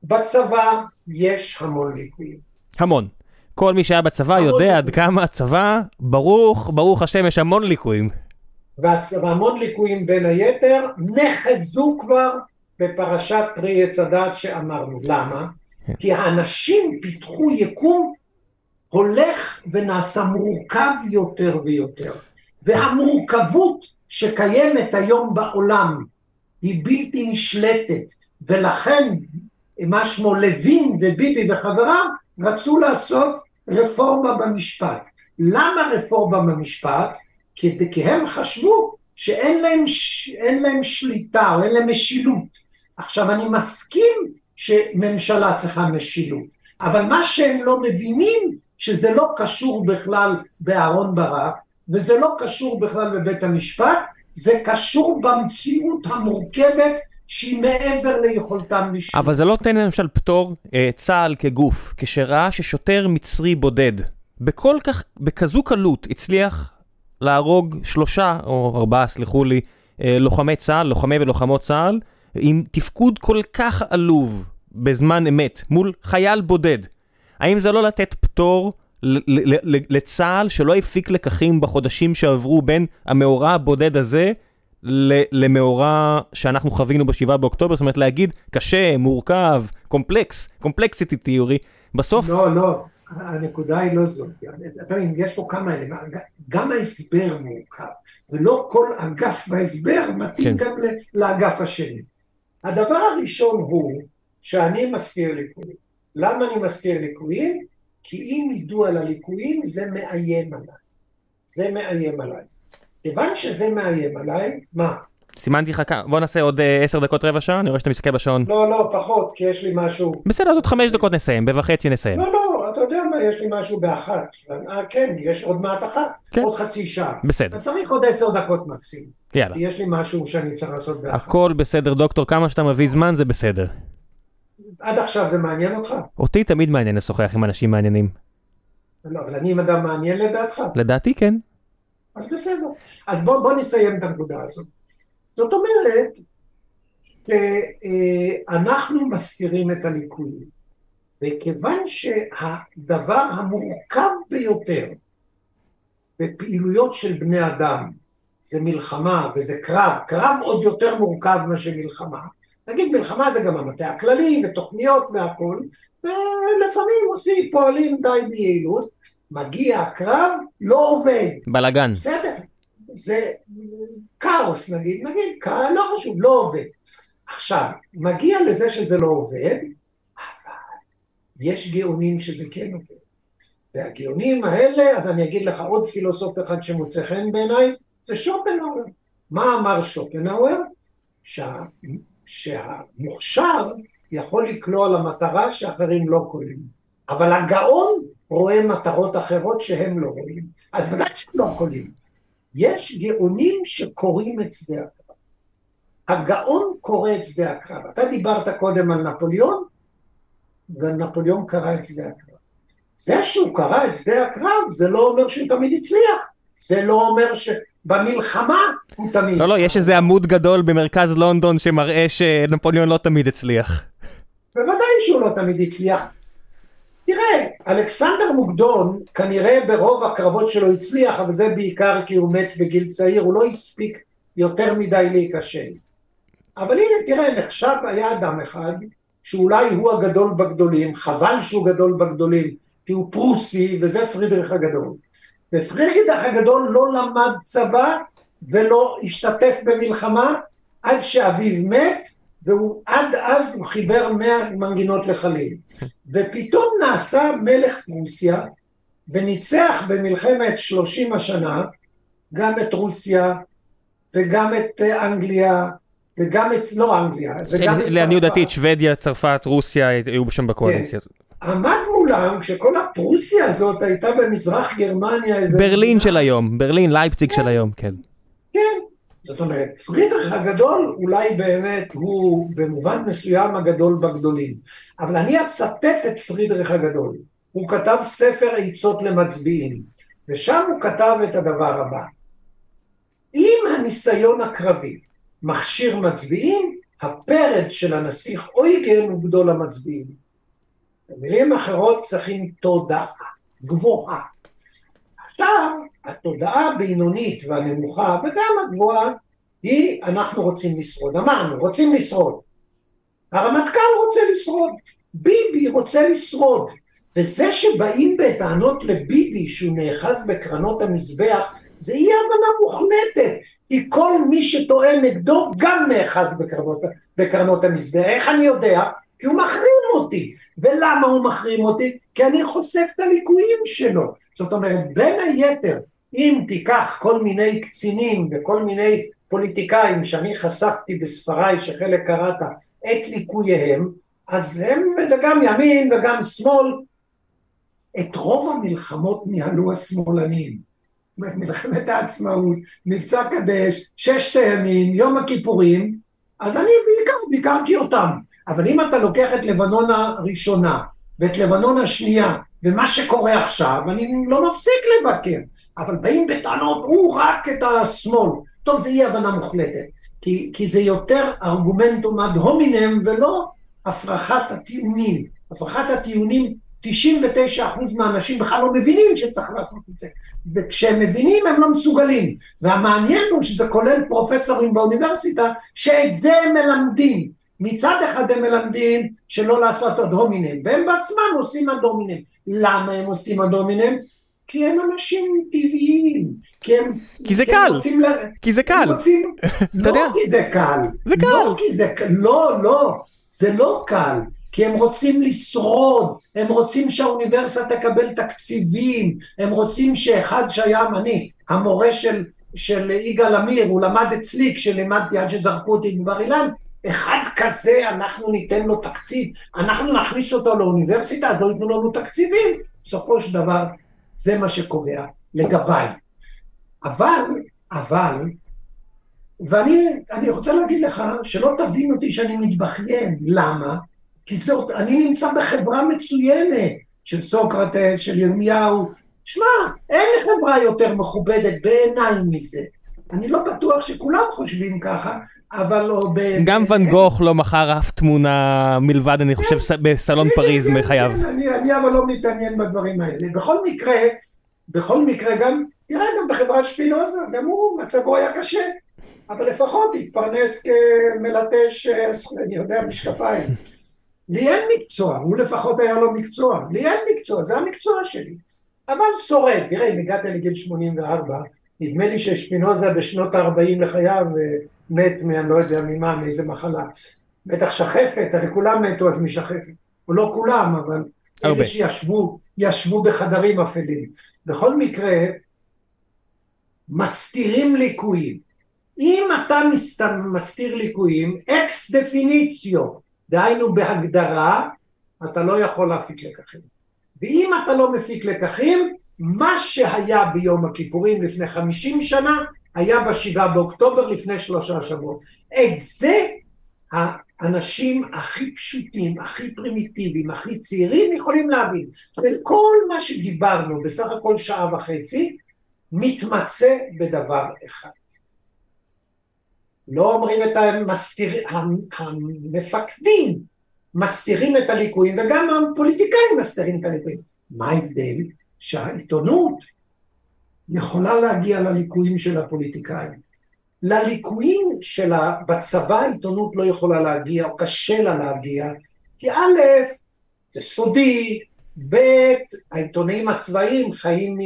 בצבא יש המון ליקויים. המון. כל מי שהיה בצבא יודע עד כמה הצבא, ברוך, ברוך השם, יש המון ליקויים. והמון ליקויים בין היתר נחזו כבר בפרשת פרי עץ הדעת שאמרנו. למה? כן. כי האנשים פיתחו יקום הולך ונעשה מורכב יותר ויותר. והמורכבות שקיימת היום בעולם היא בלתי נשלטת, ולכן מה שמו לוין וביבי וחבריו רצו לעשות רפורמה במשפט. למה רפורמה במשפט? כי, כי הם חשבו שאין להם, להם שליטה או אין להם משילות. עכשיו אני מסכים שממשלה צריכה משילות, אבל מה שהם לא מבינים שזה לא קשור בכלל באהרון ברק, וזה לא קשור בכלל בבית המשפט, זה קשור במציאות המורכבת שהיא מעבר ליכולתם לשמור. אבל זה לא נותן למשל פטור אה, צה"ל כגוף, כשראה ששוטר מצרי בודד, בכל כך, בכזו קלות הצליח להרוג שלושה או ארבעה, סלחו לי, אה, לוחמי צה"ל, לוחמי ולוחמות צה"ל, עם תפקוד כל כך עלוב בזמן אמת מול חייל בודד. האם זה לא לתת פטור לצה"ל שלא הפיק לקחים בחודשים שעברו בין המאורע הבודד הזה למאורע שאנחנו חווינו בשבעה באוקטובר, זאת אומרת להגיד קשה, מורכב, קומפלקס, קומפלקסיטי תיאורי, בסוף... לא, לא, הנקודה היא לא זאת, אתה מבין, יש פה כמה אלמנטים, גם ההסבר מורכב, ולא כל אגף בהסבר מתאים כן. גם לאגף השני. הדבר הראשון הוא שאני מסתיר ליקויים. למה אני מסתיר ליקויים? כי אם ידעו על הליקויים זה מאיים עליי. זה מאיים עליי. כיוון שזה מאיים עליי, מה? סימנתי לך כמה, בוא נעשה עוד uh, עשר דקות רבע שעה, אני רואה שאתה מסתכל בשעון. לא, לא, פחות, כי יש לי משהו... בסדר, אז עוד חמש דקות נסיים, בוחצי נסיים. לא, לא, אתה יודע מה, יש לי משהו באחת. אה, כן, יש עוד מעט אחת, כן. עוד חצי שעה. בסדר. אתה צריך עוד עשר דקות מקסימום. יאללה. יש לי משהו שאני צריך לעשות באחת. הכל בסדר, דוקטור, כמה שאתה מביא זמן זה בסדר. עד עכשיו זה מעניין אותך? אותי תמיד מעניין לשוחח עם אנשים מעניינים. לא, אבל אני עם אדם מעניין לדעתך? לדעתי כן. אז בסדר. אז בוא, בוא נסיים את הנקודה הזאת. זאת אומרת, שאנחנו מסתירים את הליקויים, וכיוון שהדבר המורכב ביותר בפעילויות של בני אדם זה מלחמה וזה קרב, קרב עוד יותר מורכב מאשר מלחמה. נגיד מלחמה זה גם המטה הכללי ותוכניות והכל, ולפעמים עושים, פועלים די ביעילות, מגיע הקרב, לא עובד. בלאגן. בסדר, זה כאוס נגיד, נגיד, לא חשוב, לא עובד. עכשיו, מגיע לזה שזה לא עובד, אבל יש גאונים שזה כן עובד. והגאונים האלה, אז אני אגיד לך עוד פילוסוף אחד שמוצא חן בעיניי, זה שופנהאואר. מה אמר שופנהאואר? שה, שהמוכשר יכול לקלוע למטרה שאחרים לא קולעים. אבל הגאון רואה מטרות אחרות שהם לא רואים. אז ודאי שהם לא קולעים. יש גאונים שקוראים את שדה הקרב. הגאון קורא את שדה הקרב. אתה דיברת קודם על נפוליאון, ונפוליאון קרא את שדה הקרב. זה שהוא קרא את שדה הקרב, זה לא אומר שהוא תמיד הצליח. זה לא אומר שבמלחמה הוא תמיד... לא, לא, יש איזה עמוד גדול במרכז לונדון שמראה שנפוליאון לא תמיד הצליח. בוודאי שהוא לא תמיד הצליח. תראה, אלכסנדר מוקדון כנראה ברוב הקרבות שלו הצליח, אבל זה בעיקר כי הוא מת בגיל צעיר, הוא לא הספיק יותר מדי להיכשל. אבל הנה תראה, נחשב היה אדם אחד שאולי הוא הגדול בגדולים, חבל שהוא גדול בגדולים, כי הוא פרוסי וזה פרידריך הגדול. ופרידריך הגדול לא למד צבא ולא השתתף במלחמה עד שאביו מת והוא עד אז הוא חיבר מאה מנגינות לחליל. ופתאום נעשה מלך רוסיה וניצח במלחמת שלושים השנה גם את רוסיה וגם את אה, אנגליה וגם את, לא אנגליה, וגם את צרפת. לעניות דעתי, שוודיה, צרפת, רוסיה היו שם בקואליציה. כן. עמד מולם, כשכל הפרוסיה הזאת הייתה במזרח גרמניה איזה... ברלין של היום, ברלין, לייפציג כן. של היום, כן. כן, זאת אומרת, פרידריך הגדול אולי באמת הוא במובן מסוים הגדול בגדולים, אבל אני אצטט את פרידריך הגדול, הוא כתב ספר עצות למצביעים, ושם הוא כתב את הדבר הבא, אם הניסיון הקרבי מכשיר מצביעים, הפרד של הנסיך אויגן הוא גדול המצביעים. במילים אחרות צריכים תודעה גבוהה. עכשיו, התודעה הבינונית והנמוכה וגם הגבוהה היא אנחנו רוצים לשרוד. אמרנו, רוצים לשרוד. הרמטכ"ל רוצה לשרוד, ביבי רוצה לשרוד. וזה שבאים בטענות לביבי שהוא נאחז בקרנות המזבח זה אי הבנה מוחלטת כי כל מי שטוען נגדו גם נאחז בקרנות, בקרנות המזבח. איך אני יודע? כי הוא מחרים אותי. ולמה הוא מחרים אותי? כי אני חושף את הליקויים שלו. זאת אומרת, בין היתר, אם תיקח כל מיני קצינים וכל מיני פוליטיקאים שאני חשפתי בספריי, שחלק קראת, את ליקוייהם, אז הם, זה גם ימין וגם שמאל, את רוב המלחמות ניהלו השמאלנים. מלחמת העצמאות, מבצע קדש, ששת הימים, יום הכיפורים, אז אני בעיקר ביקרתי אותם. אבל אם אתה לוקח את לבנון הראשונה ואת לבנון השנייה ומה שקורה עכשיו, אני לא מפסיק לבקר. אבל באים בטענות, הוא רק את השמאל. טוב, זה אי הבנה מוחלטת. כי, כי זה יותר ארגומנטום אד הומינם ולא הפרחת הטיעונים. הפרחת הטיעונים 99% מהאנשים בכלל לא מבינים שצריך לעשות את זה. וכשהם מבינים הם לא מסוגלים. והמעניין הוא שזה כולל פרופסורים באוניברסיטה שאת זה הם מלמדים. מצד אחד הם מלמדים שלא לעשות עוד הומינם, והם בעצמם עושים עוד הומינם. למה הם עושים עוד הומינם? כי הם אנשים טבעיים, כי הם... כי זה כי קל, לה... כי זה קל. רוצים... לא כי זה קל. זה קל. לא כי זה קל, לא, לא, זה לא קל. כי הם רוצים לשרוד, הם רוצים שהאוניברסיטה תקבל תקציבים, הם רוצים שאחד שהיה אני, המורה של, של יגאל עמיר, הוא למד אצלי כשלימדתי עד שזרקו אותי בבר אילן, אחד כזה אנחנו ניתן לו תקציב, אנחנו נכניס אותו לאוניברסיטה, אז לא ייתנו לנו תקציבים, בסופו של דבר זה מה שקובע לגביי. אבל, אבל, ואני רוצה להגיד לך שלא תבין אותי שאני מתבכיין, למה? כי זאת, אני נמצא בחברה מצוינת של סוקרטס, של ירמיהו. שמע, אין חברה יותר מכובדת בעיניי מזה. אני לא בטוח שכולם חושבים ככה, אבל לא ב... גם ואן גוך לא מכר אף תמונה מלבד, אני חושב, כן. בסלון כן, פריז כן, מחייו. אני אבל לא מתעניין בדברים האלה. בכל מקרה, בכל מקרה גם, תראה, גם בחברת שפינוזה, גם הוא, מצבו היה קשה. אבל לפחות התפרנס כמלטש, אה, אני יודע, משקפיים. לי אין מקצוע, הוא לפחות היה לו מקצוע, לי אין מקצוע, זה המקצוע שלי. אבל שורד, תראה, אם הגעת לגיל 84, נדמה לי ששפינוזה בשנות ה-40 לחייו אה, מת מאני לא יודע ממה, מאיזה מחלה. בטח שחפת, הרי כולם מתו אז משחפת. או לא כולם, אבל הרבה. אלה שישבו, ישבו בחדרים אפלים. בכל מקרה, מסתירים ליקויים. אם אתה מסתיר ליקויים, אקס דפיניציו, דהיינו בהגדרה, אתה לא יכול להפיק לקחים. ואם אתה לא מפיק לקחים, מה שהיה ביום הכיפורים לפני חמישים שנה, היה בשבעה באוקטובר לפני שלושה שבועות. את זה האנשים הכי פשוטים, הכי פרימיטיביים, הכי צעירים יכולים להבין. וכל מה שדיברנו בסך הכל שעה וחצי, מתמצה בדבר אחד. לא אומרים את המסתיר... המפקדים מסתירים את הליקויים וגם הפוליטיקאים מסתירים את הליקויים. מה ההבדל? שהעיתונות יכולה להגיע לליקויים של הפוליטיקאים. לליקויים שלה בצבא העיתונות לא יכולה להגיע או קשה לה להגיע כי א' זה סודי, ב' העיתונאים הצבאיים חיים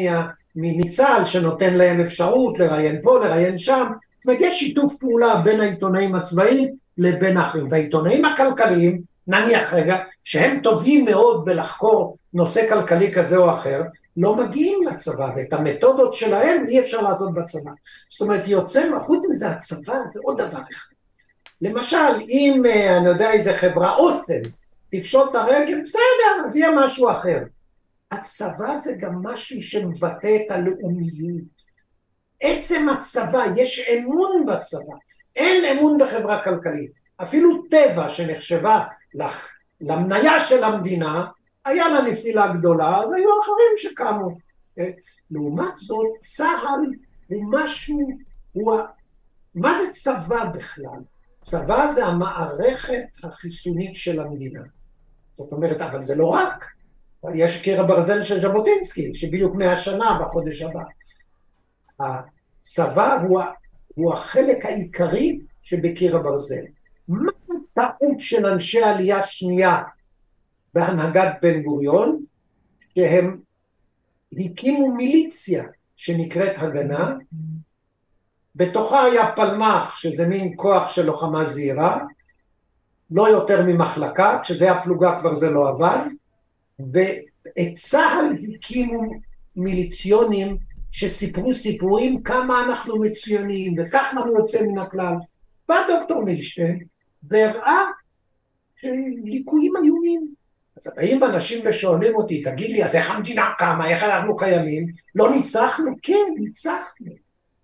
מצה"ל שנותן להם אפשרות לראיין פה, לראיין שם, זאת אומרת יש שיתוף פעולה בין העיתונאים הצבאיים לבין האחרים, והעיתונאים הכלכליים, נניח רגע, שהם טובים מאוד בלחקור נושא כלכלי כזה או אחר, לא מגיעים לצבא, ואת המתודות שלהם אי אפשר לעשות בצבא. זאת אומרת, יוצא, חוץ מזה הצבא זה עוד דבר אחד. למשל, אם, אה, אני יודע איזה חברה, אוסם, תפשוט את הרגל, בסדר, אז יהיה משהו אחר. הצבא זה גם משהו שמבטא את הלאומיות. עצם הצבא, יש אמון בצבא, אין אמון בחברה כלכלית. אפילו טבע שנחשבה. למניה של המדינה, היה לה נפילה גדולה, אז היו אחרים שקמו. אה, לעומת זאת, צה"ל הוא משהו, הוא... מה זה צבא בכלל? צבא זה המערכת החיסונית של המדינה. זאת אומרת, אבל זה לא רק. יש קיר הברזל של ז'בוטינסקי, שבדיוק מאה שנה בחודש הבא. הצבא הוא, הוא החלק העיקרי שבקיר הברזל. מה הטעות של אנשי עלייה שנייה בהנהגת בן גוריון? שהם הקימו מיליציה שנקראת הגנה, בתוכה היה פלמ"ח, שזה מין כוח של לוחמה זהירה, לא יותר ממחלקה, כשזה היה פלוגה כבר זה לא עבד, ואת צה"ל הקימו מיליציונים שסיפרו סיפורים כמה אנחנו מצוינים וכך אנחנו יוצאים מן הכלל. בא דוקטור מילשטיין והראה שליקויים איומים. אז באים אנשים ושואלים אותי, תגיד לי, אז איך המדינה קמה, איך אנחנו קיימים? לא ניצחנו? כן, ניצחנו.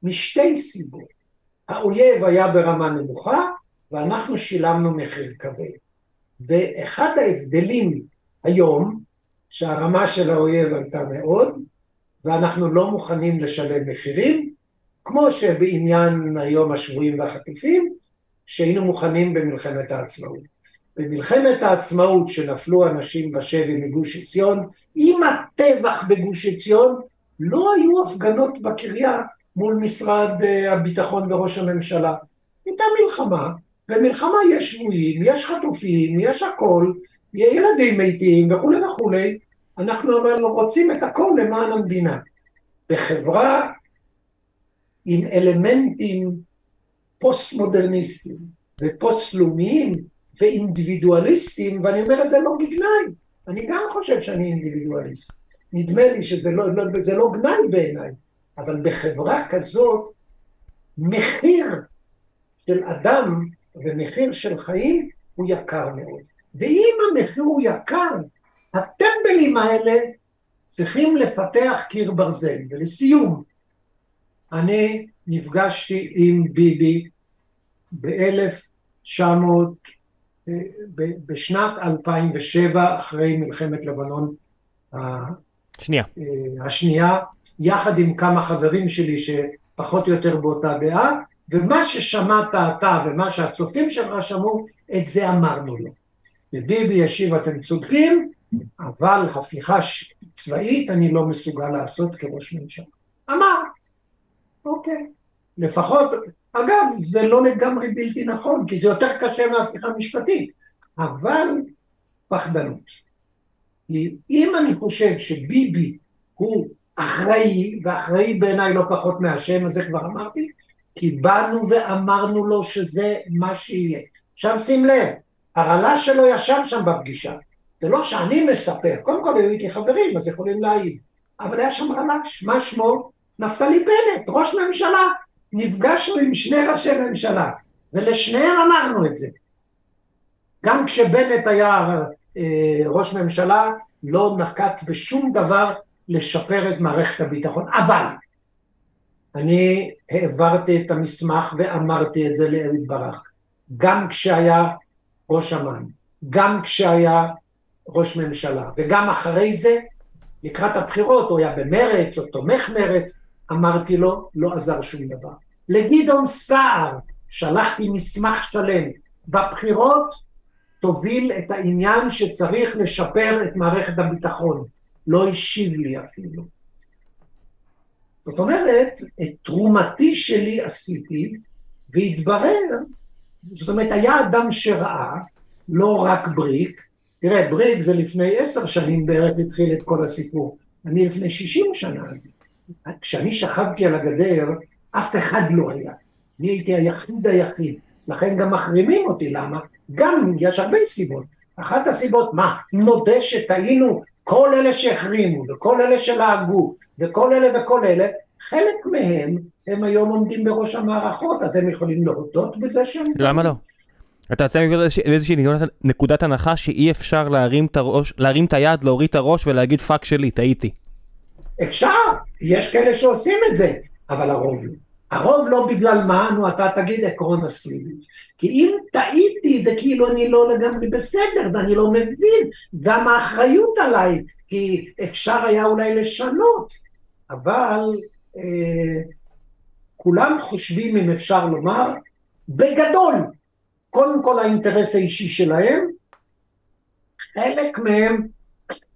משתי סיבות. האויב היה ברמה נמוכה, ואנחנו שילמנו מחיר כבד. ואחד ההבדלים היום, שהרמה של האויב עלתה מאוד, ואנחנו לא מוכנים לשלם מחירים, כמו שבעניין היום השבויים והחטופים, שהיינו מוכנים במלחמת העצמאות. במלחמת העצמאות שנפלו אנשים בשבי מגוש עציון, עם הטבח בגוש עציון, לא היו הפגנות בקריה מול משרד אה, הביטחון וראש הממשלה. הייתה מלחמה, במלחמה יש שבויים, יש חטופים, יש הכל, ילדים מתים וכולי וכולי, אנחנו אבל רוצים את הכל למען המדינה. בחברה עם אלמנטים פוסט-מודרניסטיים ופוסט-לאומיים ואינדיבידואליסטים, ואני אומר את זה לא כגנאי, אני גם חושב שאני אינדיבידואליסט. נדמה לי שזה לא, לא, לא גנאי בעיניי, אבל בחברה כזאת, מחיר של אדם ומחיר של חיים הוא יקר מאוד. ואם המחיר הוא יקר, הטמבלים האלה צריכים לפתח קיר ברזל. ולסיום, אני נפגשתי עם ביבי ב-1900, אה, בשנת 2007, אחרי מלחמת לבנון שנייה. אה, השנייה, יחד עם כמה חברים שלי שפחות או יותר באותה דעה, ומה ששמעת אתה ומה שהצופים שלך שמעו, את זה אמרנו לו. וביבי השיב, אתם צודקים, אבל הפיכה צבאית אני לא מסוגל לעשות כראש ממשלה. אמר, אוקיי. לפחות, אגב, זה לא לגמרי בלתי נכון, כי זה יותר קשה מהפיכה משפטית, אבל פחדנות. אם אני חושב שביבי הוא אחראי, ואחראי בעיניי לא פחות מהשם, אז זה כבר אמרתי, כי באנו ואמרנו לו שזה מה שיהיה. עכשיו שים לב, הרל"ש שלו ישב שם בפגישה. זה לא שאני מספר, קודם כל היו איתי חברים, אז יכולים להעיד. אבל היה שם רל"ש, מה שמו? נפתלי בנט, ראש ממשלה. נפגשנו עם שני ראשי ממשלה, ולשניהם אמרנו את זה. גם כשבנט היה אה, ראש ממשלה, לא נקט בשום דבר לשפר את מערכת הביטחון. אבל אני העברתי את המסמך ואמרתי את זה לאהוד ברק, גם כשהיה ראש אמ"ן, גם כשהיה ראש ממשלה, וגם אחרי זה, לקראת הבחירות, הוא היה במרץ או תומך מרץ, אמרתי לו, לא עזר שום דבר. לגדעון סער שלחתי מסמך שלם, בבחירות תוביל את העניין שצריך לשפר את מערכת הביטחון. לא השיב לי אפילו. זאת אומרת, את תרומתי שלי עשיתי, והתברר, זאת אומרת, היה אדם שראה, לא רק בריק, תראה, בריק זה לפני עשר שנים בערך התחיל את כל הסיפור, אני לפני שישים שנה, כשאני שכבתי על הגדר, אף אחד לא היה, אני הייתי היחיד היחיד, לכן גם מחרימים אותי, למה? גם יש הרבה סיבות, אחת הסיבות, מה, נודה שטעינו, כל אלה שהחרימו, וכל אלה שלעגו, וכל אלה וכל אלה, חלק מהם, הם היום עומדים בראש המערכות, אז הם יכולים להודות בזה שהם... למה לא? אתה יוצא מאיזושהי נקודת הנחה שאי אפשר להרים את הראש, להרים את היד, להוריד את הראש ולהגיד פאק שלי, טעיתי. אפשר, יש כאלה שעושים את זה, אבל הרוב לא. הרוב לא בגלל מה, נו אתה תגיד עקרון השרידות. כי אם טעיתי זה כאילו אני לא לגמרי בסדר, זה אני לא מבין, גם האחריות עליי, כי אפשר היה אולי לשנות, אבל אה, כולם חושבים, אם אפשר לומר, בגדול, קודם כל האינטרס האישי שלהם, חלק מהם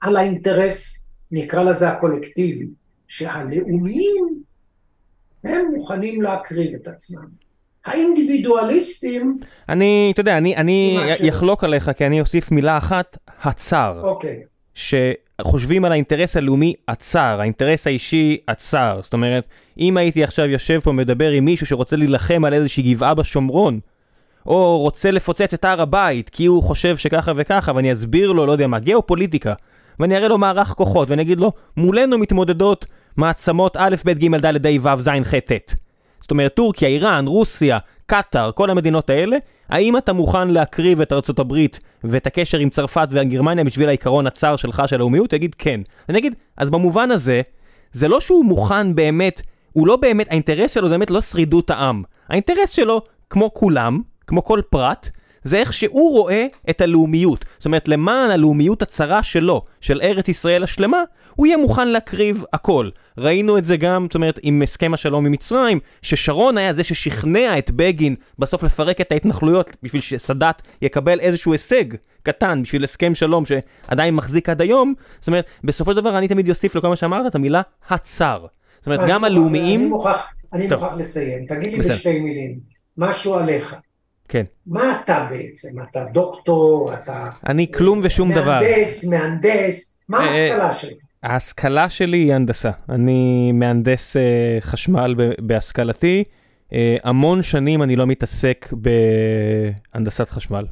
על האינטרס, נקרא לזה הקולקטיבי, שהלאומיים הם מוכנים להקריב את עצמם. האינדיבידואליסטים... אני, אתה יודע, אני, אני אחלוק עליך, כי אני אוסיף מילה אחת, הצר. אוקיי. שחושבים על האינטרס הלאומי הצר, האינטרס האישי הצר. זאת אומרת, אם הייתי עכשיו יושב פה מדבר עם מישהו שרוצה להילחם על איזושהי גבעה בשומרון, או רוצה לפוצץ את הר הבית, כי הוא חושב שככה וככה, ואני אסביר לו, לא יודע מה, גיאופוליטיקה. ואני אראה לו מערך כוחות, ואני אגיד לו, מולנו מתמודדות מעצמות א', ב', ג', ד', ה', ו', ז', ח', ט'. זאת אומרת, טורקיה, איראן, רוסיה, קטאר, כל המדינות האלה, האם אתה מוכן להקריב את ארצות הברית ואת הקשר עם צרפת וגרמניה בשביל העיקרון הצר שלך של לאומיות? יגיד כן. אני אגיד, אז במובן הזה, זה לא שהוא מוכן באמת, הוא לא באמת, האינטרס שלו זה באמת לא שרידות העם. האינטרס שלו, כמו כולם, כמו כל פרט, זה איך שהוא רואה את הלאומיות. זאת אומרת, למען הלאומיות הצרה שלו, של ארץ ישראל השלמה, הוא יהיה מוכן להקריב הכל. ראינו את זה גם, זאת אומרת, עם הסכם השלום עם מצרים, ששרון היה זה ששכנע את בגין בסוף לפרק את ההתנחלויות בשביל שסאדאת יקבל איזשהו הישג קטן בשביל הסכם שלום שעדיין מחזיק עד היום. זאת אומרת, בסופו של דבר אני תמיד אוסיף לכל מה שאמרת את המילה הצר. זאת אומרת, גם הלאומיים... אני מוכרח, לסיים. תגיד לי בשתי מילים, משהו עליך. כן. מה אתה בעצם? אתה דוקטור, אתה... אני כלום ושום דבר. מהנדס, מהנדס, מה ההשכלה שלך? ההשכלה שלי היא הנדסה. אני מהנדס uh, חשמל בהשכלתי. Uh, המון שנים אני לא מתעסק בהנדסת חשמל.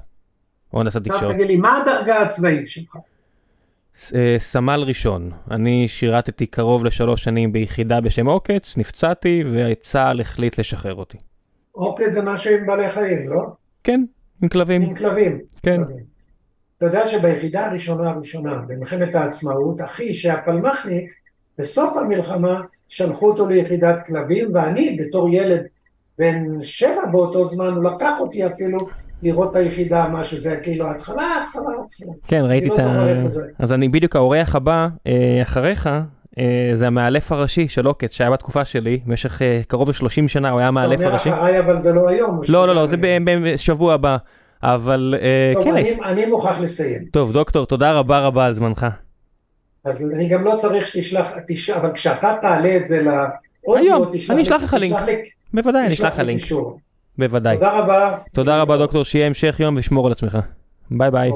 או הנדסת תקשורת. תגיד לי, מה הדרגה הצבאית שלך? סמל ראשון, אני שירתתי קרוב לשלוש שנים ביחידה בשם עוקץ, נפצעתי וצה"ל החליט לשחרר אותי. עוקץ זה משהו עם בעלי חיים, לא? כן, עם כלבים. עם כלבים. כן. כלבים. אתה יודע שביחידה הראשונה הראשונה, במלחמת העצמאות, אחי שהיה פלמחניק, בסוף המלחמה שלחו אותו ליחידת כלבים, ואני בתור ילד בן שבע באותו זמן, הוא לקח אותי אפילו לראות את היחידה, משהו, זה כאילו התחלה, התחלה, התחלה. כן, ראיתי לא את ה... אז אני בדיוק האורח הבא אה, אחריך, זה המאלף הראשי של עוקץ שהיה בתקופה שלי במשך אה, קרוב ל-30 שנה הוא היה המאלף הראשי. אתה אומר אחריי אבל זה לא היום. לא לא לא זה בשבוע הבא. אבל טוב, כן. אני, אני מוכרח לסיים. טוב דוקטור תודה רבה רבה על זמנך. אז אני גם לא צריך שתשלח, תשלח, אבל כשאתה תעלה את זה לאודיו, היום, אני אשלח לך לינק. בוודאי אני אשלח לך לינק. בוודאי. תודה רבה. תודה רבה דוקטור שיהיה המשך יום ושמור על עצמך. ביי ביי.